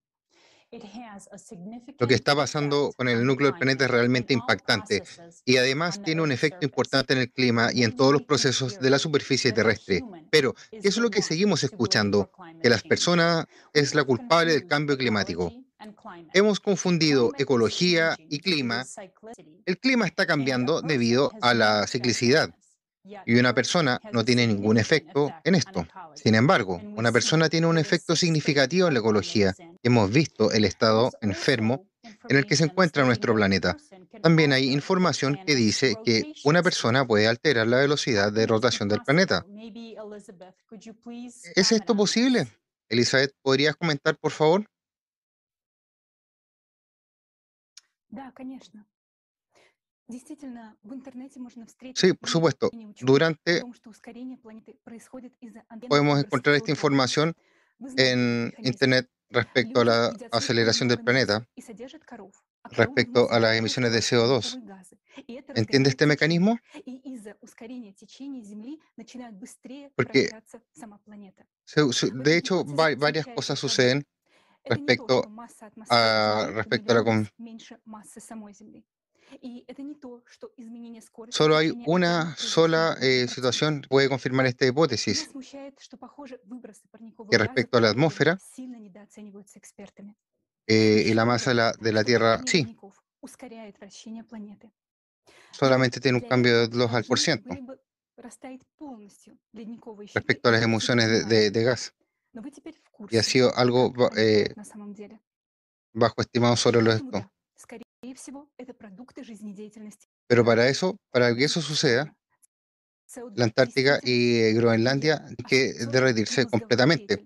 Speaker 14: Lo que está pasando con el núcleo del planeta es realmente impactante y además tiene un efecto importante en el clima y en todos los procesos de la superficie terrestre. Pero, ¿qué es lo que seguimos escuchando? Que las personas es la culpable del cambio climático. Hemos confundido ecología y clima. El clima está cambiando debido a la ciclicidad. Y una persona no tiene ningún efecto en esto. Sin embargo, una persona tiene un efecto significativo en la ecología. Hemos visto el estado enfermo en el que se encuentra nuestro planeta. También hay información que dice que una persona puede alterar la velocidad de rotación del planeta. ¿Es esto posible? Elizabeth, ¿podrías comentar, por favor? Sí, por supuesto. Durante podemos encontrar esta información en Internet respecto a la aceleración del planeta, respecto a las emisiones de CO2. ¿Entiende este mecanismo? Porque, de hecho, varias cosas suceden respecto a, respecto a la... Solo hay una sola eh, situación que puede confirmar esta hipótesis, que respecto a la atmósfera eh, y la masa de la, Tierra, sí, solamente tiene un cambio de 2 al por ciento. Respecto a las emociones de, gas. Y ha sido algo eh, bajo estimado sobre lo esto. Pero para eso, para que eso suceda, la Antártica y Groenlandia tienen que derretirse completamente.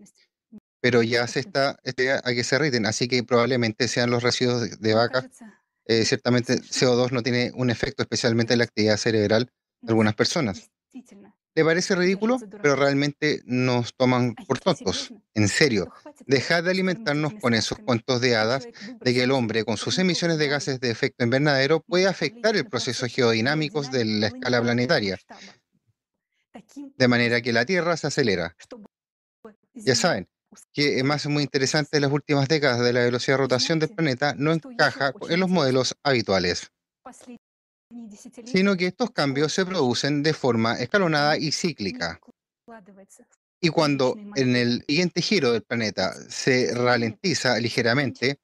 Speaker 14: Pero ya se está este, a que se derriten, así que probablemente sean los residuos de, vaca. Eh, ciertamente CO2 no tiene un efecto, especialmente en la actividad cerebral de algunas personas. Le parece ridículo, pero realmente nos toman por tontos. En serio, dejad de alimentarnos con esos cuentos de hadas de que el hombre, con sus emisiones de gases de efecto invernadero, puede afectar el proceso geodinámico de la escala planetaria, de manera que la Tierra se acelera. Ya saben, que es más muy interesante en las últimas décadas de la velocidad de rotación del planeta no encaja en los modelos habituales sino que estos cambios se producen de forma escalonada y cíclica. Y cuando en el siguiente giro del planeta se ralentiza ligeramente,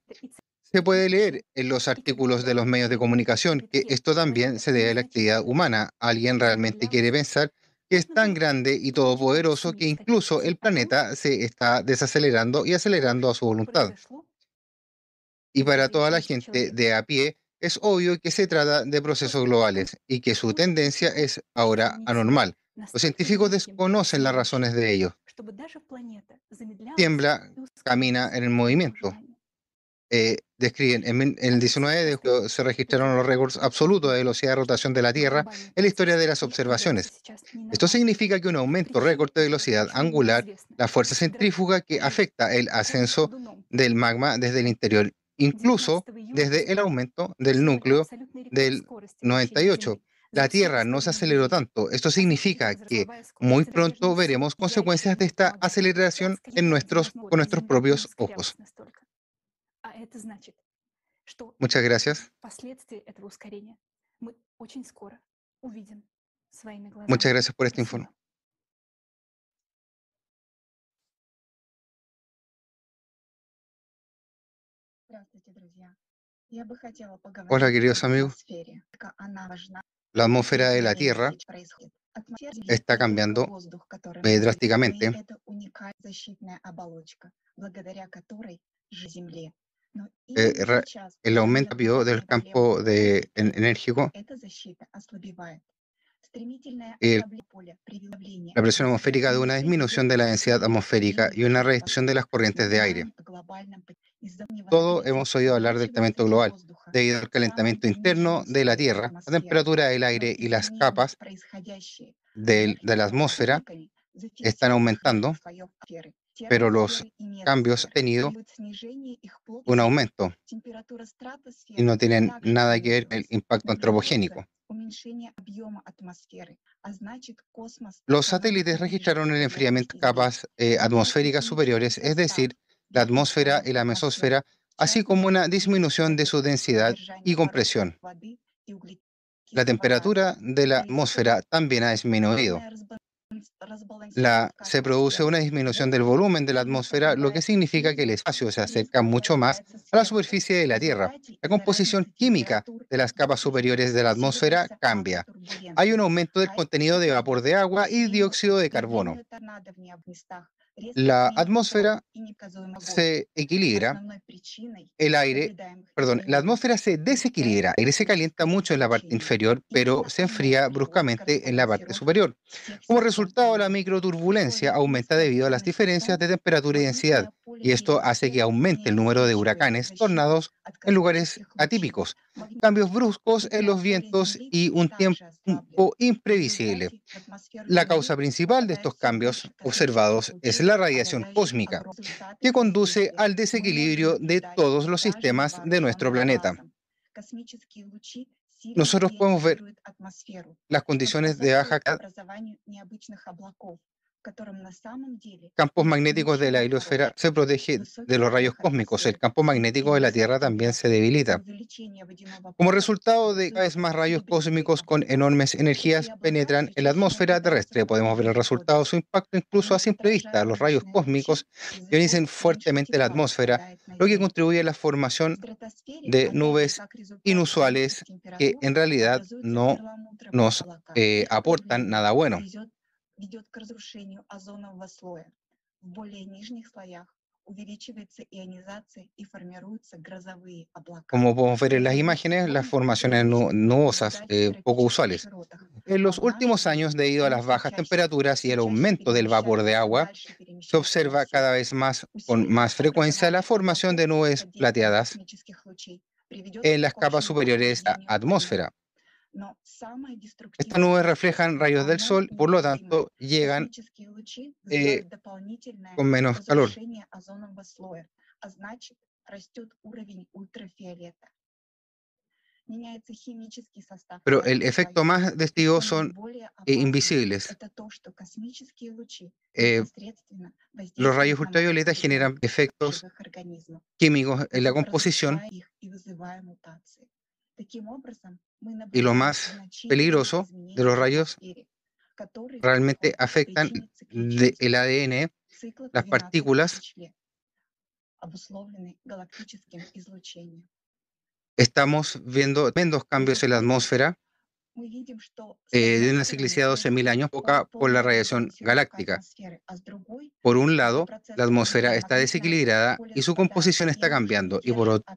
Speaker 14: se puede leer en los artículos de los medios de comunicación que esto también se debe a la actividad humana. Alguien realmente quiere pensar que es tan grande y todopoderoso que incluso el planeta se está desacelerando y acelerando a su voluntad. Y para toda la gente de a pie, es obvio que se trata de procesos globales y que su tendencia es ahora anormal. Los científicos desconocen las razones de ello. Tiembla, camina en el movimiento. Eh, describen, en, el 19 de julio se registraron los récords absolutos de velocidad de rotación de la Tierra en la historia de las observaciones. Esto significa que un aumento récord de velocidad angular, la fuerza centrífuga que afecta el ascenso del magma desde el interior incluso desde el aumento del núcleo del 98. La Tierra no se aceleró tanto. Esto significa que muy pronto veremos consecuencias de esta aceleración en nuestros, con nuestros propios ojos. Muchas gracias. Muchas gracias por este informe. Hola, queridos amigos. La atmósfera de la Tierra está cambiando eh, drásticamente. Eh, el aumento del campo de, enérgico la presión atmosférica de una disminución de la densidad atmosférica y una reducción de las corrientes de aire. Todo hemos oído hablar del calentamiento global. Debido al calentamiento interno de la Tierra, la temperatura del aire y las capas de, de la atmósfera están aumentando, pero los cambios han tenido un aumento y no tienen nada que ver con el impacto antropogénico. Los satélites registraron el enfriamiento de capas eh, atmosféricas superiores, es decir, la atmósfera y la mesósfera, así como una disminución de su densidad y compresión. La temperatura de la atmósfera también ha disminuido. Se produce una disminución del volumen de la atmósfera, lo que significa que el espacio se acerca mucho más a la superficie de la Tierra. La composición química de las capas superiores de la atmósfera cambia. Hay un aumento del contenido de vapor de agua y dióxido de carbono la atmósfera se equilibra, el aire, perdón, la atmósfera se desequilibra, el aire se calienta mucho en la parte inferior, pero se enfría bruscamente en la parte superior. Como resultado, la microturbulencia aumenta debido a las diferencias de temperatura y densidad. y esto hace que aumente el número de huracanes, tornados en lugares atípicos, cambios bruscos en los vientos y un tiempo imprevisible. La causa principal de estos cambios observados es la radiación cósmica, que conduce al desequilibrio de todos los sistemas de nuestro planeta. Nosotros podemos ver las condiciones de baja campos magnéticos de la heliosfera se protege de los rayos cósmicos. El campo magnético de la Tierra también se debilita. Como resultado de cada vez más rayos cósmicos con enormes energías penetran en la atmósfera terrestre. Podemos ver el resultado, su impacto incluso a simple vista. Los rayos cósmicos ionicen fuertemente la atmósfera, lo que contribuye a la formación de nubes inusuales que en realidad no nos eh, aportan nada bueno. Como podemos ver en las imágenes, las formaciones nubosas eh, poco usuales. En los últimos años, debido a las bajas temperaturas y el aumento del vapor de agua, se observa cada vez más con más frecuencia la formación de nubes plateadas en las capas superiores de la atmósfera. Estas nubes reflejan rayos del sol, por lo tanto llegan eh, con menos calor. Pero el efecto más testigo son eh, invisibles. Eh, los rayos ultravioletas generan efectos químicos en la composición y lo más peligroso de los rayos realmente afectan el ADN, las partículas. Estamos viendo tremendos cambios en la atmósfera eh, de una ciclicidad de 12.000 años poca por la radiación galáctica. Por un lado, la atmósfera está desequilibrada y su composición está cambiando, y por otro,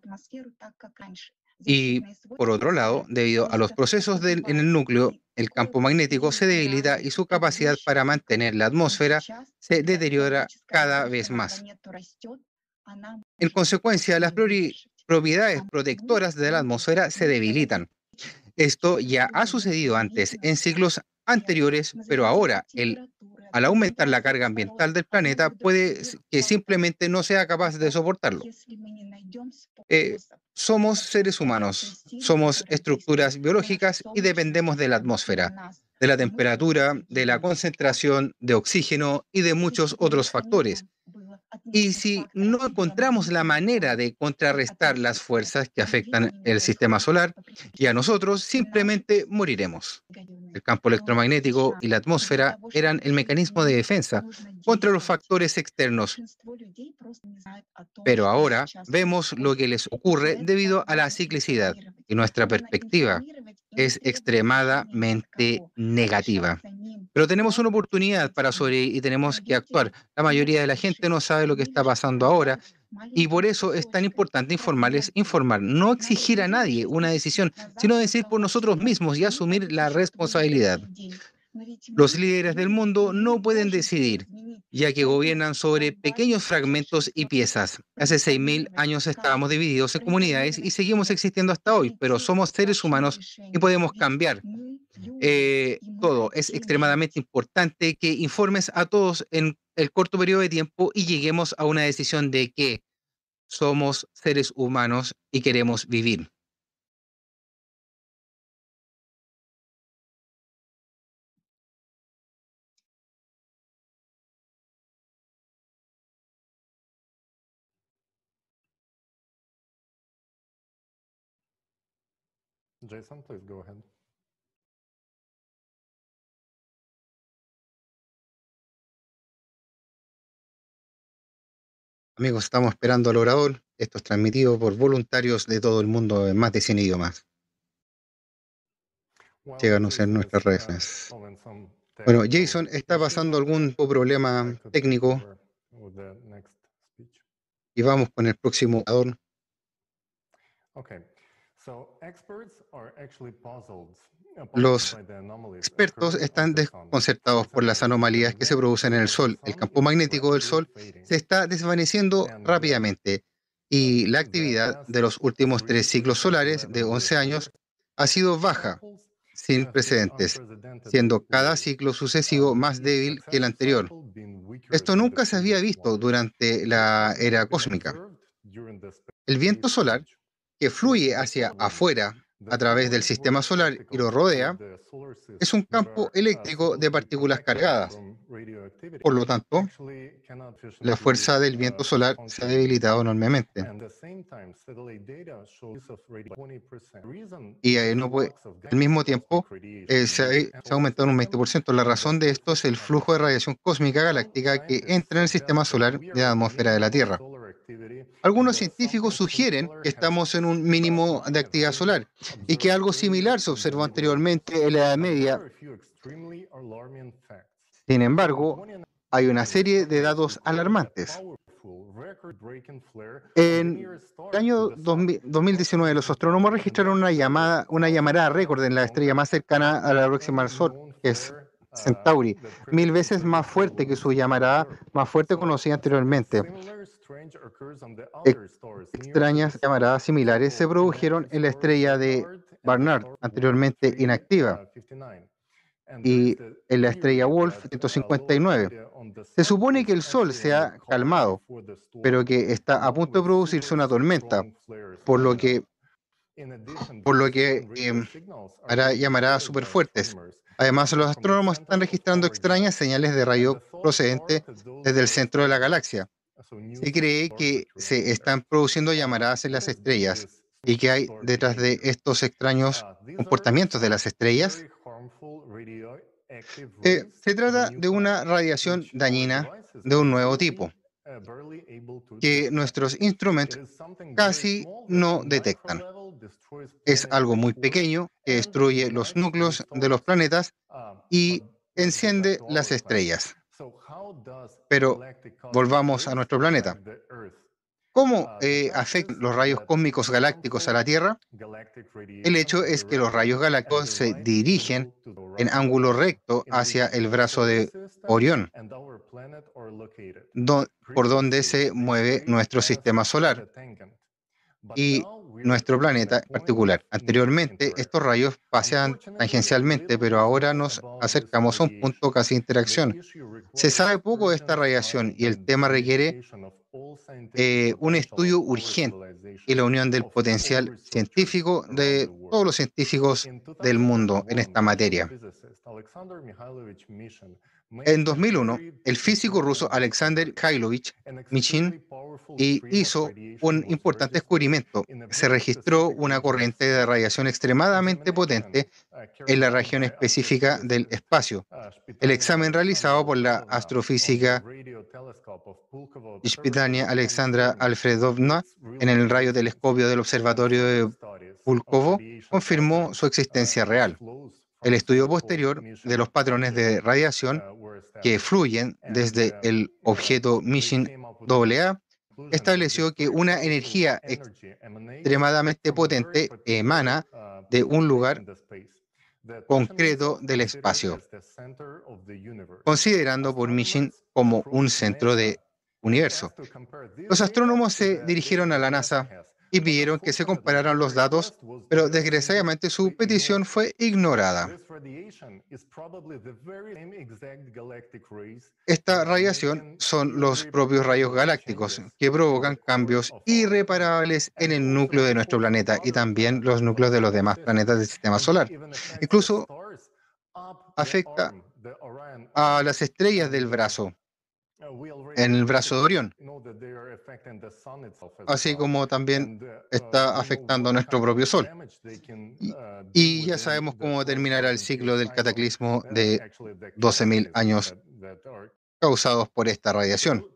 Speaker 14: y por otro lado, debido a los procesos en el núcleo, el campo magnético se debilita y su capacidad para mantener la atmósfera se deteriora cada vez más. En consecuencia, las propiedades protectoras de la atmósfera se debilitan. Esto ya ha sucedido antes, en siglos anteriores, pero ahora el al aumentar la carga ambiental del planeta, puede que simplemente no sea capaz de soportarlo. Eh, somos seres humanos, somos estructuras biológicas y dependemos de la atmósfera, de la temperatura, de la concentración de oxígeno y de muchos otros factores. Y si no encontramos la manera de contrarrestar las fuerzas que afectan el sistema solar y a nosotros, simplemente moriremos. El campo electromagnético y la atmósfera eran el mecanismo de defensa contra los factores externos. Pero ahora vemos lo que les ocurre debido a la ciclicidad y nuestra perspectiva es extremadamente negativa. Pero tenemos una oportunidad para sobrevivir y tenemos que actuar. La mayoría de la gente no sabe lo que está pasando ahora y por eso es tan importante informarles, informar, no exigir a nadie una decisión, sino decir por nosotros mismos y asumir la responsabilidad. Los líderes del mundo no pueden decidir, ya que gobiernan sobre pequeños fragmentos y piezas. Hace 6.000 años estábamos divididos en comunidades y seguimos existiendo hasta hoy, pero somos seres humanos y podemos cambiar eh, todo. Es extremadamente importante que informes a todos en el corto periodo de tiempo y lleguemos a una decisión de que somos seres humanos y queremos vivir.
Speaker 15: Jason, please go ahead.
Speaker 14: Amigos, estamos esperando al orador. Esto es transmitido por voluntarios de todo el mundo en más de 100 idiomas. Síganos en nuestras redes. Bueno, Jason, ¿está pasando algún problema técnico? Y vamos con el próximo orador. Los expertos están desconcertados por las anomalías que se producen en el Sol. El campo magnético del Sol se está desvaneciendo rápidamente y la actividad de los últimos tres ciclos solares de 11 años ha sido baja, sin precedentes, siendo cada ciclo sucesivo más débil que el anterior. Esto nunca se había visto durante la era cósmica. El viento solar, que fluye hacia afuera a través del sistema solar y lo rodea, es un campo eléctrico de partículas cargadas. Por lo tanto, la fuerza del viento solar se ha debilitado enormemente. Y al mismo tiempo eh, se, ha, se, ha, aumentado un 20%. La razón de esto es el flujo de radiación cósmica galáctica que entra en el sistema solar de la atmósfera de la Tierra. Algunos científicos sugieren que estamos en un mínimo de actividad solar y que algo similar se observó anteriormente en la Edad Media. Sin embargo, hay una serie de datos alarmantes. En el año 2019, los astrónomos registraron una llamada, una llamarada récord en la estrella más cercana a la próxima al Sol, que es Centauri, mil veces más fuerte que su llamarada más fuerte conocida anteriormente. Extrañas llamaradas similares se produjeron en la estrella de Barnard, anteriormente inactiva, y en la estrella Wolf 159. Se supone que el Sol se ha calmado, pero que está a punto de producirse una tormenta, por lo que, por lo que eh, hará llamaradas súper fuertes. Además, los astrónomos están registrando extrañas señales de rayo procedente desde el centro de la galaxia. Se cree que se están produciendo llamaradas en las estrellas y que hay detrás de estos extraños comportamientos de las estrellas. Eh, se trata de una radiación dañina de un nuevo tipo que nuestros instrumentos casi no detectan. Es algo muy pequeño que destruye los núcleos de los planetas y enciende las estrellas. Pero volvamos a nuestro planeta. ¿Cómo eh, afectan los rayos cósmicos galácticos a la Tierra? El hecho es que los rayos galácticos se dirigen en ángulo recto hacia el brazo de Orión, por donde se mueve nuestro sistema solar y nuestro planeta en particular. Anteriormente, estos rayos pasean tangencialmente, pero ahora nos acercamos a un punto casi de interacción. Se sabe poco de esta radiación y el tema requiere eh, un estudio urgente y la unión del potencial científico de todos los científicos del mundo en esta materia. En 2001, el físico ruso Alexander Khailovich Michin hizo un importante descubrimiento. Se registró una corriente de radiación extremadamente potente en la región específica del espacio. El examen realizado por la astrofísica Ispitania Alexandra Alfredovna en el rayo telescopio del observatorio de Pulkovo confirmó su existencia real. El estudio posterior de los patrones de radiación que fluyen desde el objeto Mission AA estableció que una energía extremadamente potente emana de un lugar concreto del espacio, considerando por Mission como un centro de universo. Los astrónomos se dirigieron a la NASA y pidieron que se compararan los datos, pero desgraciadamente su petición fue ignorada. Esta radiación son los propios rayos galácticos que provocan cambios irreparables en el núcleo de nuestro planeta y también los núcleos de los demás planetas del sistema solar. Incluso afecta a las estrellas del brazo en el brazo de Orión, así como también está afectando a nuestro propio Sol. Y, ya sabemos cómo terminará el ciclo del cataclismo de 12.000 años causados por esta radiación.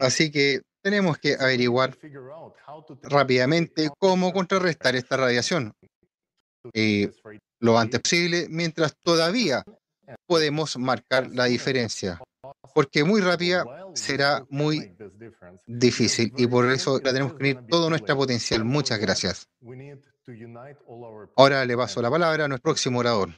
Speaker 14: Así que tenemos que averiguar rápidamente cómo contrarrestar esta radiación y lo antes posible mientras todavía podemos marcar la diferencia porque muy rápida será muy difícil y por eso la tenemos que unir todo nuestro potencial. Muchas gracias. Ahora le paso la palabra a nuestro próximo orador.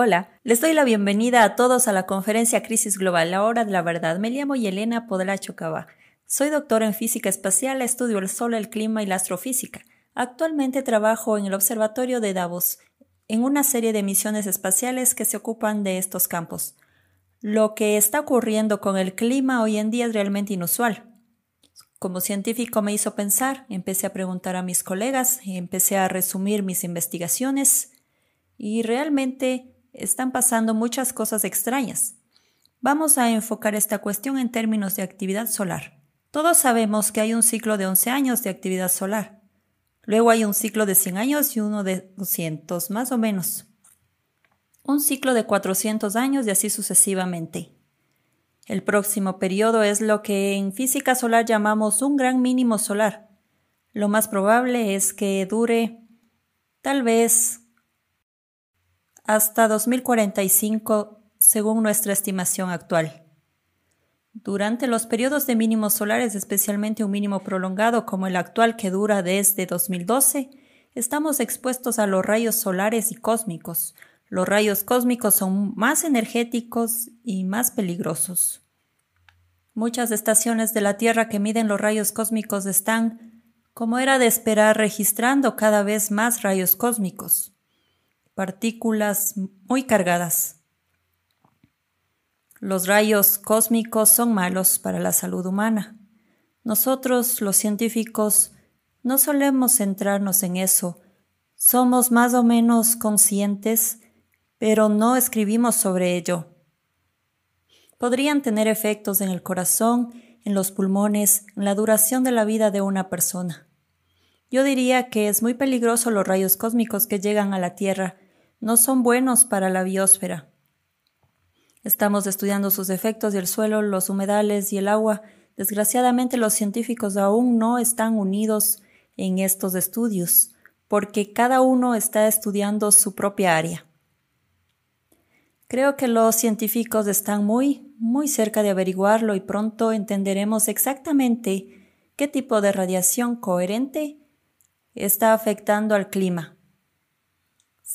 Speaker 16: Hola, les doy la bienvenida a todos a la conferencia Crisis Global, la hora de la verdad. Me llamo Yelena Podlacho Cava. Soy doctora en física espacial, estudio el sol, el clima y la astrofísica. Actualmente trabajo en el Observatorio de Davos, en una serie de misiones espaciales que se ocupan de estos campos. Lo que está ocurriendo con el clima hoy en día es realmente inusual. Como científico me hizo pensar, empecé a preguntar a mis colegas, empecé a resumir mis investigaciones y realmente están pasando muchas cosas extrañas. Vamos a enfocar esta cuestión en términos de actividad solar. Todos sabemos que hay un ciclo de 11 años de actividad solar. Luego hay un ciclo de 100 años y uno de 200, más o menos. Un ciclo de 400 años y así sucesivamente. El próximo periodo es lo que en física solar llamamos un gran mínimo solar. Lo más probable es que dure tal vez hasta 2045 según nuestra estimación actual. Durante los periodos de mínimos solares, especialmente un mínimo prolongado como el actual que dura desde 2012, estamos expuestos a los rayos solares y cósmicos, los rayos cósmicos son más energéticos y más peligrosos. Muchas estaciones de la Tierra que miden los rayos cósmicos están, como era de esperar, registrando cada vez más rayos cósmicos, partículas muy cargadas. Los rayos cósmicos son malos para la salud humana. Nosotros, los científicos, no solemos centrarnos en eso. Somos más o menos conscientes pero no escribimos sobre ello. Podrían tener efectos en el corazón, en los pulmones, en la duración de la vida de una persona. Yo diría que es muy peligroso los rayos cósmicos que llegan a la Tierra. No son buenos para la biosfera. Estamos estudiando sus efectos y el suelo, los humedales y el agua. Desgraciadamente los científicos aún no están unidos en estos estudios, porque cada uno está estudiando su propia área. Creo que los científicos están muy, muy cerca de averiguarlo y pronto entenderemos exactamente qué tipo de radiación coherente está afectando al clima.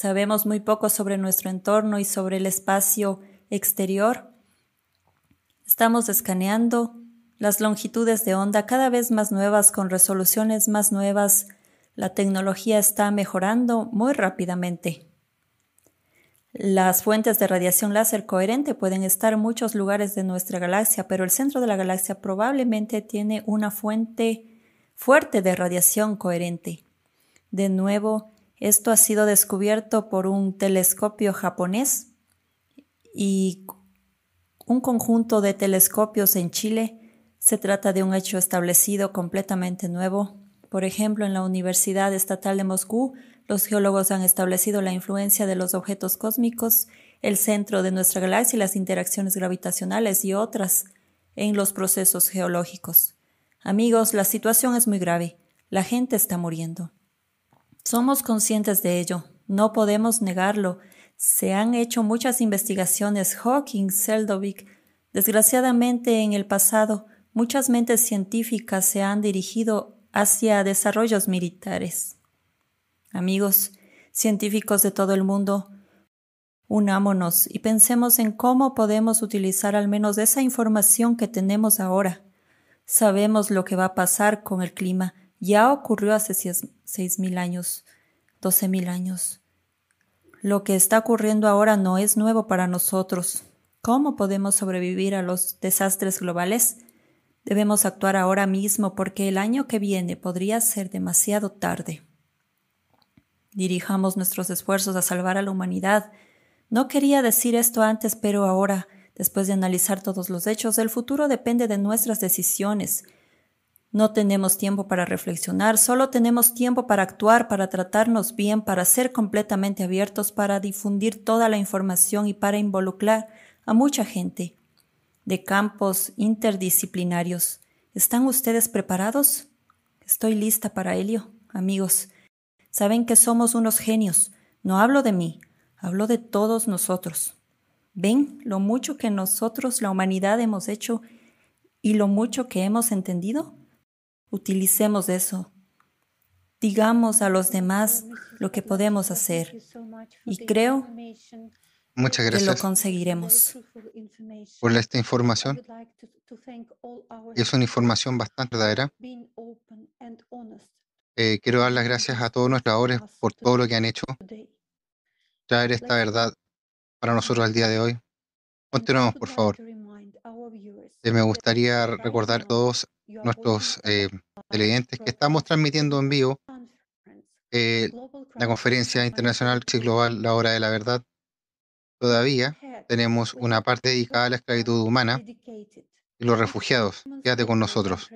Speaker 16: Sabemos muy poco sobre nuestro entorno y sobre el espacio exterior. Estamos escaneando las longitudes de onda cada vez más nuevas con resoluciones más nuevas. La tecnología está mejorando muy rápidamente. Las fuentes de radiación láser coherente pueden estar en muchos lugares de nuestra galaxia, pero el centro de la galaxia probablemente tiene una fuente fuerte de radiación coherente. De nuevo, esto ha sido descubierto por un telescopio japonés y un conjunto de telescopios en Chile. Se trata de un hecho establecido completamente nuevo. Por ejemplo, en la Universidad Estatal de Moscú los geólogos han establecido la influencia de los objetos cósmicos, el centro de nuestra galaxia y las interacciones gravitacionales y otras en los procesos geológicos. Amigos, la situación es muy grave. La gente está muriendo. Somos conscientes de ello. No podemos negarlo. Se han hecho muchas investigaciones. Hawking, Seldovic. Desgraciadamente, en el pasado, muchas mentes científicas se han dirigido hacia desarrollos militares. Amigos, científicos de todo el mundo, unámonos y pensemos en cómo podemos utilizar al menos esa información que tenemos ahora. Sabemos lo que va a pasar con el clima. Ya ocurrió hace seis mil años, doce mil años. Lo que está ocurriendo ahora no es nuevo para nosotros. ¿Cómo podemos sobrevivir a los desastres globales? Debemos actuar ahora mismo porque el año que viene podría ser demasiado tarde. Dirijamos nuestros esfuerzos a salvar a la humanidad. No quería decir esto antes, pero ahora, después de analizar todos los hechos, el futuro depende de nuestras decisiones. No tenemos tiempo para reflexionar, solo tenemos tiempo para actuar, para tratarnos bien, para ser completamente abiertos, para difundir toda la información y para involucrar a mucha gente de campos interdisciplinarios. ¿Están ustedes preparados? Estoy lista para ello, amigos. Saben que somos unos genios. No hablo de mí, Habló de todos nosotros. ¿Ven lo mucho que nosotros, la humanidad, hemos hecho y lo mucho que hemos entendido? Utilicemos eso. Digamos a los demás lo que podemos hacer. Y creo
Speaker 14: Muchas
Speaker 16: que
Speaker 14: gracias
Speaker 16: lo conseguiremos.
Speaker 14: por esta información. Es una información bastante verdadera. Eh, quiero dar las gracias a todos nuestros oradores por todo lo que han hecho, traer esta verdad para nosotros al día de hoy. Continuemos, por favor. Eh, me gustaría recordar a todos nuestros eh, televidentes que estamos transmitiendo en vivo eh, la conferencia internacional Global La Hora de la Verdad. Todavía tenemos una parte dedicada a la esclavitud humana y los refugiados. Quédate con nosotros.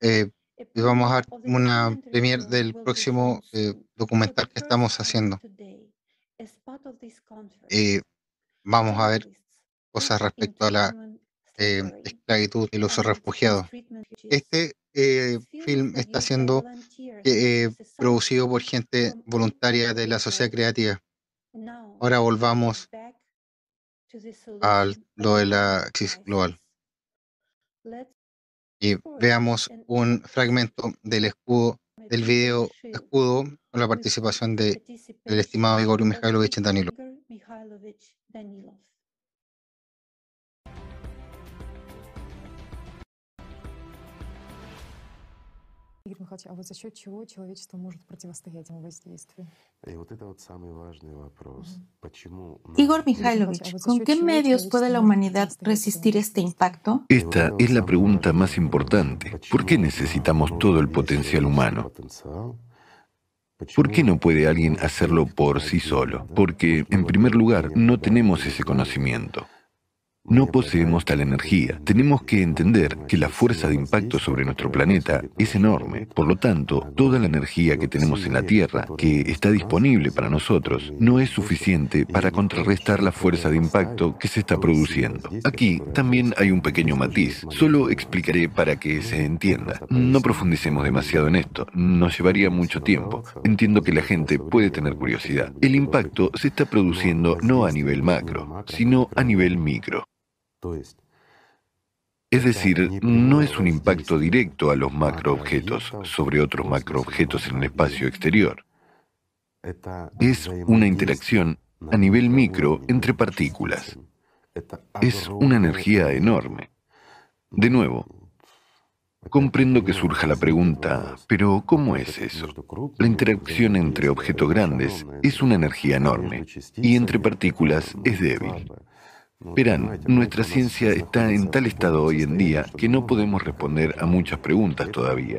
Speaker 14: Eh, y vamos a una premier del próximo eh, documental que estamos haciendo. Eh, vamos a ver cosas respecto a la eh, esclavitud y los refugiados. Este eh, film está siendo eh, producido por gente voluntaria de la sociedad creativa. Ahora volvamos a lo de la crisis global. Y veamos un fragmento del escudo, del video escudo con la participación de, del estimado Igor Mikhailovich Danilov.
Speaker 3: Игорь Михайлович, а вот за счет чего человечество может противостоять этому воздействию?
Speaker 6: И вот это вот самый важный вопрос. Почему
Speaker 17: Igor Mikhailovich, ¿con qué medios puede la humanidad resistir este impacto?
Speaker 12: Esta es la pregunta más importante. ¿Por qué necesitamos todo el potencial humano? ¿Por qué no puede alguien hacerlo por sí solo? Porque, en primer lugar, no tenemos ese conocimiento. No poseemos tal energía. Tenemos que entender que la fuerza de impacto sobre nuestro planeta es enorme. Por lo tanto, toda la energía que tenemos en la Tierra, que está disponible para nosotros, no es suficiente para contrarrestar la fuerza de impacto que se está produciendo. Aquí también hay un pequeño matiz. Solo explicaré para que se entienda. No profundicemos demasiado en esto. Nos llevaría mucho tiempo. Entiendo que la gente puede tener curiosidad. El impacto se está produciendo no a nivel macro, sino a nivel micro. Es decir, no es un impacto directo a los macroobjetos sobre otros macroobjetos en el espacio exterior. Es una interacción a nivel micro entre partículas. Es una energía enorme. De nuevo, comprendo que surja la pregunta, pero ¿cómo es eso? La interacción entre objetos grandes es una energía enorme y entre partículas es débil. Verán, nuestra ciencia está en tal estado hoy en día que no podemos responder a muchas preguntas todavía.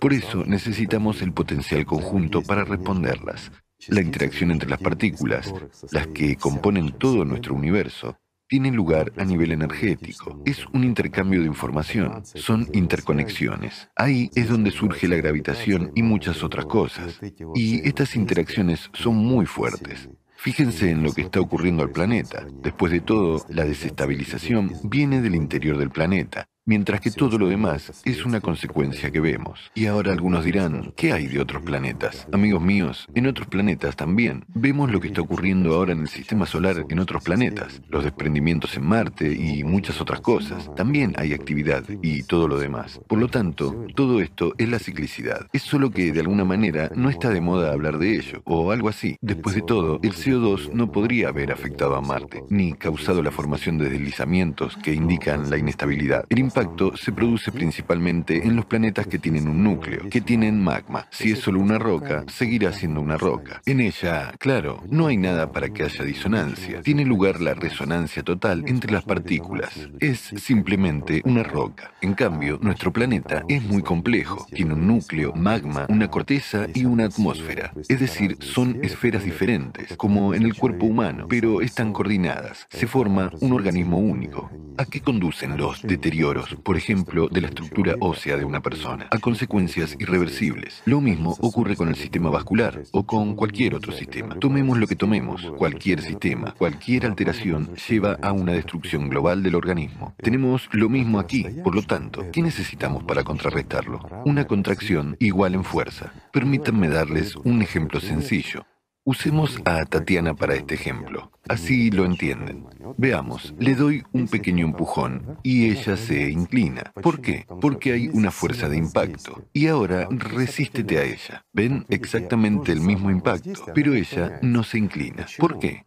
Speaker 12: Por eso necesitamos el potencial conjunto para responderlas. La interacción entre las partículas, las que componen todo nuestro universo, tiene lugar a nivel energético. Es un intercambio de información, son interconexiones. Ahí es donde surge la gravitación y muchas otras cosas. Y estas interacciones son muy fuertes. Fíjense en lo que está ocurriendo al planeta. Después de todo, la desestabilización viene del interior del planeta mientras que todo lo demás es una consecuencia que vemos. Y ahora algunos dirán, ¿qué hay de otros planetas? Amigos míos, en otros planetas también. Vemos lo que está ocurriendo ahora en el sistema solar en otros planetas, los desprendimientos en Marte y muchas otras cosas. También hay actividad y todo lo demás. Por lo tanto, todo esto es la ciclicidad. Es solo que de alguna manera no está de moda hablar de ello, o algo así. Después de todo, el CO2 no podría haber afectado a Marte, ni causado la formación de deslizamientos que indican la inestabilidad. El impacto se produce principalmente en los planetas que tienen un núcleo, que tienen magma. Si es solo una roca, seguirá siendo una roca. En ella, claro, no hay nada para que haya disonancia. Tiene lugar la resonancia total entre las partículas. Es simplemente una roca. En cambio, nuestro planeta es muy complejo. Tiene un núcleo, magma, una corteza y una atmósfera. Es decir, son esferas diferentes, como en el cuerpo humano, pero están coordinadas. Se forma un organismo único. ¿A qué conducen los deterioros, por ejemplo, de la estructura ósea de una persona? A consecuencias irreversibles. Lo mismo ocurre con el sistema vascular o con cualquier otro sistema. Tomemos lo que tomemos, cualquier sistema, cualquier alteración lleva a una destrucción global del organismo. Tenemos lo mismo aquí, por lo tanto, ¿qué necesitamos para contrarrestarlo? Una contracción igual en fuerza. Permítanme darles un ejemplo sencillo. Usemos a Tatiana para este ejemplo. Así lo entienden. Veamos, le doy un pequeño empujón y ella se inclina. ¿Por qué? Porque hay una fuerza de impacto. Y ahora resístete a ella. Ven exactamente el mismo impacto, pero ella no se inclina. ¿Por qué?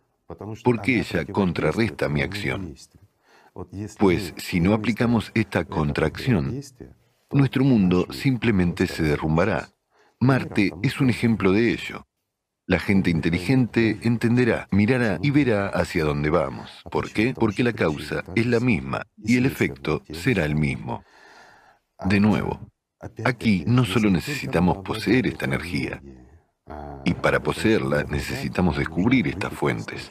Speaker 12: Porque ella contrarresta mi acción. Pues si no aplicamos esta contracción, nuestro mundo simplemente se derrumbará. Marte es un ejemplo de ello. La gente inteligente entenderá, mirará y verá hacia dónde vamos. ¿Por qué? Porque la causa es la misma y el efecto será el mismo. De nuevo, aquí no solo necesitamos poseer esta energía, y para poseerla necesitamos descubrir estas fuentes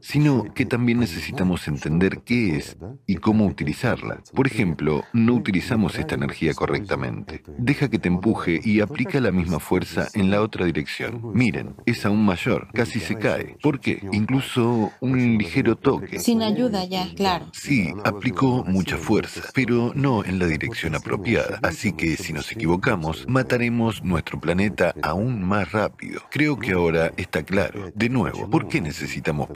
Speaker 12: sino que también necesitamos entender qué es y cómo utilizarla. Por ejemplo, no utilizamos esta energía correctamente. Deja que te empuje y aplica la misma fuerza en la otra dirección. Miren, es aún mayor, casi se cae. ¿Por qué? Incluso un ligero toque.
Speaker 17: Sin ayuda ya, claro.
Speaker 12: Sí, aplicó mucha fuerza, pero no en la dirección apropiada. Así que si nos equivocamos, mataremos nuestro planeta aún más rápido. Creo que ahora está claro. De nuevo, ¿por qué necesitamos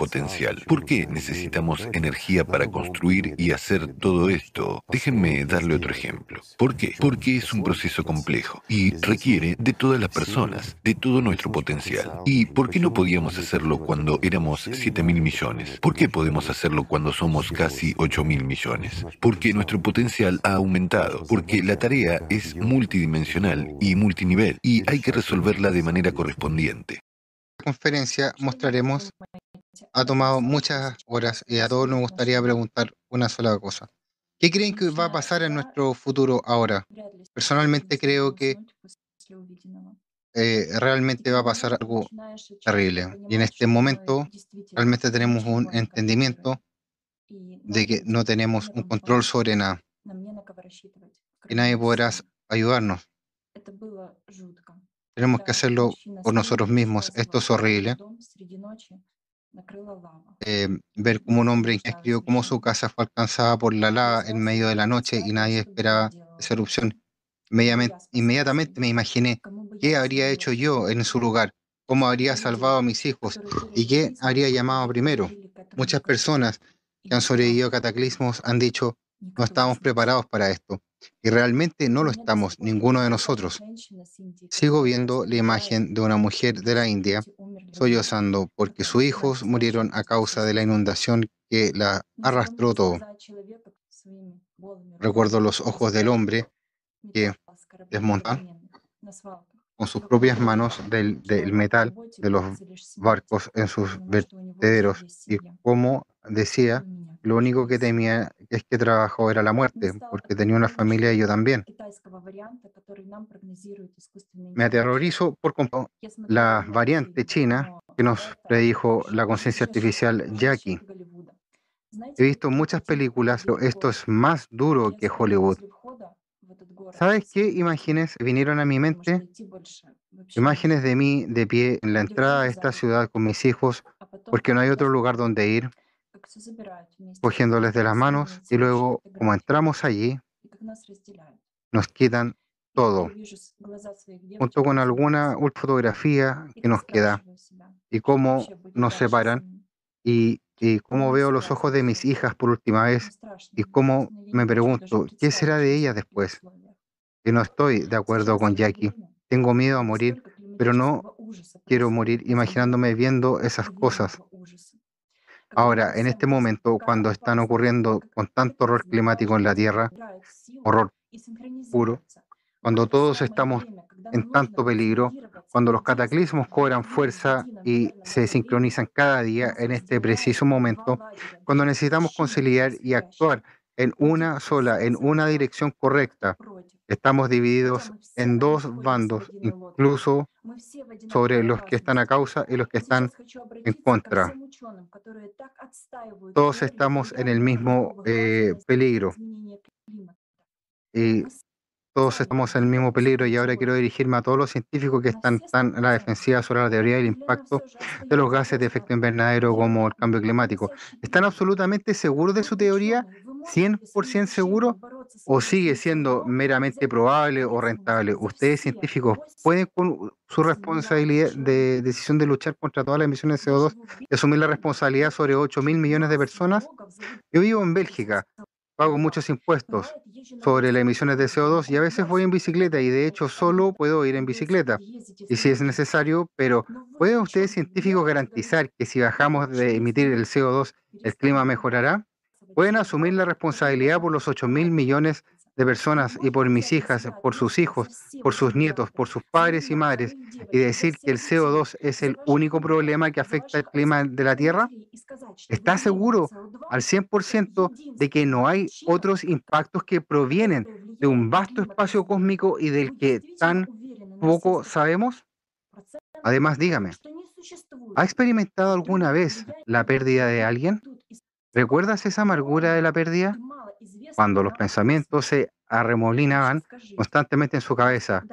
Speaker 12: ¿Por qué necesitamos energía para construir y hacer todo esto? Déjenme darle otro ejemplo. ¿Por qué? Porque es un proceso complejo y requiere de todas las personas, de todo nuestro potencial. ¿Y por qué no podíamos hacerlo cuando éramos 7 mil millones? ¿Por qué podemos hacerlo cuando somos casi 8 mil millones? Porque nuestro potencial ha aumentado, porque la tarea es multidimensional y multinivel y hay que resolverla de manera correspondiente
Speaker 14: conferencia mostraremos ha tomado muchas horas y a todos nos gustaría preguntar una sola cosa. ¿Qué creen que va a pasar en nuestro futuro ahora? Personalmente creo que eh, realmente va a pasar algo terrible. Y en este momento realmente tenemos un entendimiento de que no tenemos un control sobre nada. Y nadie podrá ayudarnos. Tenemos que hacerlo por nosotros mismos. Esto es horrible. Eh, ver como un hombre escribió cómo su casa fue alcanzada por la lava en medio de la noche y nadie esperaba esa erupción. Inmediatamente, me imaginé qué habría hecho yo en su lugar, cómo habría salvado a mis hijos y qué habría llamado primero. Muchas personas que han sobrevivido a cataclismos han dicho, no estamos preparados para esto. Y realmente no lo estamos, ninguno de nosotros. Sigo viendo la imagen de una mujer de la India sollozando porque sus hijos murieron a causa de la inundación que la arrastró todo. Recuerdo los ojos del hombre que desmontan con sus propias manos del, del metal de los barcos en sus vertederos y como decía lo único que temía es que trabajó era la muerte, porque tenía una familia y yo también. Me aterrorizo por la variante china que nos predijo la conciencia artificial Jackie. He visto muchas películas, pero esto es más duro que Hollywood. ¿Sabes qué imágenes vinieron a mi mente? Imágenes de mí de pie en la entrada de esta ciudad con mis hijos, porque no hay otro lugar donde ir cogiéndoles de las manos y luego, como entramos allí, nos quitan todo, junto con alguna fotografía que nos queda y cómo nos separan y, y cómo veo los ojos de mis hijas por última vez y cómo me pregunto, ¿qué será de ellas después? Y no estoy de acuerdo con Jackie. Tengo miedo a morir, pero no quiero morir imaginándome viendo esas cosas. Ahora, en este momento, cuando están ocurriendo con tanto horror climático en la Tierra, horror puro, cuando todos estamos en tanto peligro, cuando los cataclismos cobran fuerza y se sincronizan cada día en este preciso momento, cuando necesitamos conciliar y actuar en una sola, en una dirección correcta, estamos divididos en dos bandos, incluso sobre los que están a causa y los que están en contra. Todos estamos en el mismo eh, peligro. Y todos estamos en el mismo peligro y ahora quiero dirigirme a todos los científicos que están tan a la defensiva sobre la teoría del impacto de los gases de efecto invernadero como el cambio climático. ¿Están absolutamente seguros de su teoría? ¿100% seguros? o sigue siendo meramente probable o rentable? ¿Ustedes científicos pueden con su responsabilidad de decisión de luchar contra todas las emisiones de CO2 y asumir la responsabilidad sobre 8 mil millones de personas? Yo vivo en Bélgica, pago muchos impuestos sobre las emisiones de CO2 y a veces voy en bicicleta y de hecho solo puedo ir en bicicleta y si es necesario, pero ¿pueden ustedes científicos garantizar que si bajamos de emitir el CO2 el clima mejorará? ¿Pueden asumir la responsabilidad por los 8 mil millones de personas y por mis hijas, por sus hijos, por sus nietos, por sus padres y madres y decir que el CO2 es el único problema que afecta el clima de la Tierra? ¿Está seguro al 100% de que no hay otros impactos que provienen de un vasto espacio cósmico y del que tan poco sabemos? Además, dígame, ¿ha experimentado alguna vez la pérdida de alguien? ¿Recuerdas esa amargura de la pérdida? Cuando los pensamientos se arremolinaban constantemente en su cabeza.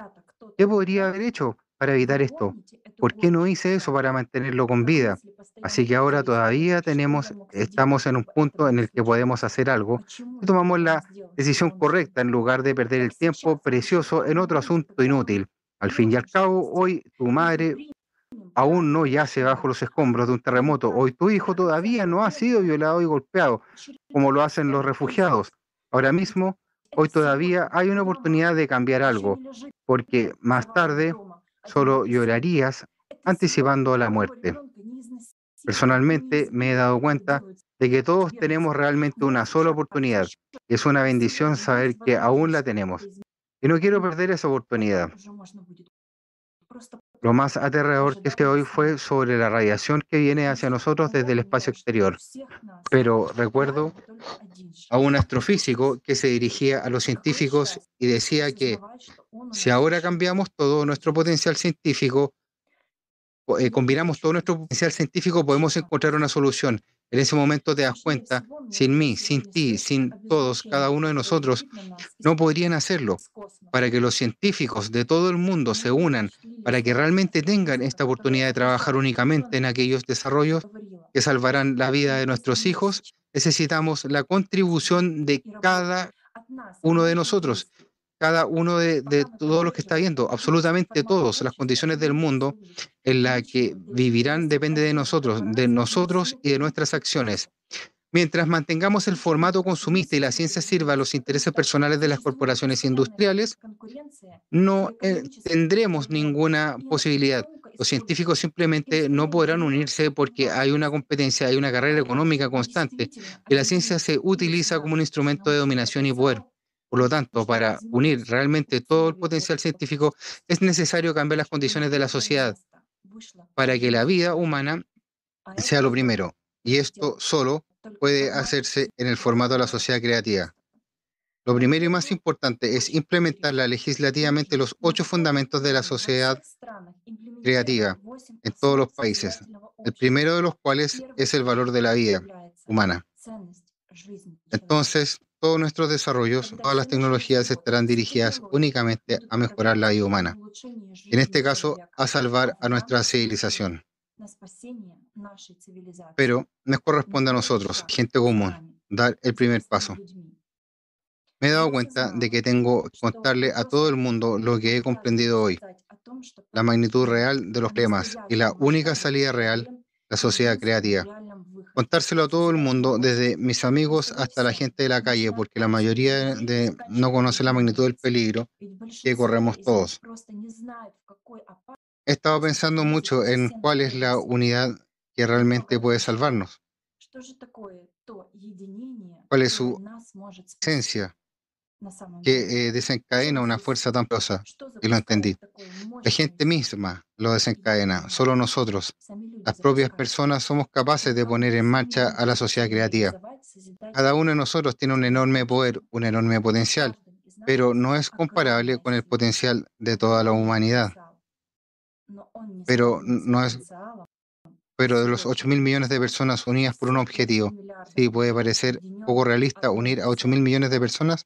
Speaker 14: ¿Qué podría haber hecho para evitar esto? ¿Por qué no hice eso para mantenerlo con vida? Así que ahora todavía tenemos, estamos en un punto en el que podemos hacer algo y tomamos la decisión correcta en lugar de perder el tiempo precioso en otro asunto inútil. Al fin y al cabo, hoy tu madre aún no yace bajo los escombros de un terremoto. Hoy tu hijo todavía no ha sido violado y golpeado, como lo hacen los refugiados. Ahora mismo, hoy todavía hay una oportunidad de cambiar algo, porque más tarde solo llorarías anticipando la muerte. Personalmente me he dado cuenta de que todos tenemos realmente una sola oportunidad. Es una bendición saber que aún la tenemos. Y no quiero perder esa oportunidad. Lo más aterrador que que hoy fue sobre la radiación que viene hacia nosotros desde el espacio exterior. Pero recuerdo a un astrofísico que se dirigía a los científicos y decía que si ahora cambiamos todo nuestro potencial científico, eh, combinamos todo nuestro potencial científico, podemos encontrar una solución. En ese momento te das cuenta, sin mí, sin ti, sin todos, cada uno de nosotros, no podrían hacerlo. Para que los científicos de todo el mundo se unan, para que realmente tengan esta oportunidad de trabajar únicamente en aquellos desarrollos que salvarán la vida de nuestros hijos, necesitamos la contribución de cada uno de nosotros cada uno de, todos los que está viendo, absolutamente todos, las condiciones del mundo en la que vivirán depende de nosotros, de nosotros y de nuestras acciones. Mientras mantengamos el formato consumista y la ciencia sirva a los intereses personales de las corporaciones industriales, no eh, tendremos ninguna posibilidad. Los científicos simplemente no podrán unirse porque hay una competencia, hay una carrera económica constante y la ciencia se utiliza como un instrumento de dominación y poder. Por lo tanto, para unir realmente todo el potencial científico es necesario cambiar las condiciones de la sociedad para que la vida humana sea lo primero. Y esto solo puede hacerse en el formato de la sociedad creativa. Lo primero y más importante es implementar legislativamente los ocho fundamentos de la sociedad creativa en todos los países, el primero de los cuales es el valor de la vida humana. Entonces, todos nuestros desarrollos, todas las tecnologías estarán dirigidas únicamente a mejorar la vida humana, en este caso a salvar a nuestra civilización. Pero nos corresponde a nosotros, gente común, dar el primer paso. Me he dado cuenta de que tengo que contarle a todo el mundo lo que he comprendido hoy, la magnitud real de los temas y la única salida real, la sociedad creativa contárselo a todo el mundo, desde mis amigos hasta la gente de la calle, porque la mayoría de, no conoce la magnitud del peligro que corremos todos. He estado pensando mucho en cuál es la unidad que realmente puede salvarnos. ¿Cuál es su esencia? Que eh, desencadena una fuerza tan poderosa. Y lo entendí. La gente misma lo desencadena, solo nosotros, las propias personas, somos capaces de poner en marcha a la sociedad creativa. Cada uno de nosotros tiene un enorme poder, un enorme potencial, pero no es comparable con el potencial de toda la humanidad. Pero no es pero de los 8 mil millones de personas unidas por un objetivo. Sí, puede parecer poco realista unir a 8 mil millones de personas,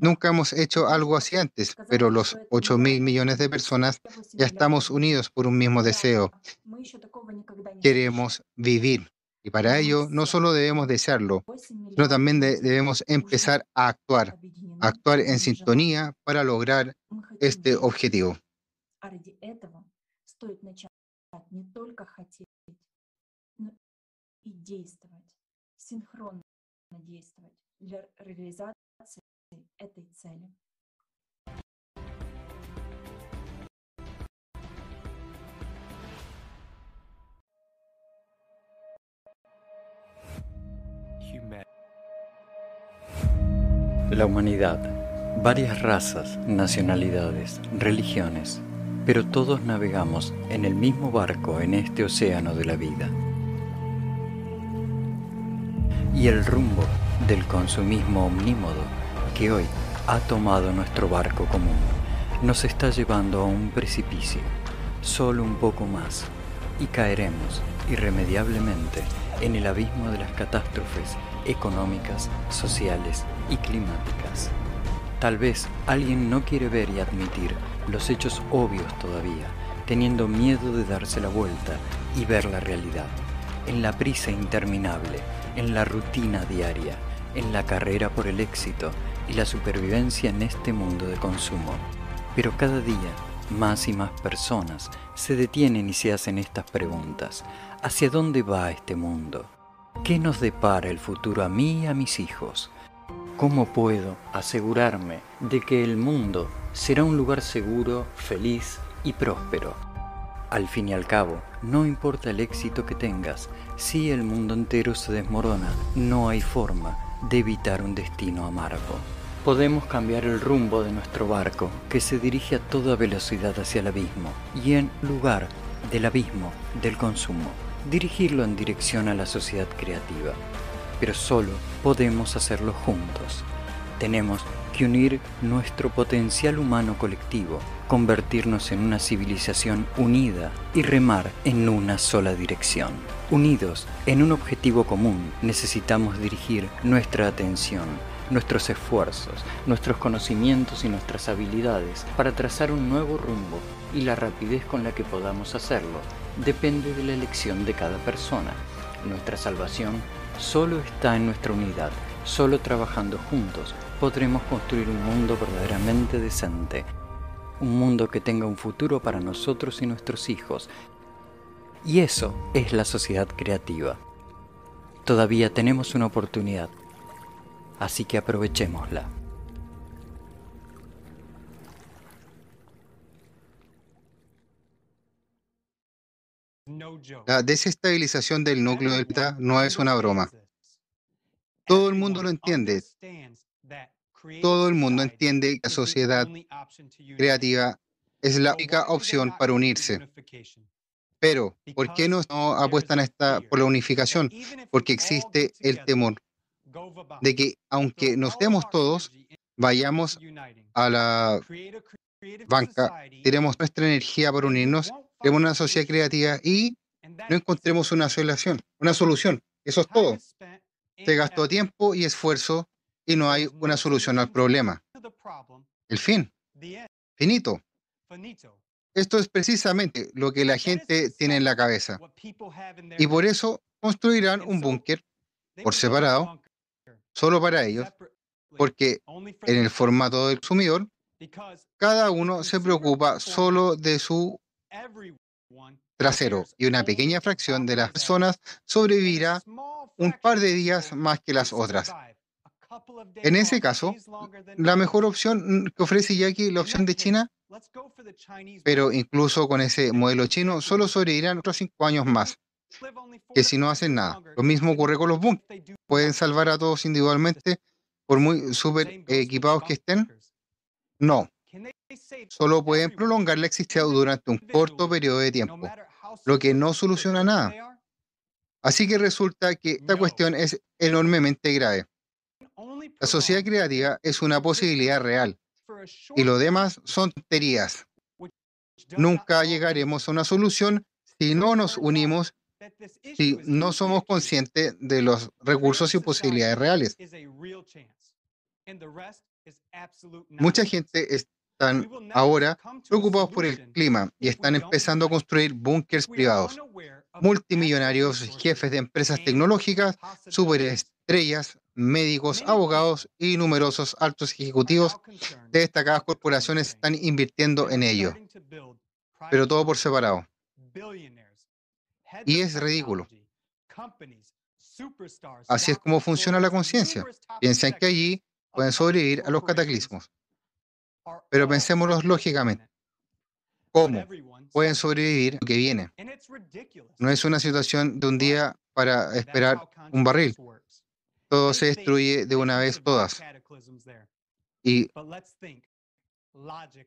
Speaker 14: Nunca hemos hecho algo así antes, pero los 8 mil millones de personas ya estamos unidos por un mismo deseo. Queremos vivir. Y para ello no solo debemos desearlo, sino también debemos empezar a actuar, actuar en sintonía para lograr este objetivo.
Speaker 18: La humanidad, varias razas, nacionalidades, religiones, pero todos navegamos en el mismo barco en este océano de la vida. Y el rumbo del consumismo omnímodo que hoy ha tomado nuestro barco común nos está llevando a un precipicio, solo un poco más, y caeremos irremediablemente en el abismo de las catástrofes económicas, sociales y climáticas. Tal vez alguien no quiere ver y admitir los hechos obvios todavía, teniendo miedo de darse la vuelta y ver la realidad. En la prisa interminable, en la rutina diaria, en la carrera por el éxito y la supervivencia en este mundo de consumo. Pero cada día, más y más personas se detienen y se hacen estas preguntas. ¿Hacia dónde va este mundo? ¿Qué nos depara el futuro a mí y a mis hijos? ¿Cómo puedo asegurarme de que el mundo será un lugar seguro, feliz y próspero? Al fin y al cabo, no importa el éxito que tengas, si el mundo entero se desmorona, no hay forma de evitar un destino amargo. Podemos cambiar el rumbo de nuestro barco, que se dirige a toda velocidad hacia el abismo, y en lugar del abismo del consumo, dirigirlo en dirección a la sociedad creativa. Pero solo podemos hacerlo juntos. Tenemos que unir nuestro potencial humano colectivo, convertirnos en una civilización unida y remar en una sola dirección. Unidos en un objetivo común, necesitamos dirigir nuestra atención, nuestros esfuerzos, nuestros conocimientos y nuestras habilidades para trazar un nuevo rumbo y la rapidez con la que podamos hacerlo depende de la elección de cada persona. Nuestra salvación solo está en nuestra unidad. Solo trabajando juntos podremos construir un mundo verdaderamente decente. Un mundo que tenga un futuro para nosotros y nuestros hijos. Y eso es la sociedad creativa. Todavía tenemos una oportunidad. Así que aprovechémosla.
Speaker 14: La desestabilización del núcleo delta no es una broma. Todo el mundo lo entiende. Todo el mundo entiende que la sociedad creativa es la única opción para unirse. Pero, ¿por qué no, apuestan esta, por la unificación? Porque existe el temor de que, aunque nos demos todos, vayamos a la banca, tiremos nuestra energía para unirnos tenemos una sociedad creativa y no encontremos una solución, una solución. Eso es todo. Se gastó tiempo y esfuerzo y no hay una solución al problema. El fin. Finito. Esto es precisamente lo que la gente tiene en la cabeza. Y por eso construirán un búnker por separado, solo para ellos, porque en el formato del consumidor, cada uno se preocupa solo de su trasero y una pequeña fracción de las personas sobrevivirá un par de días más que las otras. En ese caso, la mejor opción que ofrece Jackie, la opción de China, pero incluso con ese modelo chino, solo sobrevivirán otros cinco años más, que si no hacen nada. Lo mismo ocurre con los bunkers. ¿Pueden salvar a todos individualmente por muy súper equipados que estén? No. Solo pueden prolongar la existencia durante un corto periodo de tiempo, lo que no soluciona nada. Así que resulta que esta cuestión es enormemente grave. La sociedad creativa es una posibilidad real y lo demás son tonterías. Nunca llegaremos a una solución si no nos unimos, si no somos conscientes de los recursos y posibilidades reales. Mucha gente están ahora preocupados por el clima y están empezando a construir búnkers privados. Multimillonarios, jefes de empresas tecnológicas, superestrellas, médicos, abogados y numerosos altos ejecutivos de destacadas corporaciones están invirtiendo en ello, pero todo por separado. Y es ridículo. Así es como funciona la conciencia. Piensen que allí pueden sobrevivir a los cataclismos. Pero pensémoslo lógicamente. ¿Cómo pueden sobrevivir lo que viene? No es una situación de un día para esperar un barril. Todo se destruye de una vez todas. Y,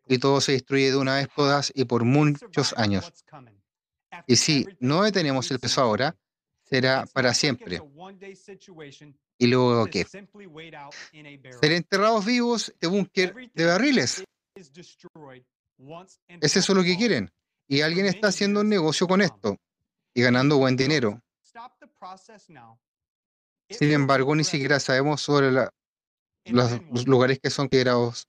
Speaker 14: y todo se destruye de una vez todas y por muchos años. Y si no detenemos el peso ahora, será para siempre. ¿Y luego qué? Ser enterrados vivos de búnker de barriles. ¿Es eso lo que quieren? Y alguien está haciendo un negocio con esto y ganando buen dinero. Sin embargo, ni siquiera sabemos sobre los lugares que son considerados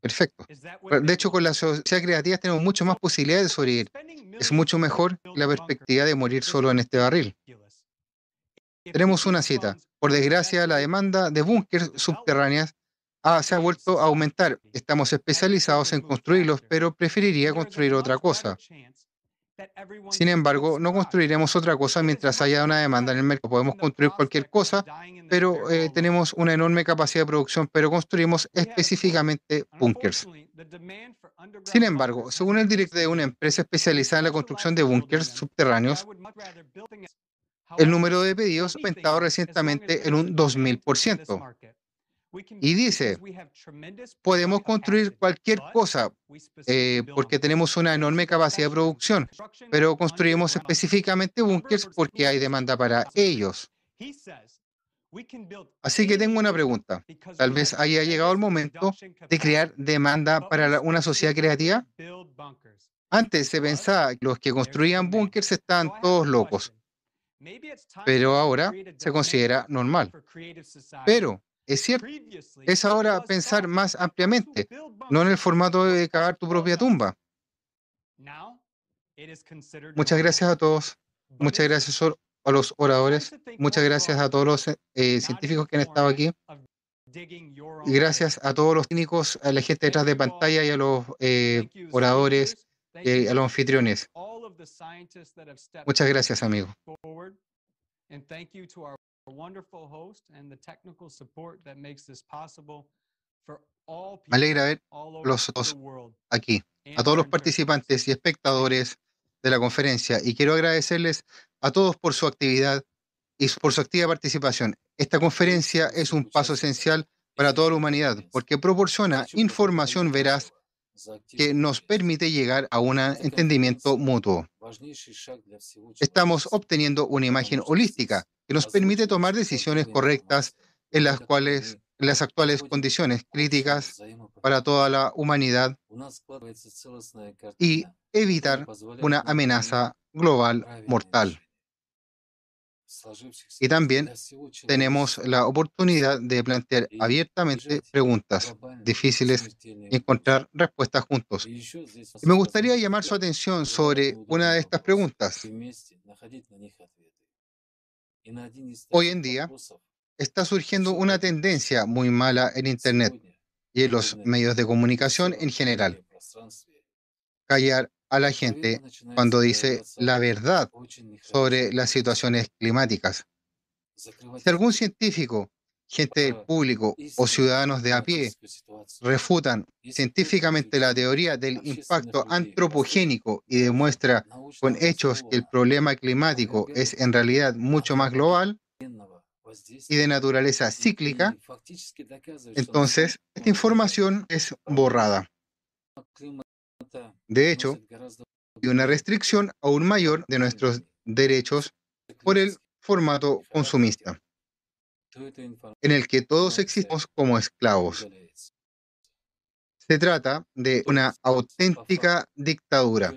Speaker 14: Perfecto. De hecho, con la sociedad creativa tenemos mucho más posibilidades de sobrevivir. Es mucho mejor la perspectiva de morir solo en este barril. Tenemos una cita. Por desgracia, la demanda de búnkers subterráneas se ha vuelto a aumentar. Estamos especializados en construirlos, pero preferiría construir otra cosa. Sin embargo, no construiremos otra cosa mientras haya una demanda en el mercado. Podemos construir cualquier cosa, pero eh, tenemos una enorme capacidad de producción, pero construimos específicamente bunkers. Sin embargo, según el director de una empresa especializada en la construcción de bunkers subterráneos, el número de pedidos ha aumentado recientemente en un 2000%. Y dice, podemos construir cualquier cosa eh, porque tenemos una enorme capacidad de producción, pero construimos específicamente búnkers porque hay demanda para ellos. Así que tengo una pregunta. Tal vez haya llegado el momento de crear demanda para una sociedad creativa. Antes se pensaba que los que construían búnkers estaban todos locos, pero ahora se considera normal. Pero es cierto, es ahora pensar más ampliamente, no en el formato de cavar tu propia tumba. Muchas gracias a todos. Muchas gracias a los oradores. Muchas gracias a todos los eh, científicos que han estado aquí. Y gracias a todos los técnicos, a la gente detrás de pantalla y a los eh, oradores, y a los anfitriones. Muchas gracias, amigo. Me alegra ver los dos aquí, a todos los participantes y espectadores de la conferencia y quiero agradecerles a todos por su actividad y por su activa participación. Esta conferencia es un paso esencial para toda la humanidad porque proporciona información veraz que nos permite llegar a un entendimiento mutuo. Estamos obteniendo una imagen holística que nos permite tomar decisiones correctas en las cuales las actuales condiciones críticas para toda la humanidad y evitar una amenaza global mortal. Y también tenemos la oportunidad de plantear abiertamente preguntas difíciles y encontrar respuestas juntos. Y me gustaría llamar su atención sobre una de estas preguntas. Hoy en día está surgiendo una tendencia muy mala en Internet y en los medios de comunicación en general. Callar a la gente cuando dice la verdad sobre las situaciones climáticas. Si algún científico, gente del público o ciudadanos de a pie refutan científicamente la teoría del impacto antropogénico y demuestra con hechos que el problema climático es en realidad mucho más global y de naturaleza cíclica, entonces esta información es borrada. De hecho, hay una restricción aún mayor de nuestros derechos por el formato consumista, en el que todos existimos como esclavos. Se trata de una auténtica dictadura.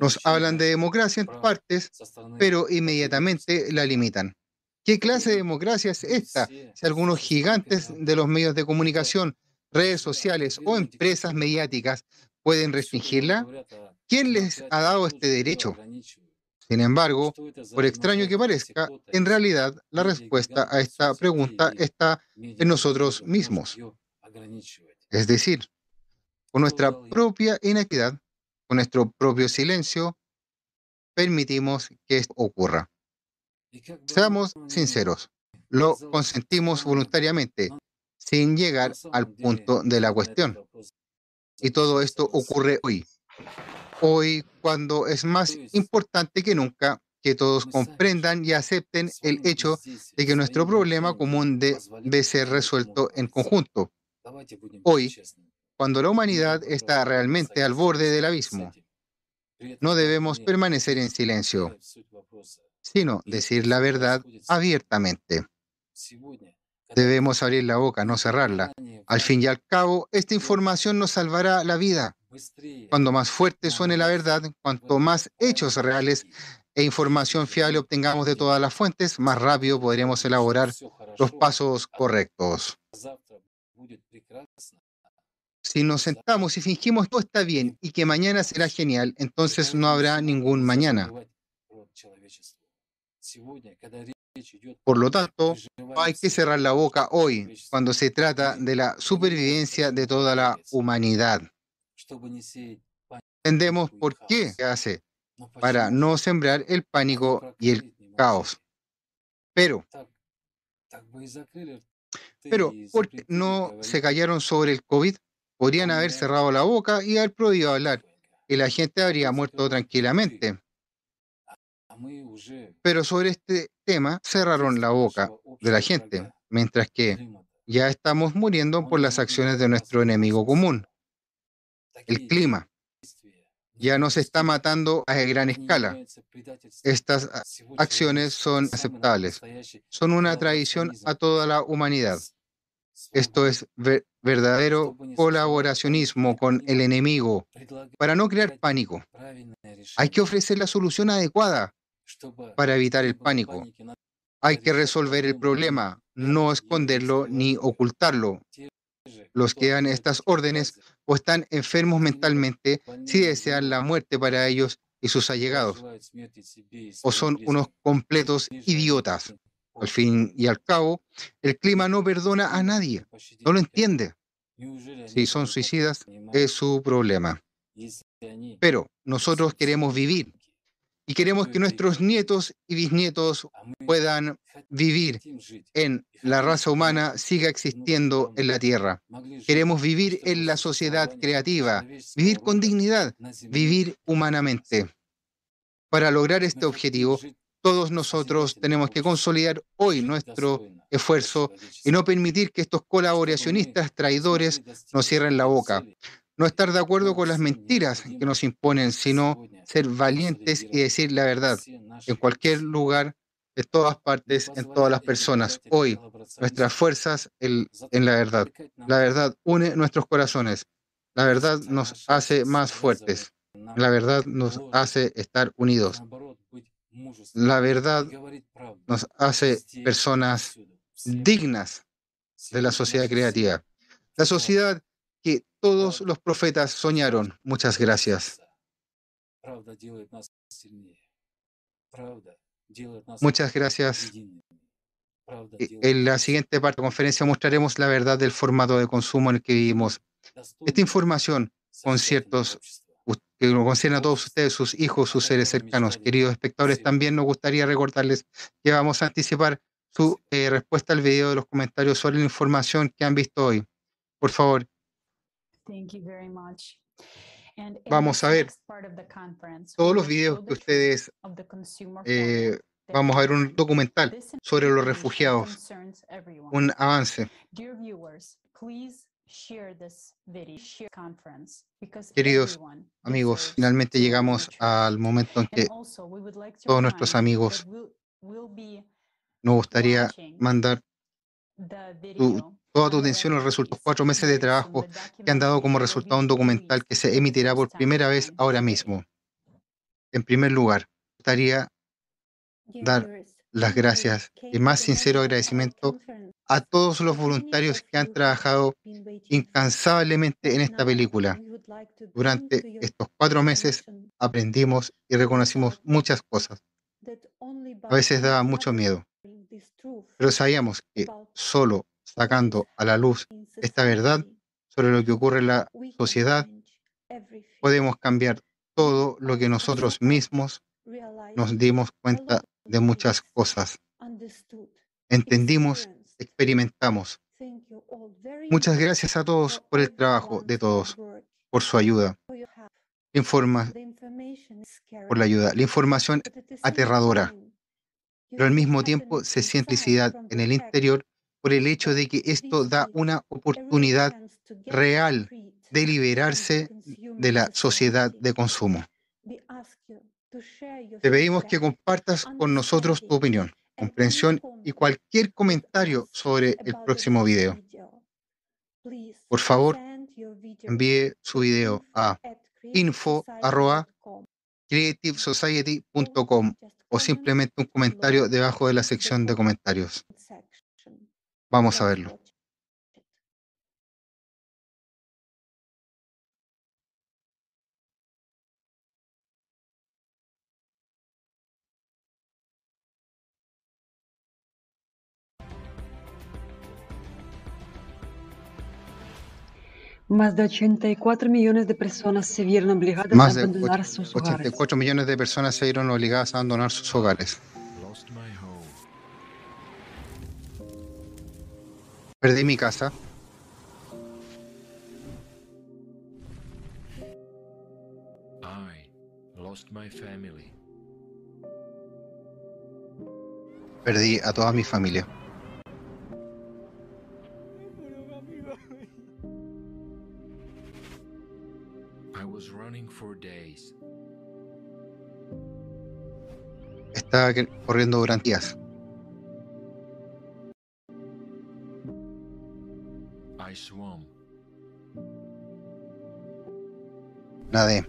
Speaker 14: Nos hablan de democracia en partes, pero inmediatamente la limitan. ¿Qué clase de democracia es esta? Si algunos gigantes de los medios de comunicación redes sociales o empresas mediáticas pueden restringirla? ¿Quién les ha dado este derecho? Sin embargo, por extraño que parezca, en realidad la respuesta a esta pregunta está en nosotros mismos. Es decir, con nuestra propia inequidad, con nuestro propio silencio, permitimos que esto ocurra. Seamos sinceros, lo consentimos voluntariamente, sin llegar al punto de la cuestión. Y todo esto ocurre hoy. Hoy, cuando es más importante que nunca que todos comprendan y acepten el hecho de que nuestro problema común debe ser resuelto en conjunto. Hoy, cuando la humanidad está realmente al borde del abismo, no debemos permanecer en silencio, sino decir la verdad abiertamente. Debemos abrir la boca, no cerrarla. Al fin y al cabo, esta información nos salvará la vida. Cuando más fuerte suene la verdad, cuanto más hechos reales e información fiable obtengamos de todas las fuentes, más rápido podremos elaborar los pasos correctos. Si nos sentamos y fingimos todo está bien y que mañana será genial, entonces no habrá ningún mañana. Por lo tanto, hay que cerrar la boca hoy cuando se trata de la supervivencia de toda la humanidad. Entendemos por qué se hace, para no sembrar el pánico y el caos. Pero, pero, ¿por qué no se callaron sobre el COVID? Podrían haber cerrado la boca y haber prohibido hablar, y la gente habría muerto tranquilamente. Pero sobre este tema cerraron la boca de la gente, mientras que ya estamos muriendo por las acciones de nuestro enemigo común, el clima. Ya nos está matando a gran escala. Estas acciones son aceptables. Son una traición a toda la humanidad. Esto es verdadero colaboracionismo con el enemigo para no crear pánico. Hay que ofrecer la solución adecuada para evitar el pánico. Hay que resolver el problema, no esconderlo ni ocultarlo. Los que dan estas órdenes o están enfermos mentalmente si desean la muerte para ellos y sus allegados, o son unos completos idiotas. Al fin y al cabo, el clima no perdona a nadie, no lo entiende. Si son suicidas, es su problema. Pero nosotros queremos vivir y queremos que nuestros nietos y bisnietos puedan vivir en la raza humana, siga existiendo en la Tierra. Queremos vivir en la sociedad creativa, vivir con dignidad, vivir humanamente. Para lograr este objetivo, todos nosotros tenemos que consolidar hoy nuestro esfuerzo y no permitir que estos colaboracionistas traidores nos cierren la boca no estar de acuerdo con las mentiras que nos imponen, sino ser valientes y decir la verdad en cualquier lugar, en todas partes, en todas las personas. Hoy, nuestras fuerzas en, la verdad. La verdad une nuestros corazones. La verdad nos hace más fuertes. La verdad nos hace estar unidos. La verdad nos hace personas dignas de la sociedad creativa. La sociedad que todos los profetas soñaron. Muchas gracias. Muchas gracias. En la siguiente parte de la conferencia mostraremos la verdad del formato de consumo en el que vivimos. Esta información, conciertos que concierne a todos ustedes, sus hijos, sus seres cercanos, queridos espectadores, también nos gustaría recordarles que vamos a anticipar su eh, respuesta al video de los comentarios sobre la información que han visto hoy. Por favor, Vamos a ver todos los videos que ustedes eh, vamos a ver un documental sobre los refugiados, un avance. Queridos amigos, finalmente llegamos al momento en que todos nuestros amigos nos gustaría mandar toda tu atención a los resultados cuatro meses de trabajo que han dado como resultado un documental que se emitirá por primera vez ahora mismo. En primer lugar, gustaría dar las gracias y más sincero agradecimiento a todos los voluntarios que han trabajado incansablemente en esta película durante estos cuatro meses aprendimos y reconocimos muchas cosas. A veces daba mucho miedo, pero sabíamos que solo sacando a la luz esta verdad sobre lo que ocurre en la sociedad, podemos cambiar todo lo que nosotros mismos nos dimos cuenta de muchas cosas. Entendimos, experimentamos. Muchas gracias a todos por el trabajo de todos, por su ayuda. Informa, por la ayuda. La información aterradora, pero al mismo tiempo se siente en el interior por el hecho de que esto da una oportunidad real de liberarse de la sociedad de consumo. Te pedimos que compartas con nosotros tu opinión, comprensión y cualquier comentario sobre el próximo video. Por favor, envíe su video a info.creativesociety.com o simplemente un comentario debajo de la sección de comentarios. Vamos a verlo.
Speaker 5: Más de 84 millones de personas se vieron obligadas a abandonar sus hogares.
Speaker 14: 84 millones de personas se vieron obligadas a abandonar sus hogares. Perdí mi casa. Perdí a toda mi familia. Estaba corriendo durante días. Nadé.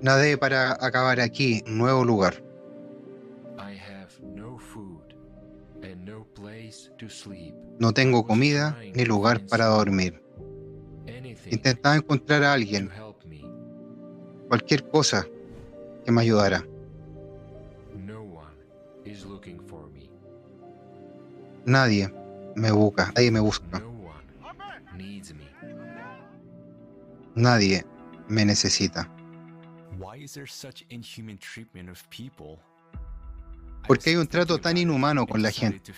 Speaker 14: Nadé para acabar aquí, un nuevo lugar. No tengo comida ni lugar para dormir. Intentaba encontrar a alguien, cualquier cosa que me ayudara. Nadie me busca, nadie me busca. Nadie me necesita. ¿Por qué hay un trato tan inhumano con la gente?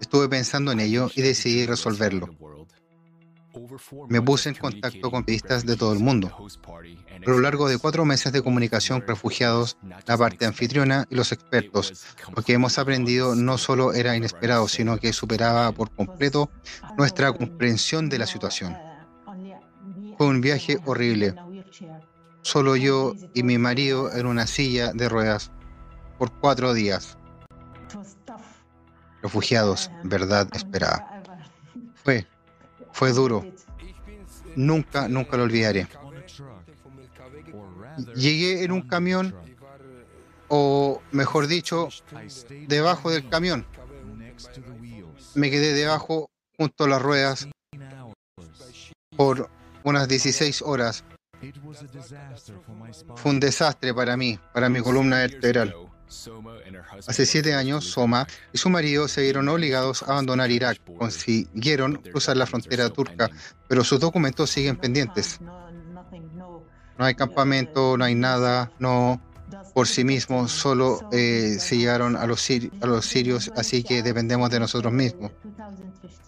Speaker 14: Estuve pensando en ello y decidí resolverlo. Me puse en contacto con periodistas de todo el mundo. A lo largo de cuatro meses de comunicación refugiados, la parte anfitriona y los expertos, lo que hemos aprendido no solo era inesperado, sino que superaba por completo nuestra comprensión de la situación. Fue un viaje horrible. Solo yo y mi marido en una silla de ruedas por cuatro días. Refugiados, verdad esperada. Fue, fue duro. Nunca, nunca lo olvidaré. Llegué en un camión, o mejor dicho, debajo del camión. Me quedé debajo junto a las ruedas por unas 16 horas. Fue un desastre para mí, para mi columna vertebral. Hace siete años, Soma y su marido se vieron obligados a abandonar Irak. Consiguieron cruzar la frontera turca, pero sus documentos siguen pendientes. No hay campamento, no hay nada, no por sí mismos, solo eh, se llegaron a los, a los sirios, así que dependemos de nosotros mismos.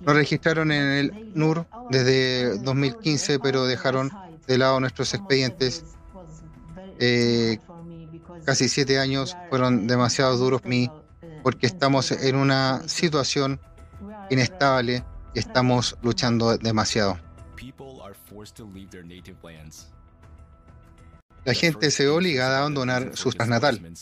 Speaker 14: Nos registraron en el NUR desde 2015, pero dejaron de lado nuestros expedientes. Eh, casi siete años fueron demasiado duros para mí porque estamos en una situación inestable y estamos luchando demasiado. La gente se ve obligada a abandonar su tierra natal.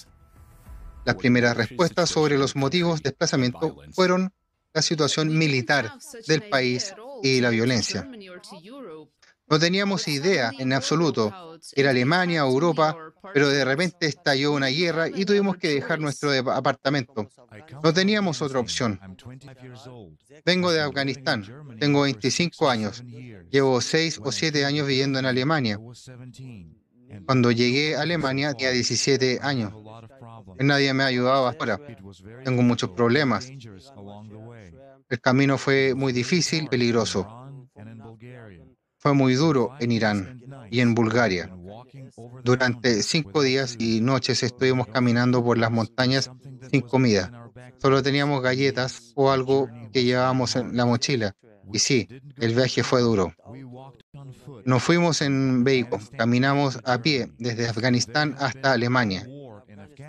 Speaker 14: Las primeras respuestas sobre los motivos de desplazamiento fueron la situación militar del país y la violencia. No teníamos idea en absoluto. Era Alemania o Europa pero de repente estalló una guerra y tuvimos que dejar nuestro apartamento. No teníamos otra opción. Vengo de Afganistán, tengo 25 años, llevo 6 o 7 años viviendo en Alemania. Cuando llegué a Alemania tenía 17 años. Nadie me ha ayudado ahora. Tengo muchos problemas. El camino fue muy difícil, peligroso. Fue muy duro en Irán y en Bulgaria. Durante cinco días y noches estuvimos caminando por las montañas sin comida. Solo teníamos galletas o algo que llevábamos en la mochila. Y sí, el viaje fue duro. Nos fuimos en vehículo, caminamos a pie desde Afganistán hasta Alemania.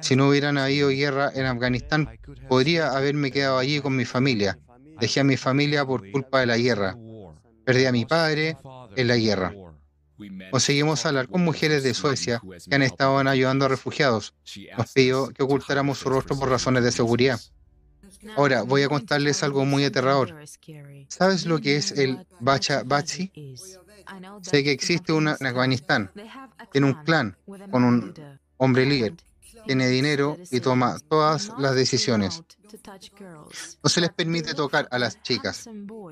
Speaker 14: Si no hubieran habido guerra en Afganistán, podría haberme quedado allí con mi familia. Dejé a mi familia por culpa de la guerra. Perdí a mi padre en la guerra. Conseguimos hablar con mujeres de Suecia que han estado ayudando a refugiados. Nos pidió que ocultáramos su rostro por razones de seguridad. Ahora voy a contarles algo muy aterrador. ¿Sabes lo que es el Bacha Bachi? Sé que existe una en Afganistán. Tiene un clan con un hombre líder. Tiene dinero y toma todas las decisiones. No se les permite tocar a las chicas,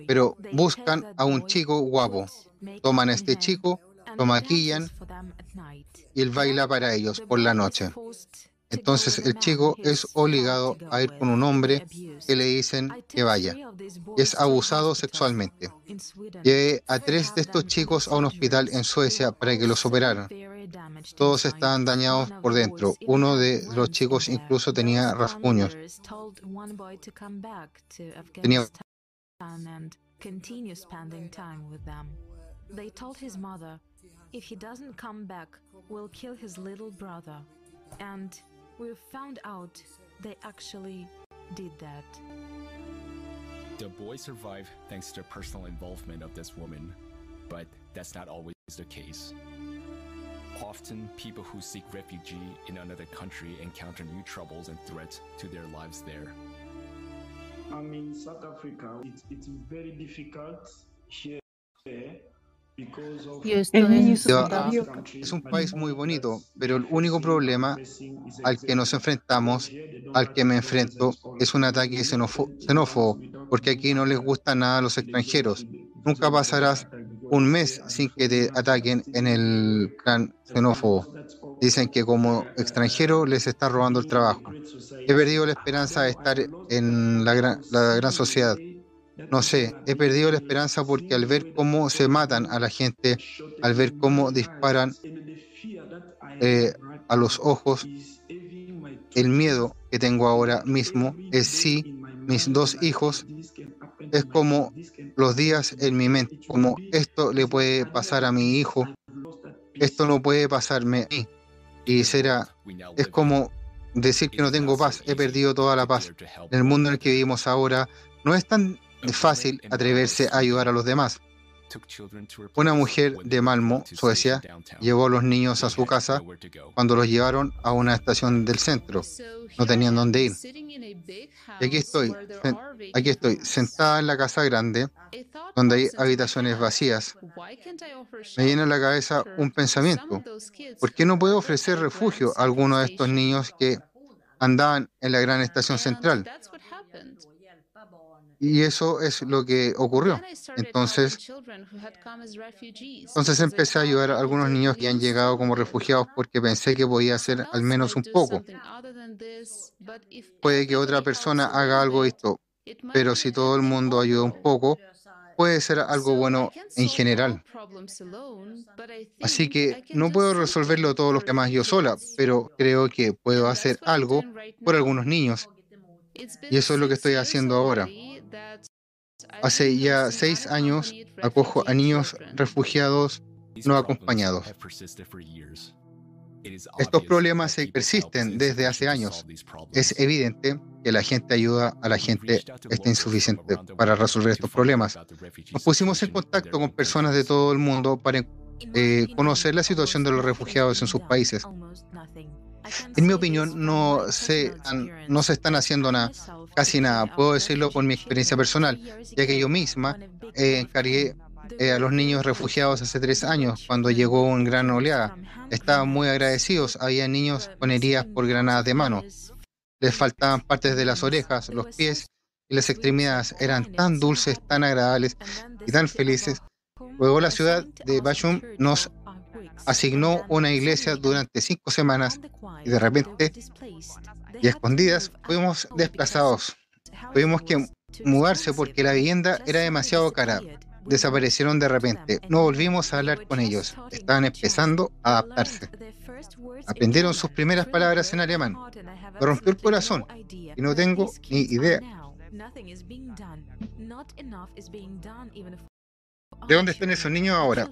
Speaker 14: pero buscan a un chico guapo. Toman a este chico, lo maquillan y él baila para ellos por la noche. Entonces el chico es obligado a ir con un hombre que le dicen que vaya. Es abusado sexualmente. Llevé a tres de estos chicos a un hospital en Suecia para que los operaran. Todos estaban dañados por dentro. Uno de los chicos incluso tenía rasguños. Tenía They told his mother, if he doesn't come back, we'll kill his little brother. And we found out they actually did that.
Speaker 19: The boy survived thanks to the personal involvement of this woman, but that's not always the case. Often, people who seek refuge in another country encounter new troubles and threats to their lives there.
Speaker 20: I'm in South Africa. It's, it's very difficult here
Speaker 14: Es un país muy bonito, pero el único problema al que nos enfrentamos, al que me enfrento, es un ataque xenófobo, porque aquí no les gusta nada a los extranjeros. Nunca pasarás un mes sin que te ataquen en el clan xenófobo. Dicen que como extranjero les está robando el trabajo. He perdido la esperanza de estar en la gran, la gran sociedad. No sé, he perdido la esperanza porque al ver cómo se matan a la gente, al ver cómo disparan eh, a los ojos, el miedo que tengo ahora mismo es si mis dos hijos es como los días en mi mente, como esto le puede pasar a mi hijo, esto no puede pasarme a mí. Y será, es como decir que no tengo paz, he perdido toda la paz. En el mundo en el que vivimos ahora, no es tan es fácil atreverse a ayudar a los demás. Una mujer de Malmo, Suecia, llevó a los niños a su casa cuando los llevaron a una estación del centro. No tenían dónde ir. Y aquí estoy, aquí estoy, sentada en la casa grande, donde hay habitaciones vacías. Me viene a la cabeza un pensamiento. ¿Por qué no puedo ofrecer refugio a alguno de estos niños que andaban en la gran estación central? Y eso es lo que ocurrió. Entonces, entonces empecé a ayudar a algunos niños que han llegado como refugiados porque pensé que podía hacer al menos un poco. Puede que otra persona haga algo esto, pero si todo el mundo ayuda un poco, puede ser algo bueno en general. Así que no puedo resolverlo todos los temas yo sola, pero creo que puedo hacer algo por algunos niños. Y eso es lo que estoy haciendo ahora. Hace ya seis años acojo a niños refugiados no acompañados. Estos problemas persisten desde hace años. Es evidente que la gente ayuda a la gente está insuficiente para resolver estos problemas. Nos pusimos en contacto con personas de todo el mundo para eh, conocer la situación de los refugiados en sus países. En mi opinión, no se, no se están haciendo nada, casi nada. Puedo decirlo por mi experiencia personal, ya que yo misma eh, encargué eh, a los niños refugiados hace tres años, cuando llegó un gran oleada. Estaban muy agradecidos. Había niños con heridas por granadas de mano. Les faltaban partes de las orejas, los pies y las extremidades. Eran tan dulces, tan agradables y tan felices. Luego la ciudad de Bachum nos asignó una iglesia durante cinco semanas y de repente y escondidas fuimos desplazados. Tuvimos que mudarse porque la vivienda era demasiado cara. Desaparecieron de repente. No volvimos a hablar con ellos. Estaban empezando a adaptarse. Aprendieron sus primeras palabras en alemán. Me rompió el corazón y no tengo ni idea. ¿De dónde están esos niños ahora?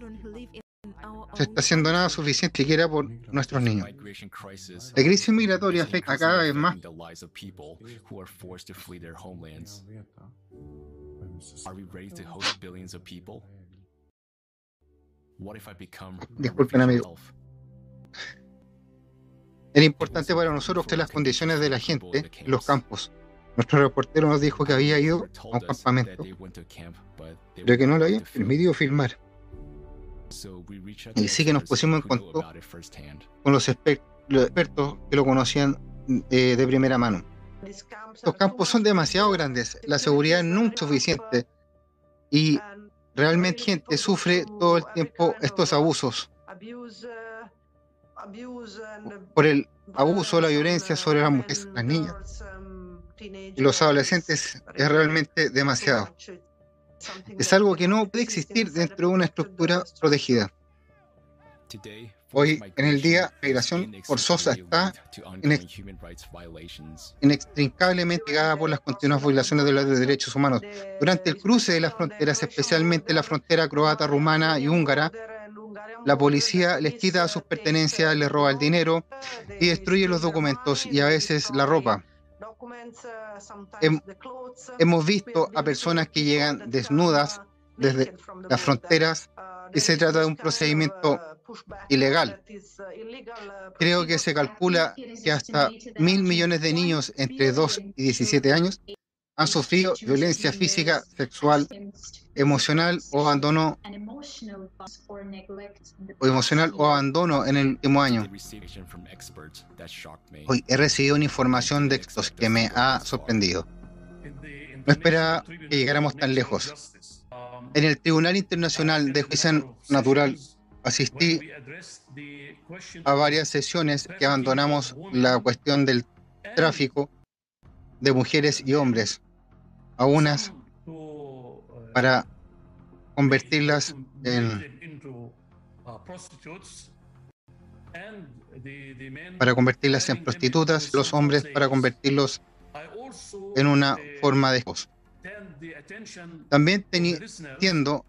Speaker 14: Se está haciendo nada suficiente siquiera por nuestros niños. La crisis migratoria afecta cada vez más. Disculpen, amigo. Era importante para nosotros que las condiciones de la gente en los campos. Nuestro reportero nos dijo que había ido a un campamento, pero que no lo había permitido filmar. Y sí que nos pusimos en contacto con los, expertos que lo conocían eh, de primera mano. Los campos son demasiado grandes, la seguridad nunca es suficiente y realmente gente sufre todo el tiempo estos abusos. Por el abuso, la violencia sobre las mujeres, las niñas y los adolescentes es realmente demasiado es algo que no puede existir dentro de una estructura protegida. Hoy en el día, la migración forzosa está inextricablemente ligada por las continuas violaciones de los derechos humanos. Durante el cruce de las fronteras, especialmente la frontera croata, rumana y húngara, la policía les quita sus pertenencias, les roba el dinero y destruye los documentos y a veces la ropa. Hemos visto a personas que llegan desnudas desde las fronteras y se trata de un procedimiento ilegal. Creo que se calcula que hasta mil millones de niños entre 2 y 17 años han sufrido violencia física, sexual, emocional o abandono o emocional o abandono en el último año. Hoy he recibido una información de estos que me ha sorprendido. No esperaba que llegáramos tan lejos. En el Tribunal Internacional de Justicia Natural asistí a varias sesiones que abandonamos la cuestión del tráfico de mujeres y hombres, a unas para convertirlas en para convertirlas en prostitutas, los hombres para convertirlos en una forma de esposo. También teniendo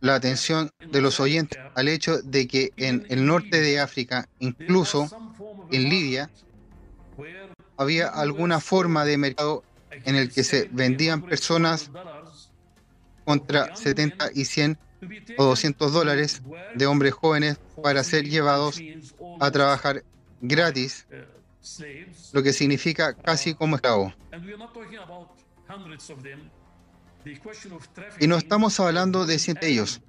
Speaker 14: la atención de los oyentes al hecho de que en el norte de África, incluso en Libia, había alguna forma de mercado en el que se vendían personas contra 70 y 100 o 200 dólares de hombres jóvenes para ser llevados a trabajar gratis, lo que significa casi como esclavo. Y no estamos hablando de 100 de ellos.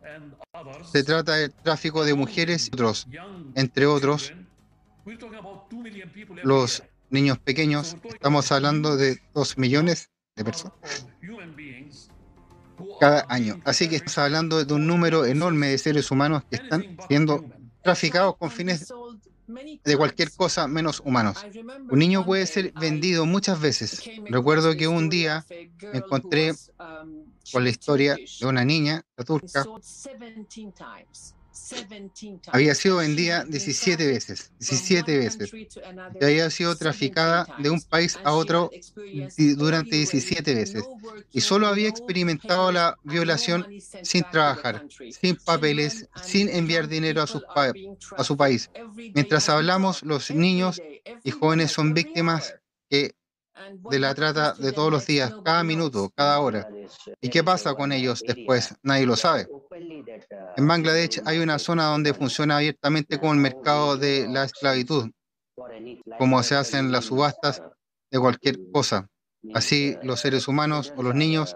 Speaker 14: Se trata del tráfico de mujeres y otros, entre otros, los niños pequeños. Estamos hablando de 2 millones de personas cada año. Así que estamos hablando de un número enorme de seres humanos que están siendo traficados con fines de cualquier cosa menos humanos. Un niño puede ser vendido muchas veces. Recuerdo que un día me encontré con la historia de una niña, la turca, había sido vendida 17 veces, 17 veces, y había sido traficada de un país a otro durante 17 veces, y solo había experimentado la violación sin trabajar, sin papeles, sin enviar dinero a su, a su país. Mientras hablamos, los niños y jóvenes son víctimas que de la trata de todos los días, cada minuto, cada hora. ¿Y qué pasa con ellos después? Nadie lo sabe. En Bangladesh hay una zona donde funciona abiertamente como el mercado de la esclavitud, como se hacen las subastas de cualquier cosa. Así los seres humanos o los niños,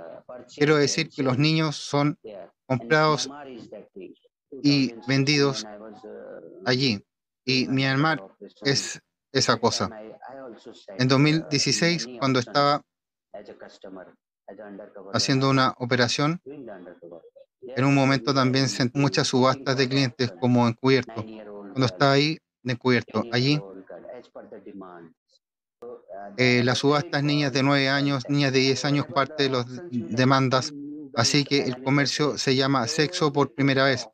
Speaker 14: quiero decir que los niños son comprados y vendidos allí. Y Myanmar es esa cosa. En 2016, cuando estaba haciendo una operación, en un momento también sentí muchas subastas de clientes como encubierto. Cuando estaba ahí, de encubierto, allí, eh, las subastas niñas de 9 años, niñas de 10 años, parte de las demandas. Así que el comercio se llama sexo por primera vez.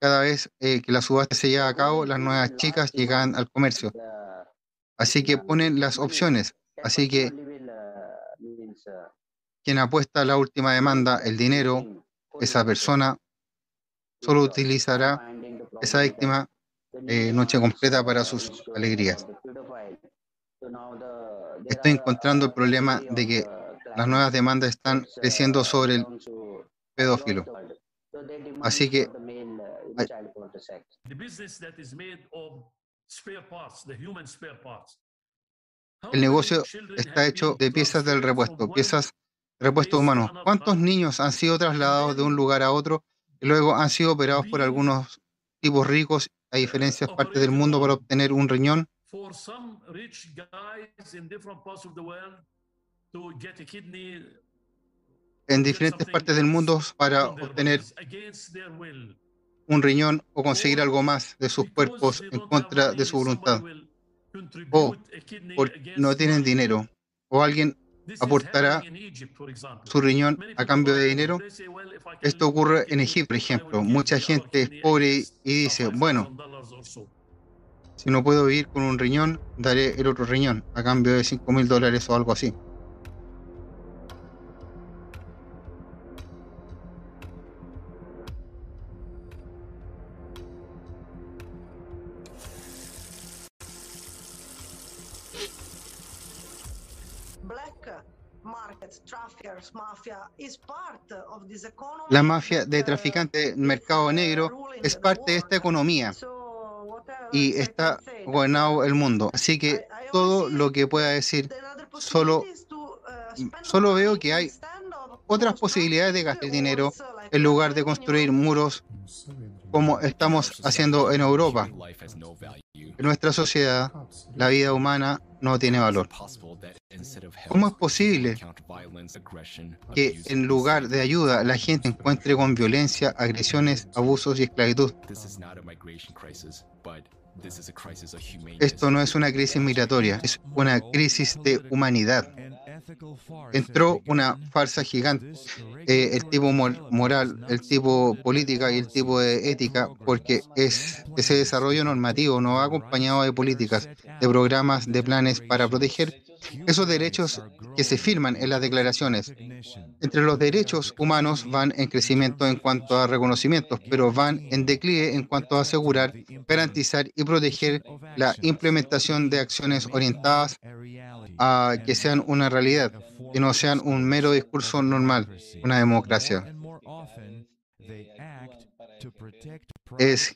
Speaker 14: Cada vez eh, que la subasta se lleva a cabo, las nuevas chicas llegan al comercio. Así que ponen las opciones. Así que quien apuesta la última demanda, el dinero, esa persona solo utilizará esa víctima eh, noche completa para sus alegrías. Estoy encontrando el problema de que las nuevas demandas están creciendo sobre el pedófilo. Así que el negocio está hecho de piezas del repuesto, piezas de repuesto humano. ¿Cuántos niños han sido trasladados de un lugar a otro y luego han sido operados por algunos tipos ricos a diferentes partes del mundo para obtener un riñón? en diferentes partes del mundo para obtener un riñón o conseguir algo más de sus cuerpos en contra de su voluntad. O no tienen dinero. O alguien aportará su riñón a cambio de dinero. Esto ocurre en Egipto, por ejemplo. Mucha gente es pobre y dice, bueno, si no puedo vivir con un riñón, daré el otro riñón a cambio de 5 mil dólares o algo así. La mafia de traficantes, mercado negro, es parte de esta economía y está gobernado el mundo. Así que todo lo que pueda decir, solo, solo veo que hay otras posibilidades de gastar dinero en lugar de construir muros como estamos haciendo en Europa. En nuestra sociedad, la vida humana no tiene valor. ¿Cómo es posible que en lugar de ayuda la gente encuentre con violencia, agresiones, abusos y esclavitud? Esto no es una crisis migratoria, es una crisis de humanidad entró una farsa gigante, eh, el tipo moral, el tipo política y el tipo de ética, porque es ese desarrollo normativo no va acompañado de políticas, de programas, de planes para proteger esos derechos que se firman en las declaraciones. Entre los derechos humanos van en crecimiento en cuanto a reconocimientos, pero van en declive en cuanto a asegurar, garantizar y proteger la implementación de acciones orientadas a que sean una realidad, que no sean un mero discurso normal, una democracia. Es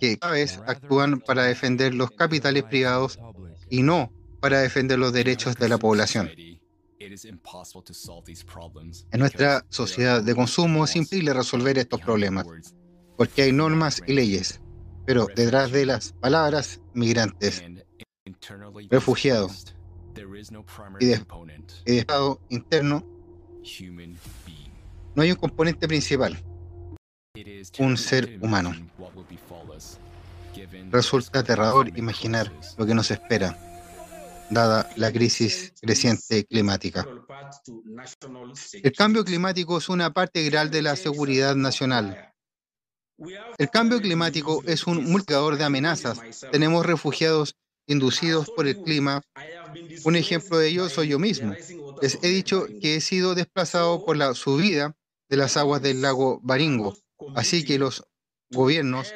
Speaker 14: que cada vez actúan para defender los capitales privados y no para defender los derechos de la población. En nuestra sociedad de consumo es imposible resolver estos problemas, porque hay normas y leyes, pero detrás de las palabras migrantes, refugiados y de, y de estado interno, no hay un componente principal, un ser humano. Resulta aterrador imaginar lo que nos espera dada la crisis creciente climática. El cambio climático es una parte integral de la seguridad nacional. El cambio climático es un multiplicador de amenazas. Tenemos refugiados inducidos por el clima. Un ejemplo de ello soy yo mismo. Les he dicho que he sido desplazado por la subida de las aguas del lago Baringo. Así que los gobiernos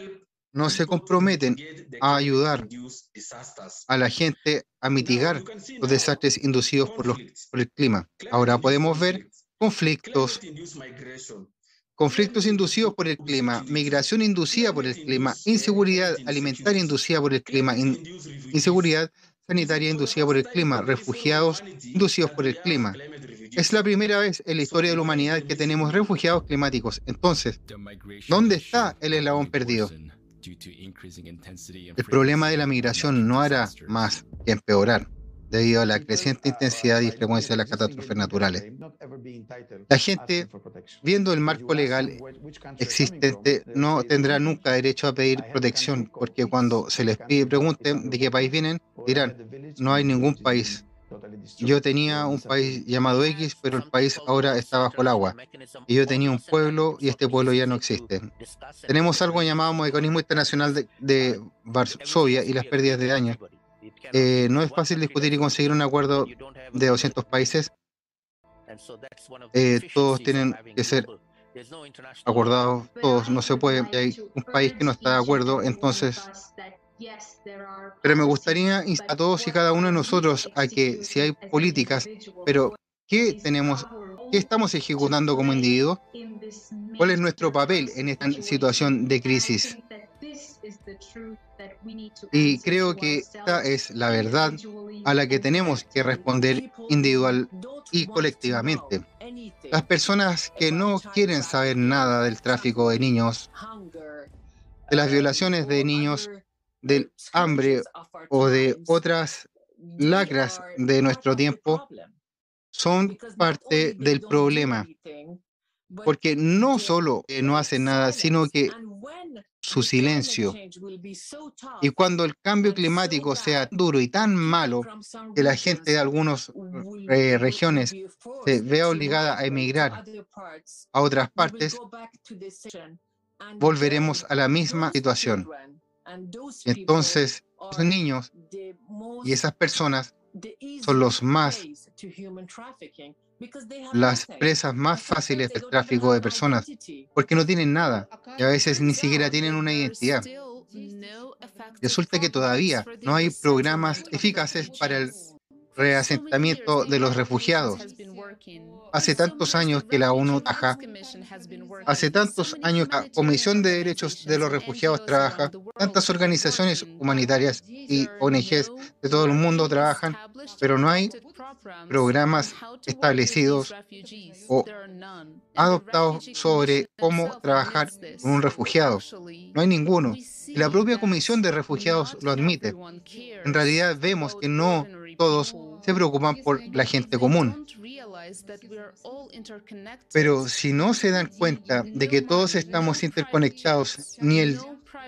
Speaker 14: no se comprometen a ayudar a la gente a mitigar los desastres inducidos por, los, por el clima. Ahora podemos ver conflictos, conflictos inducidos por el clima, migración inducida por el clima, inseguridad alimentaria inducida por el clima, inseguridad sanitaria inducida por el clima, refugiados inducidos por el clima. Es la primera vez en la historia de la humanidad que tenemos refugiados climáticos. Entonces, ¿dónde está el eslabón perdido? El problema de la migración no hará más que empeorar debido a la creciente intensidad y frecuencia de las catástrofes naturales. La gente, viendo el marco legal existente, no tendrá nunca derecho a pedir protección, porque cuando se les pide, pregunten de qué país vienen, dirán, no hay ningún país. Yo tenía un país llamado X, pero el país ahora está bajo el agua. Y yo tenía un pueblo y este pueblo ya no existe. Tenemos algo llamado Mecanismo Internacional de, de Varsovia y las pérdidas de daño. Eh, no es fácil discutir y conseguir un acuerdo de 200 países. Eh, todos tienen que ser acordados, todos. No se puede, hay un país que no está de acuerdo, entonces... Pero me gustaría a todos y cada uno de nosotros a que si hay políticas, pero ¿qué tenemos, qué estamos ejecutando como individuos? ¿Cuál es nuestro papel en esta situación de crisis? Y creo que esta es la verdad a la que tenemos que responder individual y colectivamente. Las personas que no quieren saber nada del tráfico de niños, de las violaciones de niños, del hambre o de otras lacras de nuestro tiempo, son parte del problema. Porque no solo no hacen nada, sino que su silencio. Y cuando el cambio climático sea duro y tan malo que la gente de algunas eh, regiones se vea obligada a emigrar a otras partes, volveremos a la misma situación. Entonces, los niños y esas personas son los más las presas más fáciles del tráfico de personas, porque no tienen nada y a veces ni siquiera tienen una identidad. Resulta que todavía no hay programas eficaces para el reasentamiento de los refugiados. Hace tantos años que la ONU trabaja, hace tantos años que la Comisión de Derechos de los Refugiados trabaja, tantas organizaciones humanitarias y ONGs de todo el mundo trabajan, pero no hay programas establecidos o adoptados sobre cómo trabajar con un refugiado. No hay ninguno. Y la propia Comisión de Refugiados lo admite. En realidad vemos que no todos se preocupan por la gente común. Pero si no se dan cuenta de que todos estamos interconectados, ni el,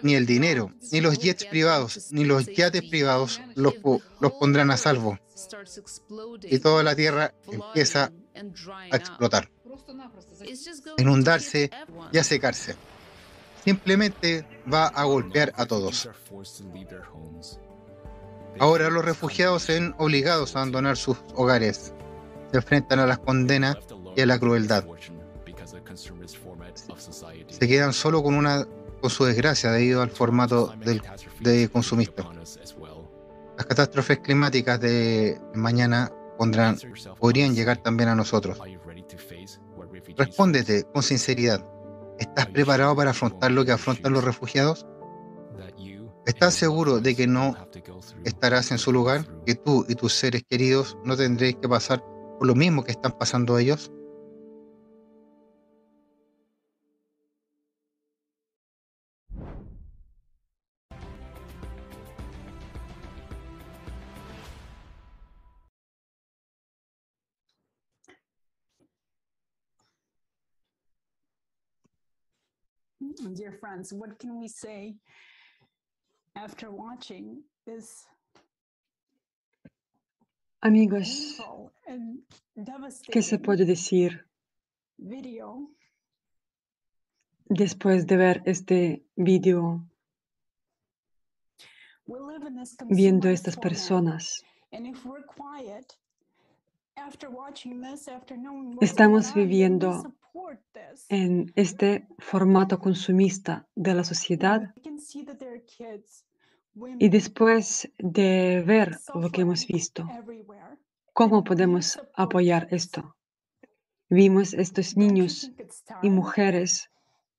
Speaker 14: ni el dinero, ni los jets privados, ni los yates privados los, los pondrán a salvo. Y toda la tierra empieza a explotar, a inundarse y a secarse. Simplemente va a golpear a todos. Ahora los refugiados se ven obligados a abandonar sus hogares. Se enfrentan a las condenas y a la crueldad. Se quedan solo con una con su desgracia debido al formato del, de consumista. Las catástrofes climáticas de mañana pondrán, podrían llegar también a nosotros. Respóndete con sinceridad. ¿Estás preparado para afrontar lo que afrontan los refugiados? ¿Estás seguro de que no estarás en su lugar? ¿Que tú y tus seres queridos no tendréis que pasar por lo mismo que están pasando ellos?
Speaker 13: Dear friends, what can we say after watching this
Speaker 5: Amigos, ¿qué se puede decir después de ver este video, viendo estas personas? Estamos viviendo en este formato consumista de la sociedad y después de ver lo que hemos visto, ¿cómo podemos apoyar esto? Vimos estos niños y mujeres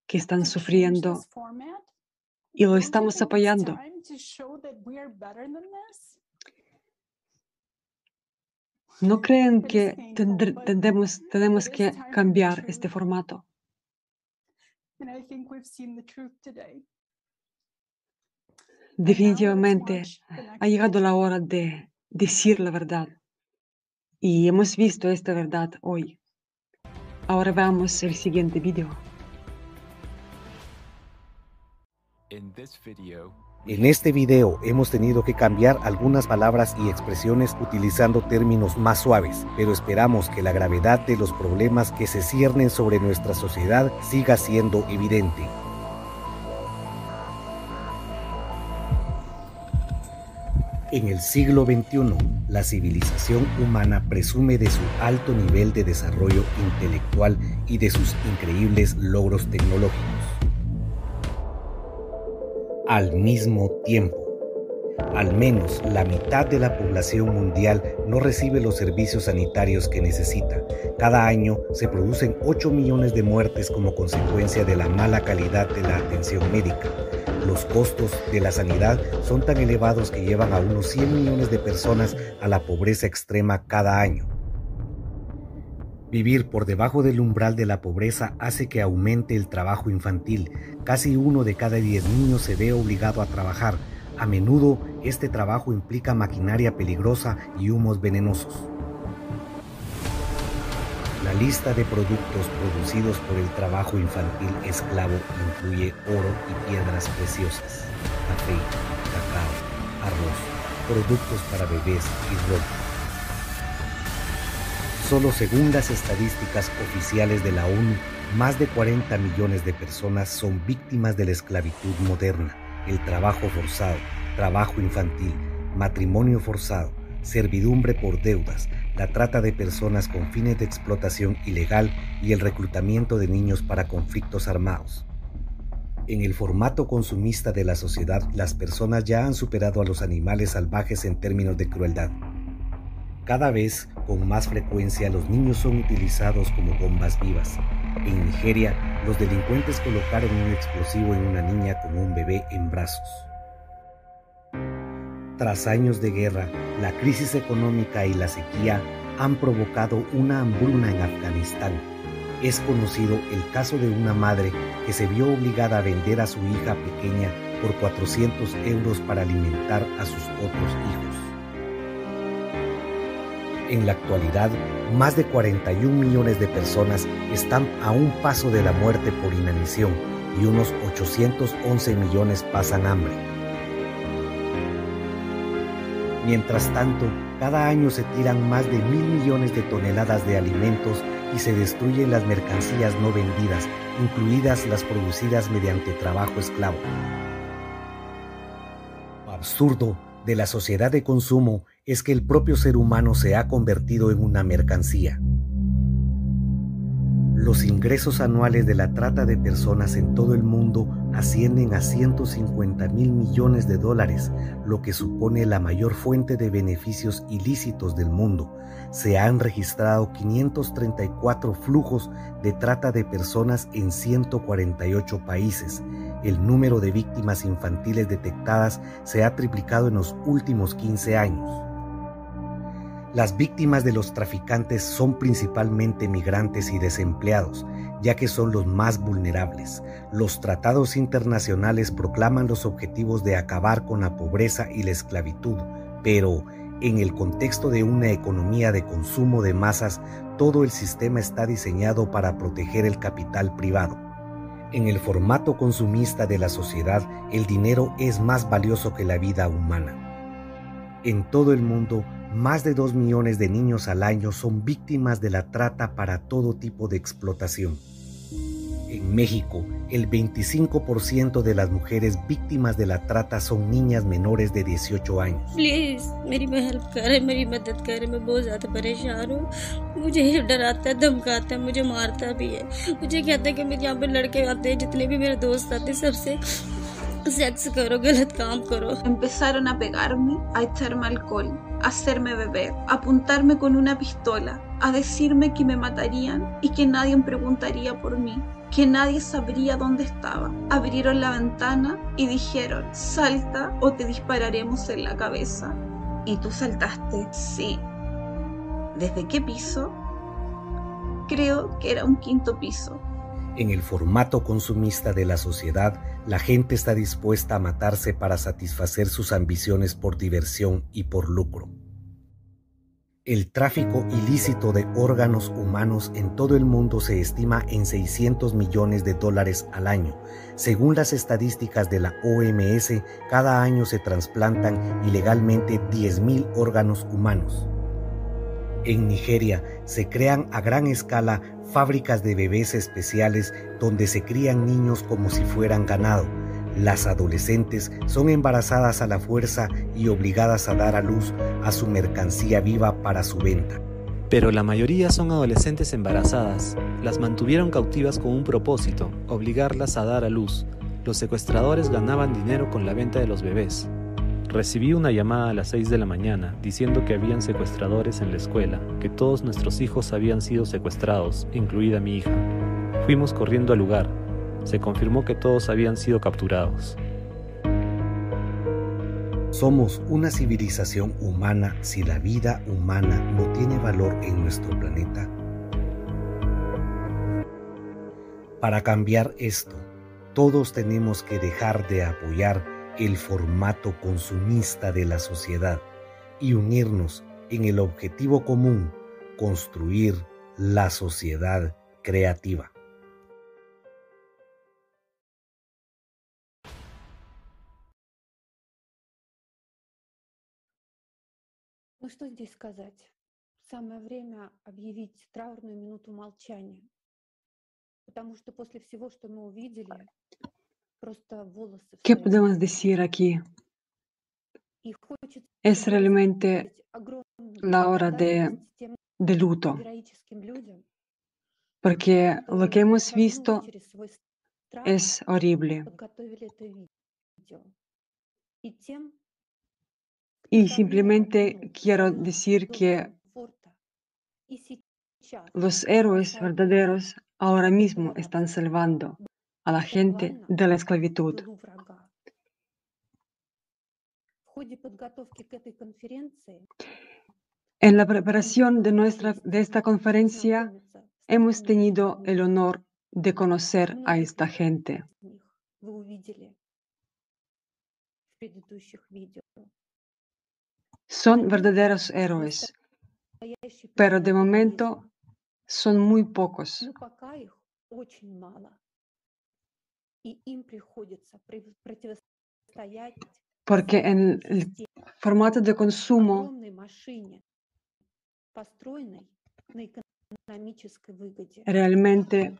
Speaker 5: que están sufriendo y lo estamos apoyando. ¿No creen que tendremos, tenemos que cambiar este formato? Definitivamente ha llegado la hora de decir la verdad. Y hemos visto esta verdad hoy. Ahora veamos el siguiente video.
Speaker 21: En este video hemos tenido que cambiar algunas palabras y expresiones utilizando términos más suaves, pero esperamos que la gravedad de los problemas que se ciernen sobre nuestra sociedad siga siendo evidente. En el siglo XXI, la civilización humana presume de su alto nivel de desarrollo intelectual y de sus increíbles logros tecnológicos. Al mismo tiempo, al menos la mitad de la población mundial no recibe los servicios sanitarios que necesita. Cada año se producen 8 millones de muertes como consecuencia de la mala calidad de la atención médica los costos de la sanidad son tan elevados que llevan a unos 100 millones de personas a la pobreza extrema cada año. Vivir por debajo del umbral de la pobreza hace que aumente el trabajo infantil. Casi uno de cada 10 niños se ve obligado a trabajar. A menudo este trabajo implica maquinaria peligrosa y humos venenosos. La lista de productos producidos por el trabajo infantil esclavo incluye oro y piedras preciosas, café, cacao, arroz, productos para bebés y ropa. Solo según las estadísticas oficiales de la ONU, más de 40 millones de personas son víctimas de la esclavitud moderna, el trabajo forzado, trabajo infantil, matrimonio forzado, servidumbre por deudas, la trata de personas con fines de explotación ilegal y el reclutamiento de niños para conflictos armados. En el formato consumista de la sociedad, las personas ya han superado a los animales salvajes en términos de crueldad. Cada vez con más frecuencia los niños son utilizados como bombas vivas. En Nigeria, los delincuentes colocaron un explosivo en una niña con un bebé en brazos. Tras años de guerra, la crisis económica y la sequía han provocado una hambruna en Afganistán. Es conocido el caso de una madre que se vio obligada a vender a su hija pequeña por 400 euros para alimentar a sus otros hijos. En la actualidad, más de 41 millones de personas están a un paso de la muerte por inanición y unos 811 millones pasan hambre. Mientras tanto, cada año se tiran más de mil millones de toneladas de alimentos y se destruyen las mercancías no vendidas, incluidas las producidas mediante trabajo esclavo. Absurdo de la sociedad de consumo es que el propio ser humano se ha convertido en una mercancía. Los ingresos anuales de la trata de personas en todo el mundo ascienden a 150 mil millones de dólares, lo que supone la mayor fuente de beneficios ilícitos del mundo. Se han registrado 534 flujos de trata de personas en 148 países. El número de víctimas infantiles detectadas se ha triplicado en los últimos 15 años. Las víctimas de los traficantes son principalmente migrantes y desempleados, ya que son los más vulnerables. Los tratados internacionales proclaman los objetivos de acabar con la pobreza y la esclavitud, pero en el contexto de una economía de consumo de masas, todo el sistema está diseñado para proteger el capital privado. En el formato consumista de la sociedad, el dinero es más valioso que la vida humana. En todo el mundo, más de 2 millones de niños al año son víctimas de la trata para todo tipo de explotación. En México, el 25% de las mujeres víctimas de la trata son niñas menores de 18 años.
Speaker 22: Please, मेरी हेल्प करें मेरी मदद करें मैं बहुत ज़्यादा परेशान हूँ मुझे डराता है धमकाता है मुझे मारता भी है मुझे कहता है कि मेरे यहाँ पे लड़के आते हैं जितने भी मेरे दोस्त आते हैं सबसे
Speaker 23: Empezaron a pegarme, a echarme alcohol, a hacerme beber, a apuntarme con una pistola, a decirme que me matarían y que nadie preguntaría por mí, que nadie sabría dónde estaba. Abrieron la ventana y dijeron, salta o te dispararemos en la cabeza. ¿Y tú saltaste? Sí. ¿Desde qué piso? Creo que era un quinto piso.
Speaker 21: En el formato consumista de la sociedad, la gente está dispuesta a matarse para satisfacer sus ambiciones por diversión y por lucro. El tráfico ilícito de órganos humanos en todo el mundo se estima en 600 millones de dólares al año. Según las estadísticas de la OMS, cada año se trasplantan ilegalmente 10.000 órganos humanos. En Nigeria se crean a gran escala fábricas de bebés especiales donde se crían niños como si fueran ganado. Las adolescentes son embarazadas a la fuerza y obligadas a dar a luz a su mercancía viva para su venta.
Speaker 24: Pero la mayoría son adolescentes embarazadas. Las mantuvieron cautivas con un propósito, obligarlas a dar a luz. Los secuestradores ganaban dinero con la venta de los bebés. Recibí una llamada a las 6 de la mañana diciendo que habían secuestradores en la escuela, que todos nuestros hijos habían sido secuestrados, incluida mi hija. Fuimos corriendo al lugar. Se confirmó que todos habían sido capturados.
Speaker 21: Somos una civilización humana si la vida humana no tiene valor en nuestro planeta. Para cambiar esto, todos tenemos que dejar de apoyar el formato consumista de la sociedad y unirnos en el objetivo común, construir la sociedad creativa.
Speaker 25: Ну что здесь сказать? Самое время объявить траурную минуту молчания. Потому что после всего, что мы увидели,
Speaker 5: ¿Qué podemos decir aquí? Es realmente la hora de, de luto, porque lo que hemos visto es horrible. Y simplemente quiero decir que los héroes verdaderos ahora mismo están salvando a la gente de la esclavitud. En la preparación de, nuestra, de esta conferencia hemos tenido el honor de conocer a esta gente. Son verdaderos héroes, pero de momento son muy pocos porque en el formato de consumo realmente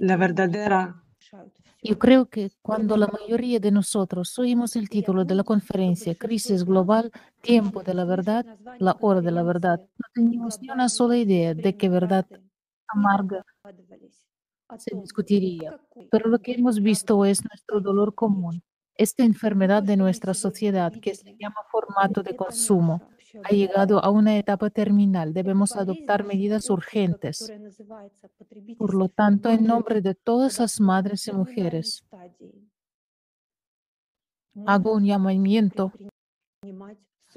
Speaker 5: la verdadera
Speaker 8: yo creo que cuando la mayoría de nosotros oímos el título de la conferencia Crisis Global, Tiempo de la Verdad, la hora de la verdad, no teníamos ni una sola idea de qué verdad amarga se discutiría, pero lo que hemos visto es nuestro dolor común. Esta enfermedad de nuestra sociedad, que se llama formato de consumo, ha llegado a una etapa terminal. Debemos adoptar medidas urgentes. Por lo tanto, en nombre de todas las madres y mujeres, hago un llamamiento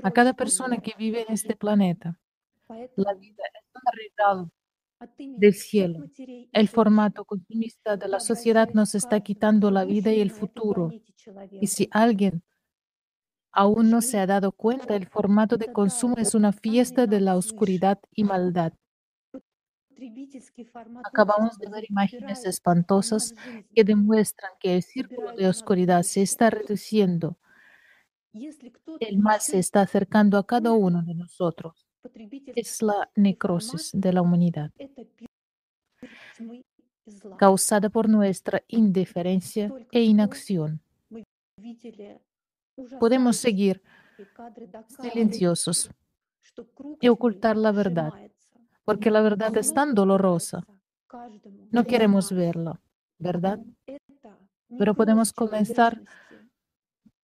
Speaker 8: a cada persona que vive en este planeta. La vida es un regalo del cielo. El formato consumista de la sociedad nos está quitando la vida y el futuro. Y si alguien aún no se ha dado cuenta, el formato de consumo es una fiesta de la oscuridad y maldad. Acabamos de ver imágenes espantosas que demuestran que el círculo de oscuridad se está reduciendo. El mal se está acercando a cada uno de nosotros es la necrosis de la humanidad, causada por nuestra indiferencia e inacción. Podemos seguir silenciosos y ocultar la verdad, porque la verdad es tan dolorosa. No queremos verla, ¿verdad? Pero podemos comenzar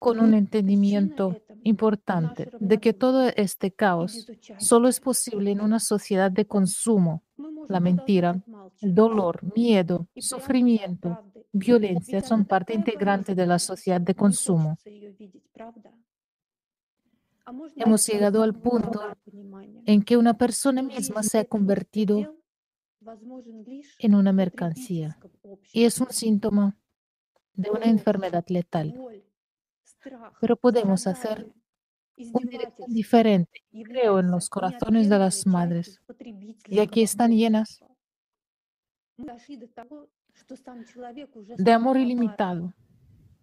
Speaker 8: con un entendimiento importante de que todo este caos solo es posible en una sociedad de consumo. La mentira, el dolor, miedo, sufrimiento, violencia son parte integrante de la sociedad de consumo. hemos llegado al punto en que una persona misma se ha convertido en una mercancía y es un síntoma de una enfermedad letal. Pero podemos hacer un dirección diferente, creo, en los corazones de las madres. Y aquí están llenas de amor ilimitado.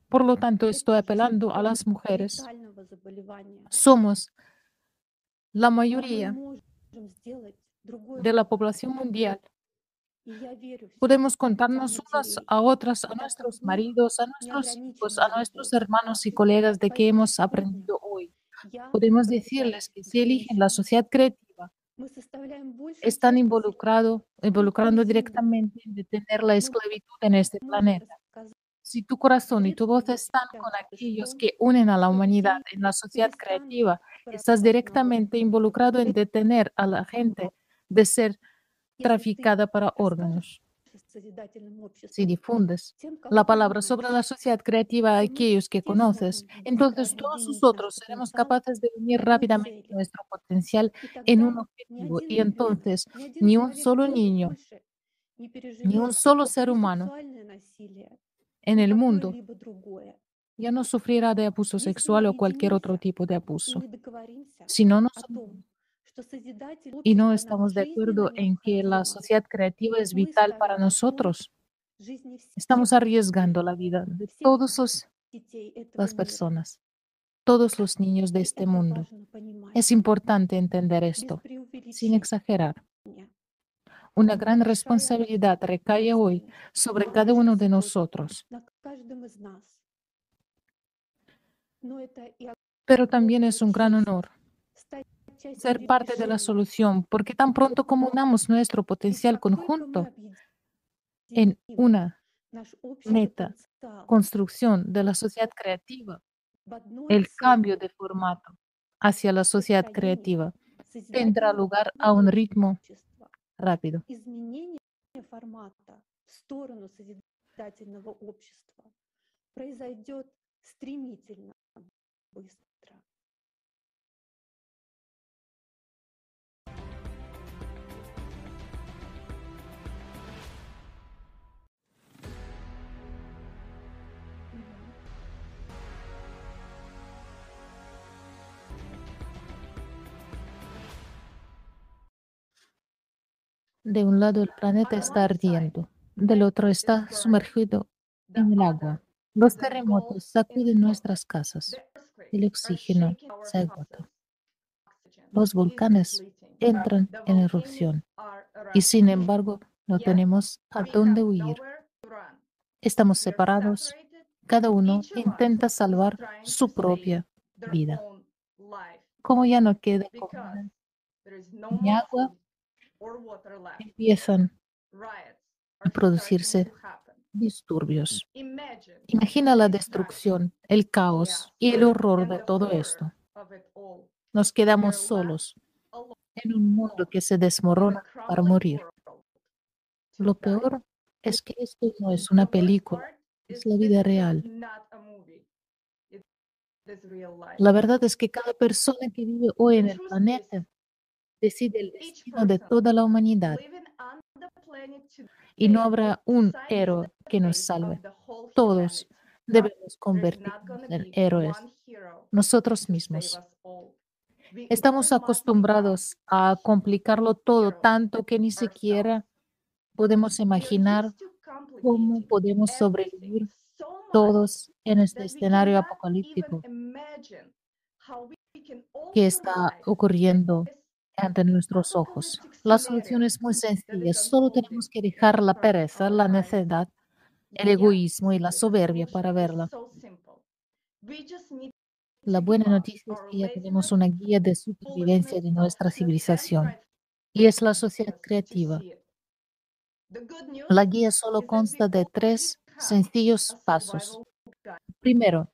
Speaker 8: Por lo tanto, estoy apelando a las mujeres. Somos la mayoría de la población mundial. Podemos contarnos unas a otras, a nuestros maridos, a nuestros hijos, a nuestros hermanos y colegas de que hemos aprendido hoy. Podemos decirles que si eligen la sociedad creativa, están involucrado, involucrando directamente en detener la esclavitud en este planeta. Si tu corazón y tu voz están con aquellos que unen a la humanidad en la sociedad creativa, estás directamente involucrado en detener a la gente de ser traficada para órganos. Si difundes la palabra sobre la sociedad creativa a aquellos que conoces, entonces todos nosotros seremos capaces de unir rápidamente nuestro potencial en un objetivo. y entonces ni un solo niño, ni un solo ser humano en el mundo ya no sufrirá de abuso sexual o cualquier otro tipo de abuso. Si no nos y no estamos de acuerdo en que la sociedad creativa es vital para nosotros, estamos arriesgando la vida de todas las personas, todos los niños de este mundo. Es importante entender esto, sin exagerar. Una gran responsabilidad recae hoy sobre cada uno de nosotros. Pero también es un gran honor ser parte de la solución, porque tan pronto como unamos nuestro potencial conjunto en una meta, construcción de la sociedad creativa, el cambio de formato hacia la sociedad creativa tendrá lugar a un ritmo rápido. De un lado el planeta está ardiendo, del otro está sumergido en el agua. Los terremotos sacuden nuestras casas. El oxígeno se agota. Los volcanes entran en erupción y sin embargo no tenemos a dónde huir. Estamos separados. Cada uno intenta salvar su propia vida. Como ya no queda comida ni agua, empiezan a producirse disturbios. Imagina la destrucción, el caos y el horror de todo esto. Nos quedamos solos en un mundo que se desmorona para morir. Lo peor es que esto no es una película, es la vida real. La verdad es que cada persona que vive hoy en el planeta decide el destino de toda la humanidad. Y no habrá un héroe que nos salve. Todos debemos convertirnos en héroes, nosotros mismos. Estamos acostumbrados a complicarlo todo tanto que ni siquiera podemos imaginar cómo podemos sobrevivir todos en este escenario apocalíptico que está ocurriendo ante nuestros ojos. La solución es muy sencilla. Solo tenemos que dejar la pereza, la necedad, el egoísmo y la soberbia para verla. La buena noticia es que ya tenemos una guía de supervivencia de nuestra civilización y es la sociedad creativa. La guía solo consta de tres sencillos pasos. Primero,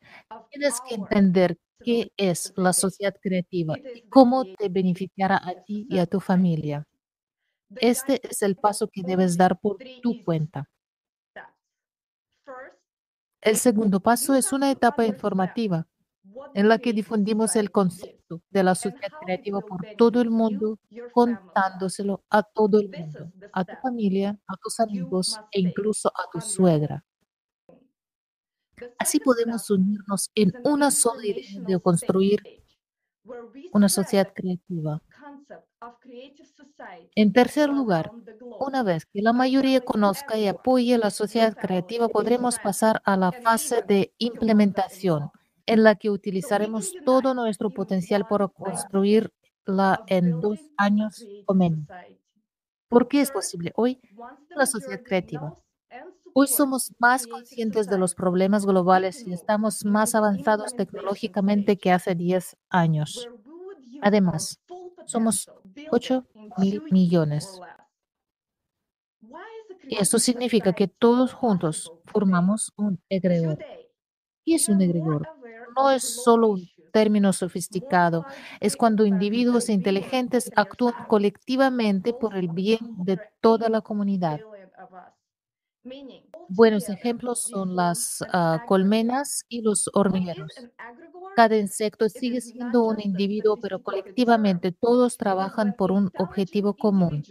Speaker 8: tienes que entender qué es la sociedad creativa y cómo te beneficiará a ti y a tu familia. Este es el paso que debes dar por tu cuenta. El segundo paso es una etapa informativa. en la que difundimos el concepto de la sociedad creativa por todo el mundo, contándoselo a todo el mundo, a tu familia, a tus amigos e incluso a tu suegra. Así podemos unirnos en una sola idea de construir una sociedad creativa. En tercer lugar, una vez que la mayoría conozca y apoye la sociedad creativa, podremos pasar a la fase de implementación, en la que utilizaremos todo nuestro potencial para construirla en dos años o menos. ¿Por qué es posible hoy la sociedad creativa? Hoy somos más conscientes de los problemas globales y estamos más avanzados tecnológicamente que hace 10 años. Además, somos 8 mil millones. Y esto significa que todos juntos formamos un egregor. ¿Qué es un egregor? No es solo un término sofisticado, es cuando individuos inteligentes actúan colectivamente por el bien de toda la comunidad. Buenos ejemplos son las ah, colmenas y los hormigueros. Cada insecto sigue siendo un individuo, pero colectivamente todos trabajan por un objetivo común.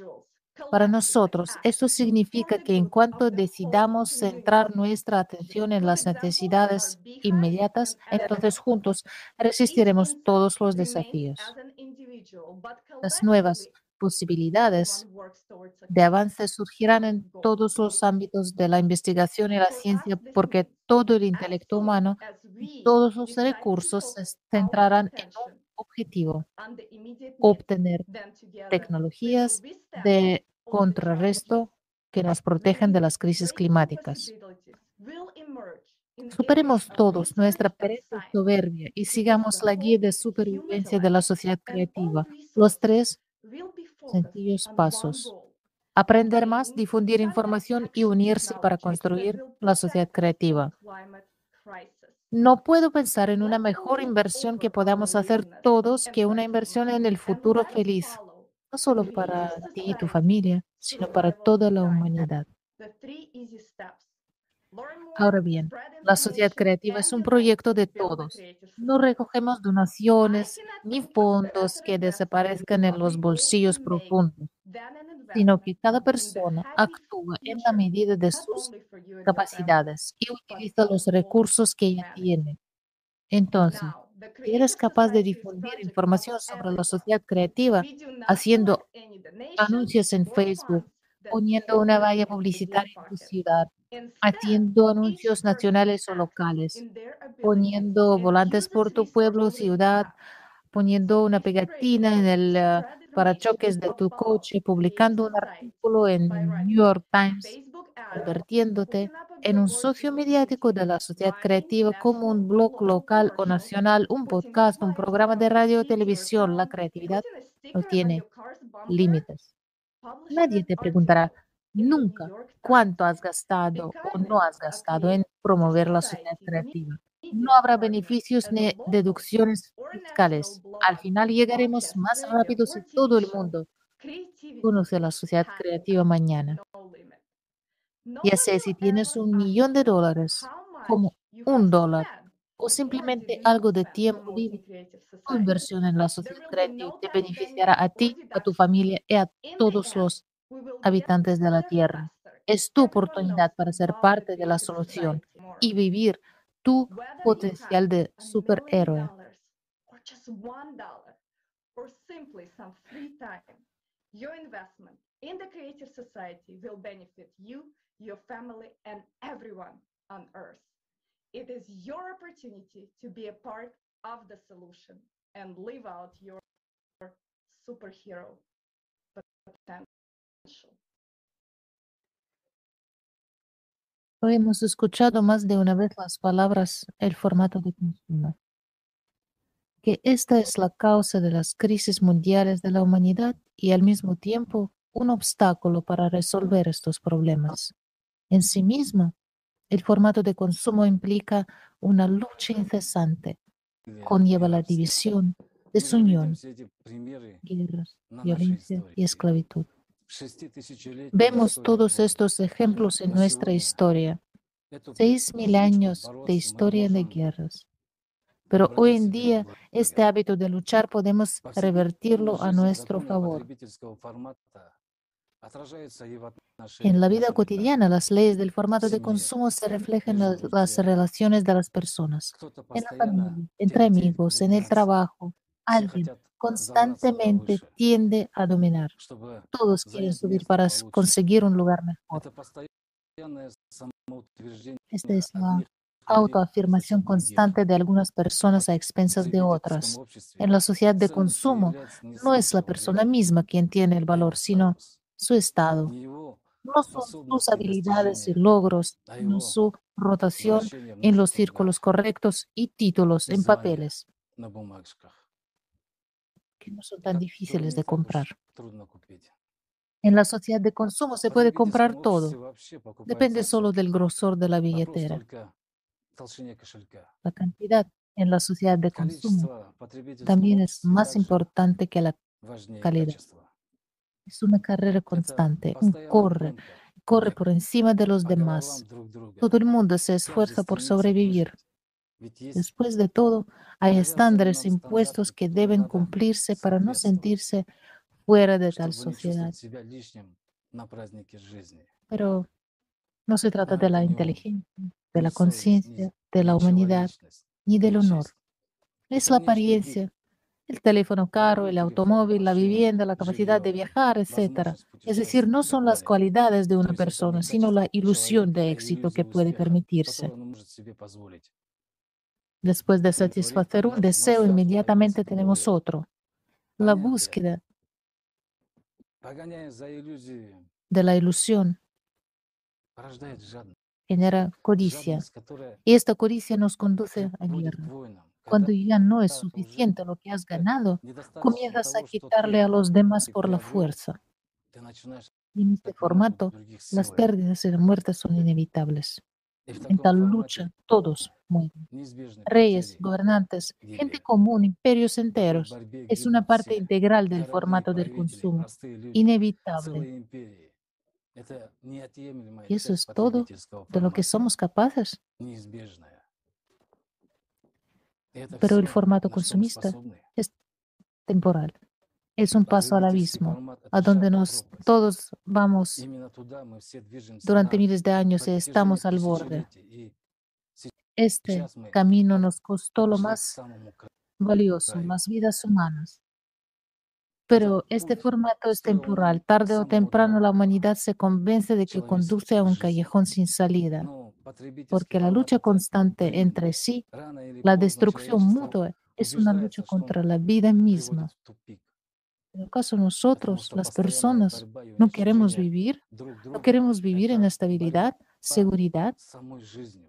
Speaker 8: Para nosotros, esto significa que en cuanto decidamos centrar nuestra atención en las necesidades inmediatas, entonces juntos resistiremos todos los desafíos. Las nuevas posibilidades de avance surgirán en todos los ámbitos de la investigación y la ciencia porque todo el intelecto humano todos los recursos se centrarán en un objetivo, obtener tecnologías de contrarresto que nos protejan de las crisis climáticas. Superemos todos nuestra pereza soberbia y sigamos la guía de supervivencia de la sociedad creativa. Los tres sencillos pasos. Aprender más, difundir información y unirse para construir la sociedad creativa. No puedo pensar en una mejor inversión que podamos hacer todos que una inversión en el futuro feliz, no solo para ti y tu familia, sino para toda la humanidad. Ahora bien, la sociedad creativa es un proyecto de todos. No recogemos donaciones ni fondos que desaparezcan en los bolsillos profundos, sino que cada persona actúa en la medida de sus capacidades y utiliza los recursos que ella tiene. Entonces, eres capaz de difundir información sobre la sociedad creativa haciendo anuncios en Facebook, poniendo una valla publicitaria en tu ciudad, haciendo anuncios nacionales o locales, poniendo volantes por tu pueblo ciudad, poniendo una pegatina en el uh, parachoques de tu coche, publicando un artículo en New York Times, convirtiéndote en un socio mediático de la sociedad creativa como un blog local o nacional, un podcast, un programa de radio o televisión. La creatividad no tiene límites. Nadie te preguntará nunca cuánto has gastado o no has gastado en promover la sociedad creativa. No habrá beneficios ni deducciones fiscales. Al final llegaremos más rápidos en todo el mundo. Conoce la sociedad creativa mañana. Ya sé si tienes un millón de dólares, como un dólar, o simplemente algo de tiempo libre, tu inversión en la sociedad creativa te beneficiará a ti, a tu familia y a todos los habitantes de la Tierra. Es tu oportunidad para ser parte de la solución y vivir tu potencial de superhéroe. Your investment in the creative society will benefit you, your family, and everyone on earth. It is your opportunity to be a part of the solution and live out your superhero potential. hemos escuchado más de una vez las palabras el formato de consumo. Que esta es la causa de las crisis mundiales de la humanidad y al mismo tiempo un obstáculo para resolver estos problemas. En sí mismo, el formato de consumo implica una lucha incesante, conlleva la división, desunión, guerras, violencia y esclavitud. Vemos todos estos ejemplos en nuestra historia. Seis mil años de historia de guerras. Pero hoy en día este hábito de luchar podemos revertirlo a nuestro favor. En la vida cotidiana, las leyes del formato de consumo se reflejan en las relaciones de las personas, en la familia, entre amigos, en el trabajo. Alguien constantemente tiende a dominar. Todos quieren subir para conseguir un lugar mejor. Esta es la autoafirmación constante de algunas personas a expensas de otras. En la sociedad de consumo, no es la persona misma quien tiene el valor, sino su estado. No son sus habilidades y logros, sino su rotación en los círculos correctos y títulos en papeles que no son tan difíciles de comprar. En la sociedad de consumo se puede comprar todo. Depende solo del grosor de la billetera. La cantidad en la sociedad de consumo también es más importante que la calidad. Es una carrera constante, un corre, corre por encima de los demás. Todo el mundo se esfuerza por sobrevivir. Después de todo, hay estándares impuestos que deben cumplirse para no sentirse fuera de tal sociedad. Pero no se trata de la inteligencia, de la conciencia, de la humanidad, ni del honor. Es la apariencia, el teléfono caro, el automóvil, la vivienda, la capacidad de viajar, etc. Es decir, no son las cualidades de una persona, sino la ilusión de éxito que puede permitirse. Después de satisfacer un deseo, inmediatamente tenemos otro. La búsqueda de la ilusión genera codicia. Y esta codicia nos conduce a guerra. Cuando ya no es suficiente lo que has ganado, comienzas a quitarle a los demás por la fuerza. Y en este formato, las pérdidas y las muertes son inevitables. En tal lucha, todos mueren. Reyes, gobernantes, gente común, imperios enteros. Es una parte integral del formato del consumo. Inevitable. Y eso es todo de lo que somos capaces. Pero el formato consumista es temporal. Es un paso al abismo, a donde nos todos vamos durante miles de años y estamos al borde. Este camino nos costó lo más valioso, las vidas humanas. Pero este formato es temporal. Tarde o temprano la humanidad se convence de que conduce a un callejón sin salida, porque la lucha constante entre sí, la destrucción mutua, es una lucha contra la vida misma. ¿Acaso nosotros, las personas, no queremos vivir? ¿No queremos vivir en estabilidad, seguridad?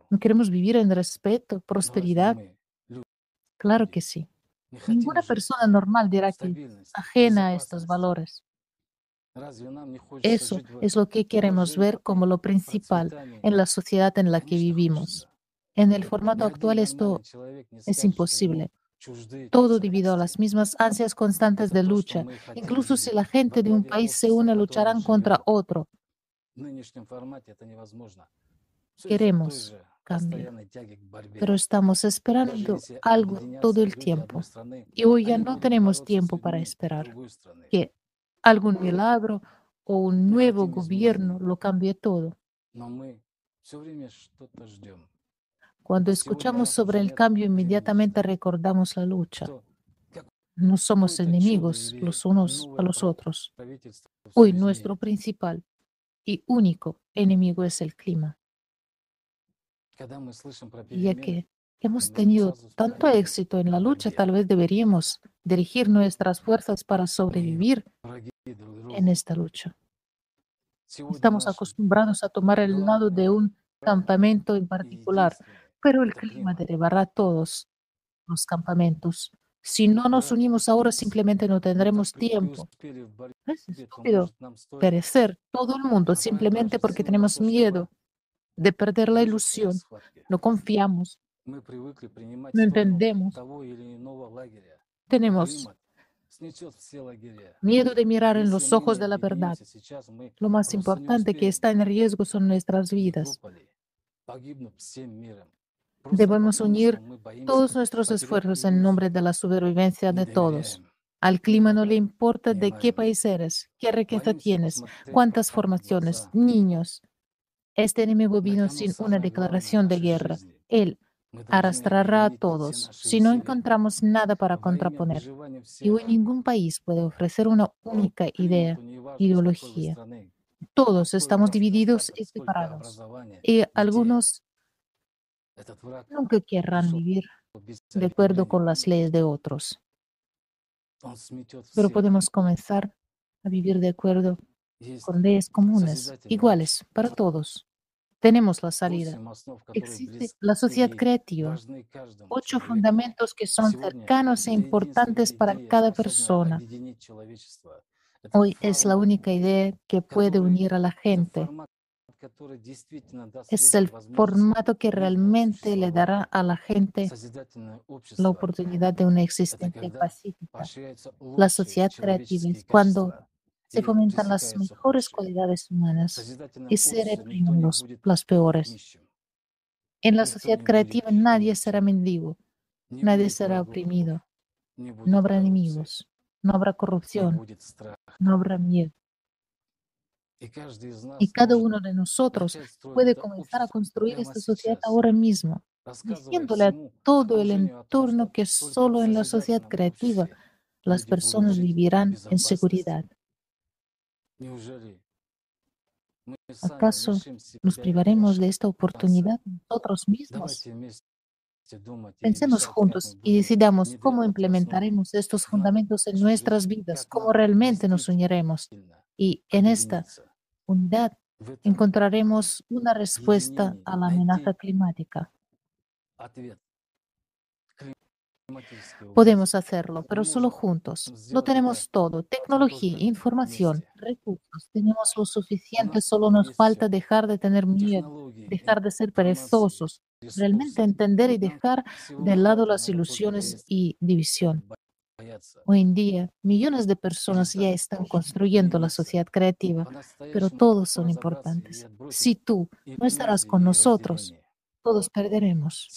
Speaker 8: ¿No queremos vivir en respeto, prosperidad? Claro que sí. Ninguna persona normal dirá que ajena a estos valores. Eso es lo que queremos ver como lo principal en la sociedad en la que vivimos. En el formato actual esto es imposible. Todo debido a las mismas ansias constantes de lucha. Incluso si la gente de un país se une, lucharán contra otro. Queremos cambio, pero estamos esperando algo todo el tiempo. Y hoy ya no tenemos tiempo para esperar que algún milagro o un nuevo gobierno lo cambie todo. Cuando escuchamos sobre el cambio, inmediatamente recordamos la lucha. No somos enemigos los unos a los otros. Hoy nuestro principal y único enemigo es el clima. Ya que hemos tenido tanto éxito en la lucha, tal vez deberíamos dirigir nuestras fuerzas para sobrevivir en esta lucha. Estamos acostumbrados a tomar el lado de un campamento en particular, pero el clima derribará todos los campamentos. Si no nos unimos ahora, simplemente no tendremos tiempo. Es estúpido. perecer todo el mundo simplemente porque tenemos miedo de perder la ilusión. No confiamos. No entendemos. Tenemos miedo de mirar en los ojos de la verdad. Lo más importante que está en riesgo son nuestras vidas. Debemos unir todos nuestros esfuerzos en nombre de la supervivencia de todos. Al clima no le importa de qué país eres, qué riqueza tienes, cuántas formaciones, niños. Este enemigo vino sin una declaración de guerra. Él arrastrará a todos si no encontramos nada para contraponer. Y hoy ningún país puede ofrecer una única idea, ideología. Todos estamos divididos y separados. Y algunos nunca querrán vivir de acuerdo con las leyes de otros. Pero podemos comenzar a vivir de acuerdo con leyes comunes, iguales para todos. Tenemos la salida. Existe la sociedad creativa. Ocho fundamentos que son cercanos e importantes para cada persona. Hoy es la única idea que puede unir a la gente. Es el formato que realmente le dará a la gente la oportunidad de una existencia pacífica. La sociedad creativa es cuando se fomentan las mejores cualidades humanas y se reprimen las peores. En la sociedad creativa nadie será mendigo, nadie será oprimido, no habrá enemigos, no habrá corrupción, no habrá miedo. Y cada uno de nosotros puede comenzar a construir esta sociedad ahora mismo, diciéndole a todo el entorno que solo en la sociedad creativa las personas vivirán en seguridad. ¿Acaso nos privaremos de esta oportunidad nosotros mismos? Pensemos juntos y decidamos cómo implementaremos estos fundamentos en nuestras vidas, cómo realmente nos uniremos. Y en esta unidad encontraremos una respuesta a la amenaza climática. Podemos hacerlo, pero solo juntos. Lo tenemos todo, tecnología, información, recursos. Tenemos lo suficiente, solo nos falta dejar de tener miedo, dejar de ser perezosos, realmente entender y dejar de lado las ilusiones y división. Hoy en día, millones de personas ya están construyendo la sociedad creativa, pero todos son importantes. Si tú no estarás con nosotros, todos perderemos.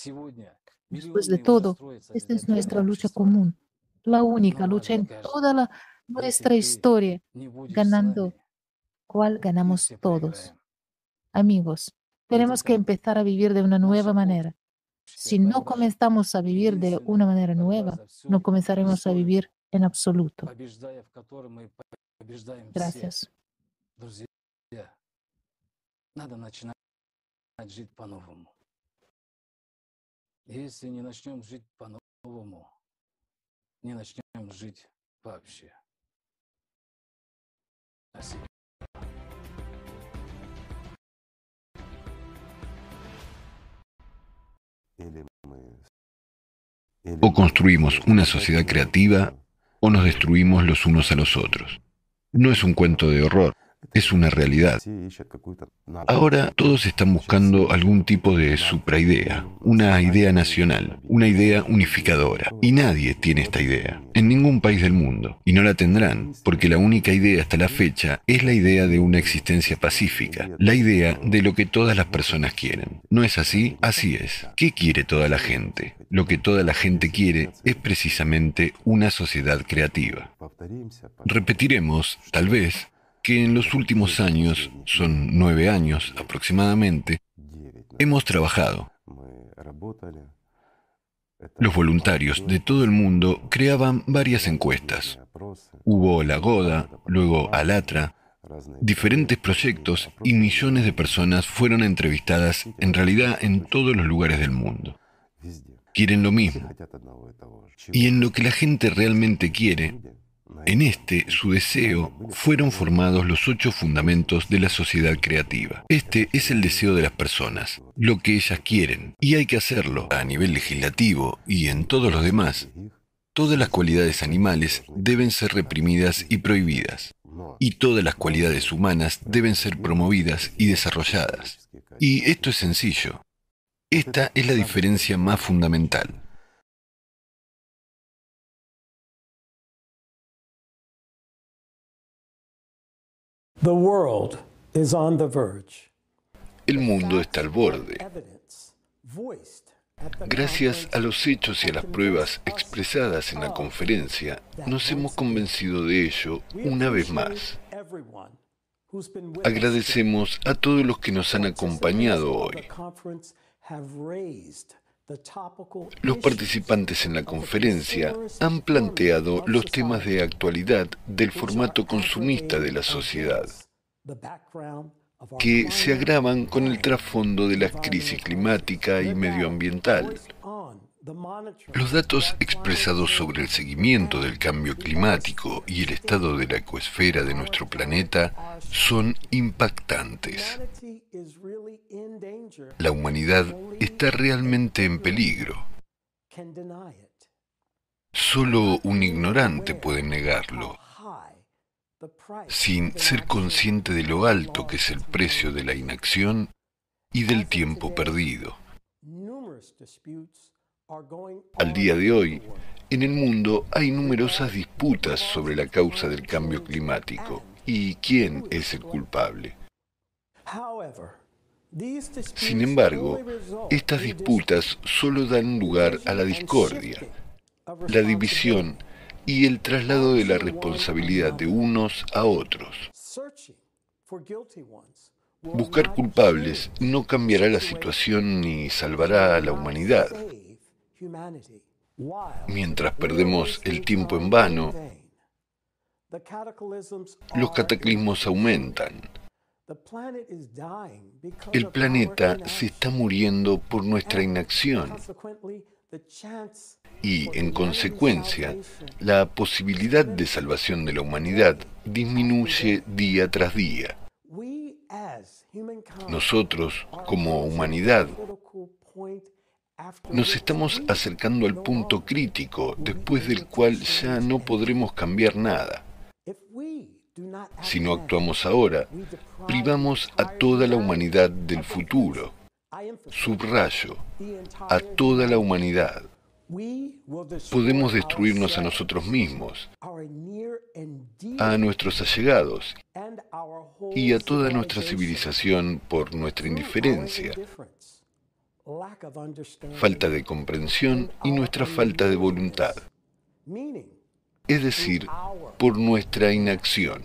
Speaker 8: Después de todo, esta es nuestra lucha común, la única lucha en toda la, nuestra historia, ganando cual ganamos todos. Amigos, tenemos que empezar a vivir de una nueva manera. Si no comenzamos a vivir de una manera nueva, no comenzaremos a vivir en absoluto. Gracias.
Speaker 26: Если не начнем жить по-новому, не начнем жить вообще. Спасибо.
Speaker 12: O construimos una sociedad creativa o nos destruimos los unos a los otros. No es un cuento de horror es una realidad. Ahora todos están buscando algún tipo de supraidea, una idea nacional, una idea unificadora. Y nadie tiene esta idea, en ningún país del mundo. Y no la tendrán, porque la única idea hasta la fecha es la idea de una existencia pacífica, la idea de lo que todas las personas quieren. ¿No es así? Así es. ¿Qué quiere toda la gente? Lo que toda la gente quiere es precisamente una sociedad creativa. Repetiremos, tal vez, que en los últimos años, son nueve años aproximadamente, hemos trabajado. Los voluntarios de todo el mundo creaban varias encuestas. Hubo la Goda, luego Alatra, diferentes proyectos y millones de personas fueron entrevistadas en realidad en todos los lugares del mundo. Quieren lo mismo. Y en lo que la gente realmente quiere, en este, su deseo, fueron formados los ocho fundamentos de la sociedad creativa. Este es el deseo de las personas, lo que ellas quieren, y hay que hacerlo a nivel legislativo y en todos los demás. Todas las cualidades animales deben ser reprimidas y prohibidas, y todas las cualidades humanas deben ser promovidas y desarrolladas. Y esto es sencillo. Esta es la diferencia más fundamental. El mundo está al borde. Gracias a los hechos y a las pruebas expresadas en la conferencia, nos hemos convencido de ello una vez más. Agradecemos a todos los que nos han acompañado hoy. Los participantes en la conferencia han planteado los temas de actualidad del formato consumista de la sociedad, que se agravan con el trasfondo de la crisis climática y medioambiental. Los datos expresados sobre el seguimiento del cambio climático y el estado de la ecosfera de nuestro planeta son impactantes. La humanidad está realmente en peligro. Solo un ignorante puede negarlo, sin ser consciente de lo alto que es el precio de la inacción y del tiempo perdido. Al día de hoy, en el mundo hay numerosas disputas sobre la causa del cambio climático y quién es el culpable. Sin embargo, estas disputas solo dan lugar a la discordia, la división y el traslado de la responsabilidad de unos a otros. Buscar culpables no cambiará la situación ni salvará a la humanidad. Mientras perdemos el tiempo en vano, los cataclismos aumentan. El planeta se está muriendo por nuestra inacción y, en consecuencia, la posibilidad de salvación de la humanidad disminuye día tras día. Nosotros, como humanidad, nos estamos acercando al punto crítico después del cual ya no podremos cambiar nada. Si no actuamos ahora, privamos a toda la humanidad del futuro. Subrayo, a toda la humanidad. Podemos destruirnos a nosotros mismos, a nuestros allegados y a toda nuestra civilización por nuestra indiferencia, falta de comprensión y nuestra falta de voluntad, es decir, por nuestra inacción.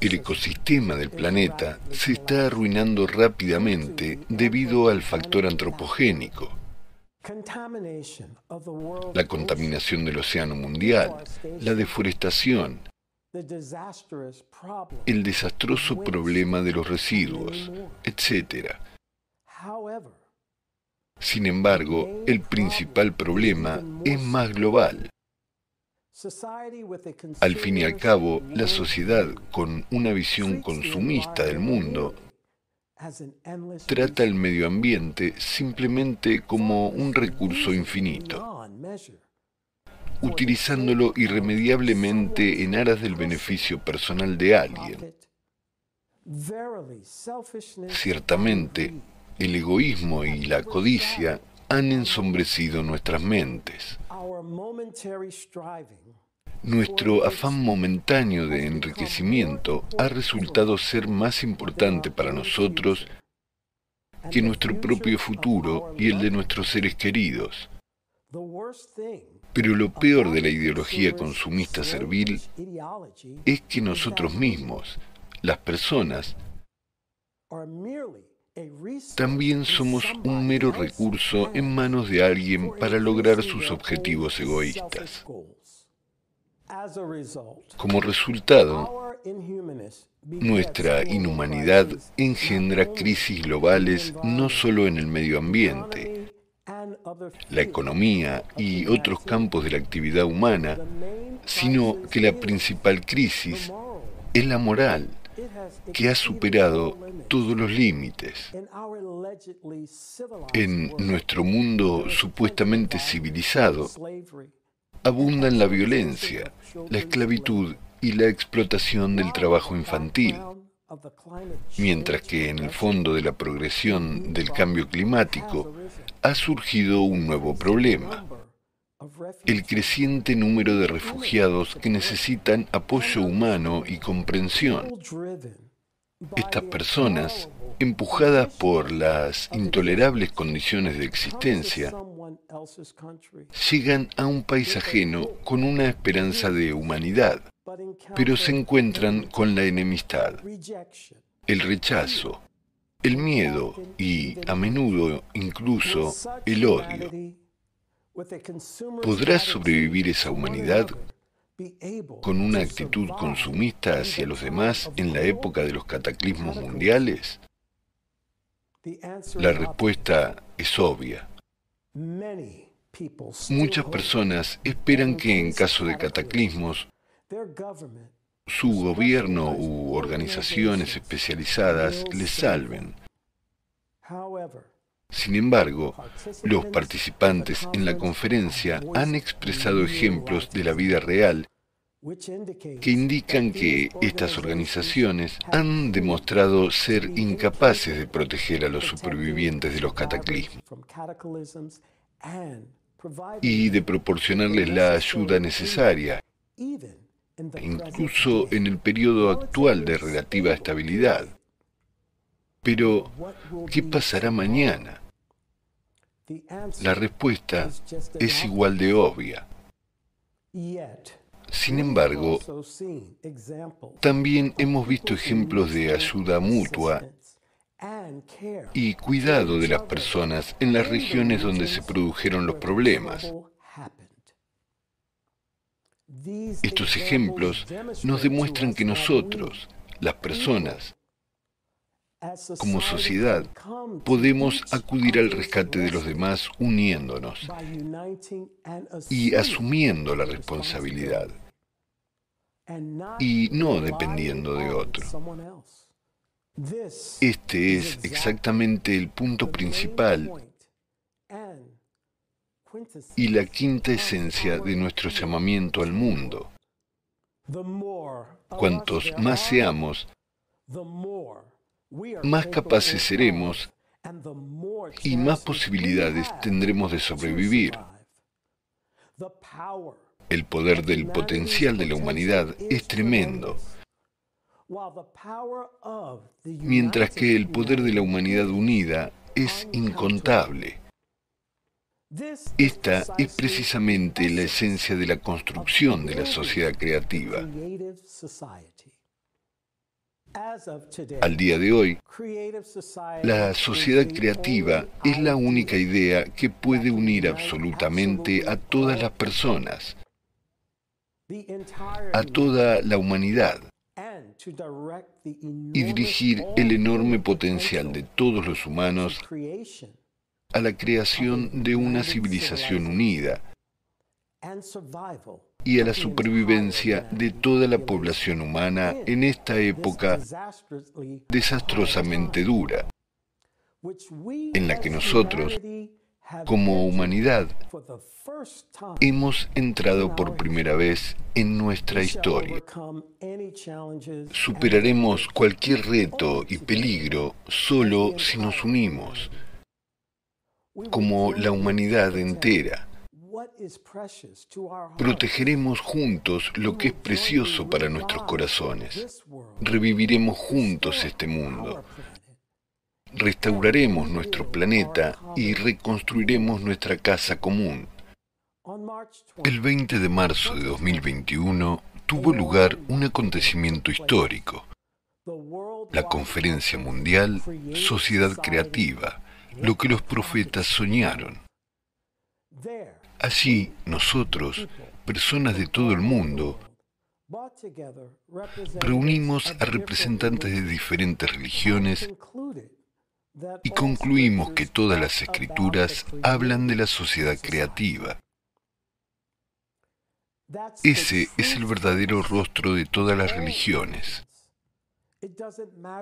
Speaker 12: El ecosistema del planeta se está arruinando rápidamente debido al factor antropogénico, la contaminación del océano mundial, la deforestación, el desastroso problema de los residuos, etc. Sin embargo, el principal problema es más global. Al fin y al cabo, la sociedad, con una visión consumista del mundo, trata el medio ambiente simplemente como un recurso infinito, utilizándolo irremediablemente en aras del beneficio personal de alguien. Ciertamente, el egoísmo y la codicia han ensombrecido nuestras mentes. Nuestro afán momentáneo de enriquecimiento ha resultado ser más importante para nosotros que nuestro propio futuro y el de nuestros seres queridos. Pero lo peor de la ideología consumista servil es que nosotros mismos, las personas, también somos un mero recurso en manos de alguien para lograr sus objetivos egoístas. Como resultado, nuestra inhumanidad engendra crisis globales no solo en el medio ambiente, la economía y otros campos de la actividad humana, sino que la principal crisis es la moral, que ha superado todos los límites. En nuestro mundo supuestamente civilizado, abundan la violencia, la esclavitud y la explotación del trabajo infantil, mientras que en el fondo de la progresión del cambio climático ha surgido un nuevo problema, el creciente número de refugiados que necesitan apoyo humano y comprensión. Estas personas empujadas por las intolerables condiciones de existencia, llegan a un país ajeno con una esperanza de humanidad, pero se encuentran con la enemistad, el rechazo, el miedo y, a menudo, incluso el odio. ¿Podrá sobrevivir esa humanidad con una actitud consumista hacia los demás en la época de los cataclismos mundiales? La respuesta es obvia. Muchas personas esperan que en caso de cataclismos, su gobierno u organizaciones especializadas les salven. Sin embargo, los participantes en la conferencia han expresado ejemplos de la vida real que indican que estas organizaciones han demostrado ser incapaces de proteger a los supervivientes de los cataclismos y de proporcionarles la ayuda necesaria, incluso en el periodo actual de relativa estabilidad. Pero, ¿qué pasará mañana? La respuesta es igual de obvia. Sin embargo, también hemos visto ejemplos de ayuda mutua y cuidado de las personas en las regiones donde se produjeron los problemas. Estos ejemplos nos demuestran que nosotros, las personas, como sociedad, podemos acudir al rescate de los demás uniéndonos y asumiendo la responsabilidad y no dependiendo de otro. Este es exactamente el punto principal y la quinta esencia de nuestro llamamiento al mundo. Cuantos más seamos, más capaces seremos y más posibilidades tendremos de sobrevivir. El poder del potencial de la humanidad es tremendo, mientras que el poder de la humanidad unida es incontable. Esta es precisamente la esencia de la construcción de la sociedad creativa. Al día de hoy, la sociedad creativa es la única idea que puede unir absolutamente a todas las personas, a toda la humanidad, y dirigir el enorme potencial de todos los humanos a la creación de una civilización unida y a la supervivencia de toda la población humana en esta época desastrosamente dura, en la que nosotros, como humanidad, hemos entrado por primera vez en nuestra historia. Superaremos cualquier reto y peligro solo si nos unimos, como la humanidad entera Protegeremos juntos lo que es precioso para nuestros corazones. Reviviremos juntos este mundo. Restauraremos nuestro planeta y reconstruiremos nuestra casa común. El 20 de marzo de 2021 tuvo lugar un acontecimiento histórico, la Conferencia Mundial Sociedad Creativa, lo que los profetas soñaron. Así, nosotros, personas de todo el mundo, reunimos a representantes de diferentes religiones y concluimos que todas las escrituras hablan de la sociedad creativa. Ese es el verdadero rostro de todas las religiones.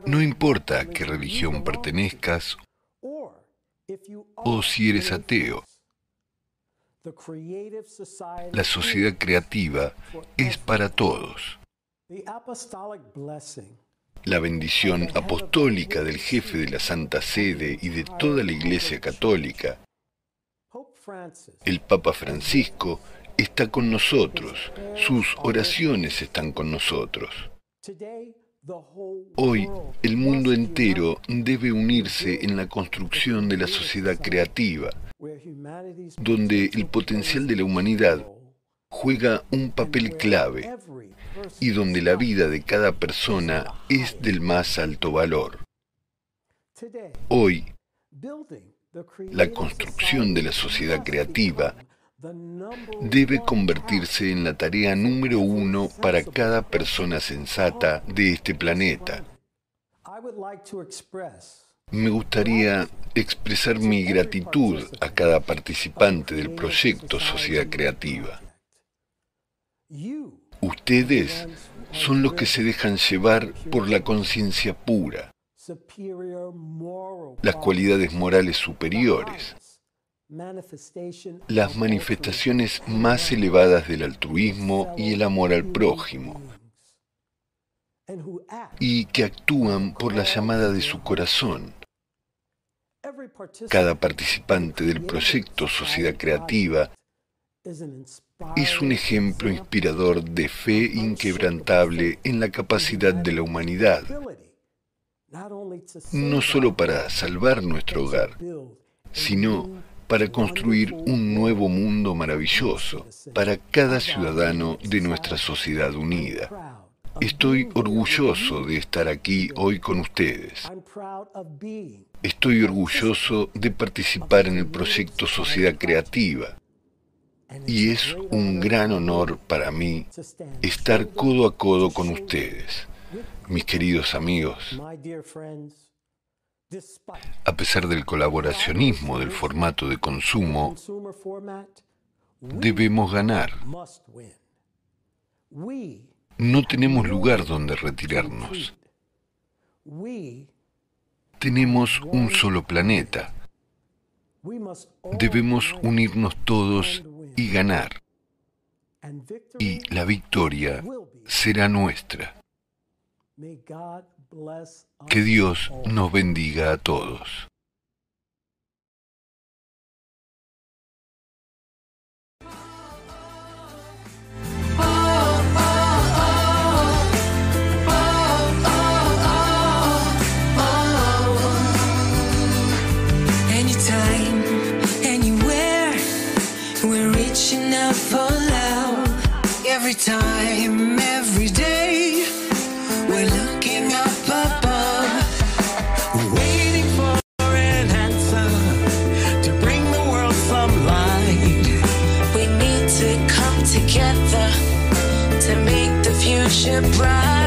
Speaker 12: No importa a qué religión pertenezcas o si eres ateo. La sociedad creativa es para todos. La bendición apostólica del jefe de la Santa Sede y de toda la Iglesia Católica, el Papa Francisco, está con nosotros. Sus oraciones están con nosotros. Hoy, el mundo entero debe unirse en la construcción de la sociedad creativa, donde el potencial de la humanidad juega un papel clave y donde la vida de cada persona es del más alto valor. Hoy, la construcción de la sociedad creativa debe convertirse en la tarea número uno para cada persona sensata de este planeta. Me gustaría expresar mi gratitud a cada participante del proyecto Sociedad Creativa. Ustedes son los que se dejan llevar por la conciencia pura, las cualidades morales superiores, las manifestaciones más elevadas del altruismo y el amor al prójimo, y que actúan por la llamada de su corazón. Cada participante del proyecto Sociedad Creativa es un ejemplo inspirador de fe inquebrantable en la capacidad de la humanidad, no solo para salvar nuestro hogar, sino para construir un nuevo mundo maravilloso para cada ciudadano de nuestra sociedad unida. Estoy orgulloso de estar aquí hoy con ustedes. Estoy orgulloso de participar en el proyecto Sociedad Creativa. Y es un gran honor para mí estar codo a codo con ustedes, mis queridos amigos. A pesar del colaboracionismo del formato de consumo, debemos ganar. No tenemos lugar donde retirarnos. Tenemos un solo planeta. Debemos unirnos todos y ganar. Y la victoria será nuestra. Que Dios nos bendiga a todos.
Speaker 27: your pride.